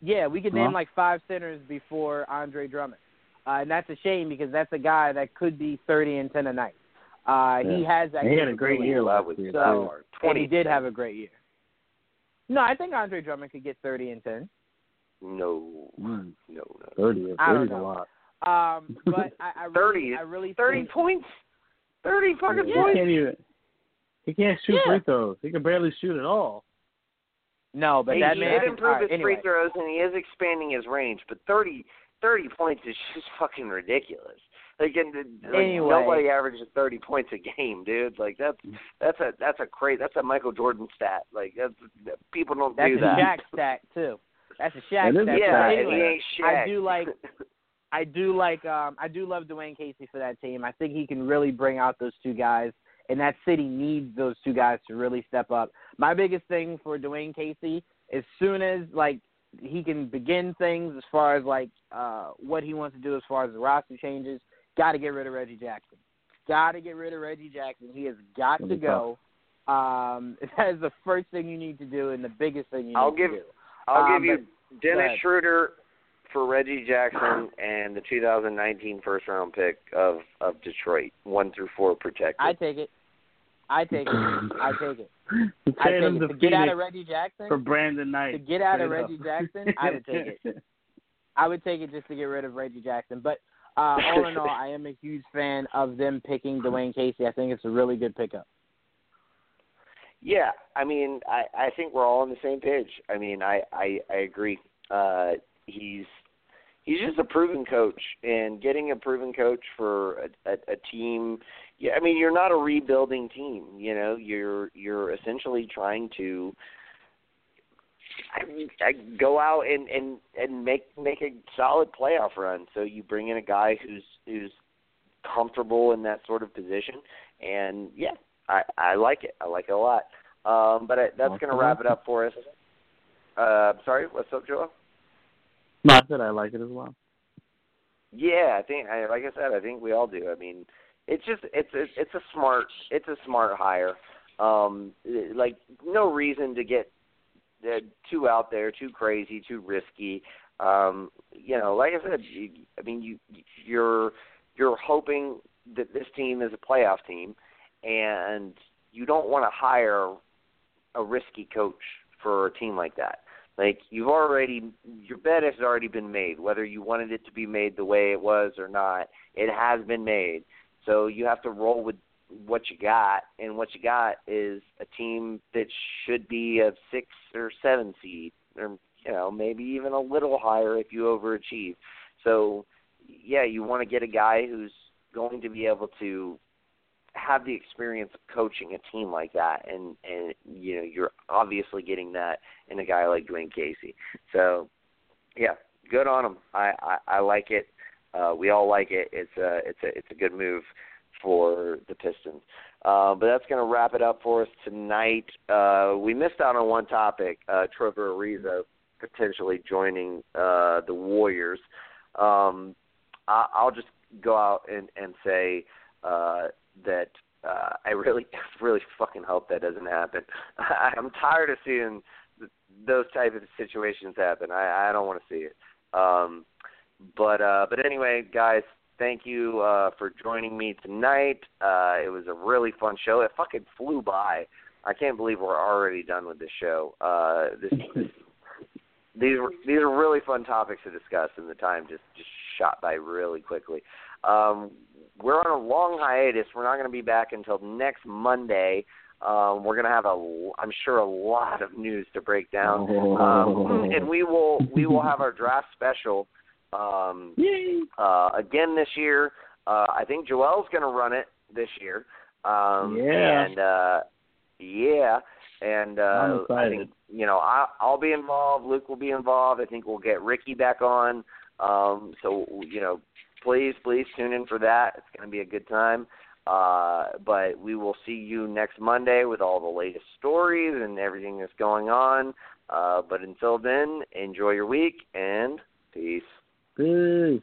Yeah, we could Huh? name like five centers before Andre Drummond, uh, and that's a shame because that's a guy that could be thirty and ten a night. Uh, He has that. He had a great year last year. So- too. or and he did have a great year. No, I think Andre Drummond could get thirty and ten. No, Mm, no, no. Thirty, I don't thirty's a lot. Um, but I, I 30 really, I really 30 think, points? 30 fucking He points? can't even. He can't shoot Yeah. free throws. He can barely shoot at all. No, but he, that he man did improve all right, his anyway. free throws, and he is expanding his range. But 30, 30 points is just fucking ridiculous. Like, and, like Anyway. nobody averages thirty points a game, dude. Like that's that's a that's a crazy that's a Michael Jordan stat. Like that's people don't That's do a that. Shaq stat too. That's a Shaq It is stat. a yeah, Shaq. anyway, he ain't Shaq. I do like I do like um I do love Dwane Casey for that team. I think he can really bring out those two guys and that city needs those two guys to really step up. My biggest thing for Dwane Casey, as soon as like he can begin things as far as like uh what he wants to do as far as the roster changes, gotta get rid of Reggie Jackson. Gotta get rid of Reggie Jackson. He has got to Really go. Um that is the first thing you need to do and the biggest thing you need I'll to give- do. I'll Um, give you Dennis. Schroeder for Reggie Jackson and the 2019 first round pick of of Detroit, one through four protected. I take it. I take it. I take it. I take it. to To get out of Reggie Jackson, for Brandon Knight. to get out of Straight Reggie. Jackson, I would take it. I would take it just to get rid of Reggie Jackson. But uh, all in all, I am a huge fan of them picking Dwane Casey. I think it's a really good pickup. Yeah, I mean, I I think we're all on the same page. I mean, I I I agree. Uh he's he's just a proven coach and getting a proven coach for a, a, a team yeah, I mean, you're not a rebuilding team, you know. You're you're essentially trying to I, I go out and and and make make a solid playoff run. So you bring in a guy who's who's comfortable in that sort of position and yeah, I I like it. I like it a lot. Um, but I, that's going to wrap it up for us. Uh, sorry, what's up, Joel? No, I said I like it as well. Yeah, I think, I, like I said, I think we all do. I mean, it's just it's it's, it's a smart it's a smart hire. Um, like no reason to get uh, too out there, too crazy, too risky. Um, you know, like I said, you, I mean, you you're you're hoping that this team is a playoff team, and you don't want to hire a risky coach for a team like that. Like you've already, your bet has already been made. Whether you wanted it to be made the way it was or not, it has been made. So you have to roll with what you got, and what you got is a team that should be a six or seven seed, or you know maybe even a little higher if you overachieve. So yeah, you want to get a guy who's going to be able to have the experience of coaching a team like that and and you know you're obviously getting that in a guy like Dwane Casey. So yeah, good on him. I I, I like it. Uh, we all like it. It's a it's a it's a good move for the Pistons. Uh, but that's going to wrap it up for us tonight. Uh, we missed out on one topic. Uh, Trevor Ariza potentially joining uh, the Warriors. Um, I, I'll just go out and and say uh, that uh, I really, really fucking hope that doesn't happen. I'm tired of seeing th- those type of situations happen. I, I don't want to see it. Um, but uh, but anyway, guys, thank you uh, for joining me tonight. Uh, it was a really fun show. It fucking flew by. I can't believe we're already done with this show. Uh, this these were these are really fun topics to discuss, and the time just just shot by really quickly. Um, we're on a long hiatus. We're not going to be back until next Monday. Um, we're going to have a, I'm sure, a lot of news to break down, um, and we will we will have our draft special um, uh, again this year. Uh, I think Joel's going to run it this year. Um, Yeah. And uh, yeah, and uh, I think you know I, I'll be involved. Luke will be involved. I think we'll get Ricky back on. Um, so you know, please, please tune in for that. It's going to be a good time. Uh, but we will see you next Monday with all the latest stories and everything that's going on. Uh, but until then, enjoy your week and peace. Peace.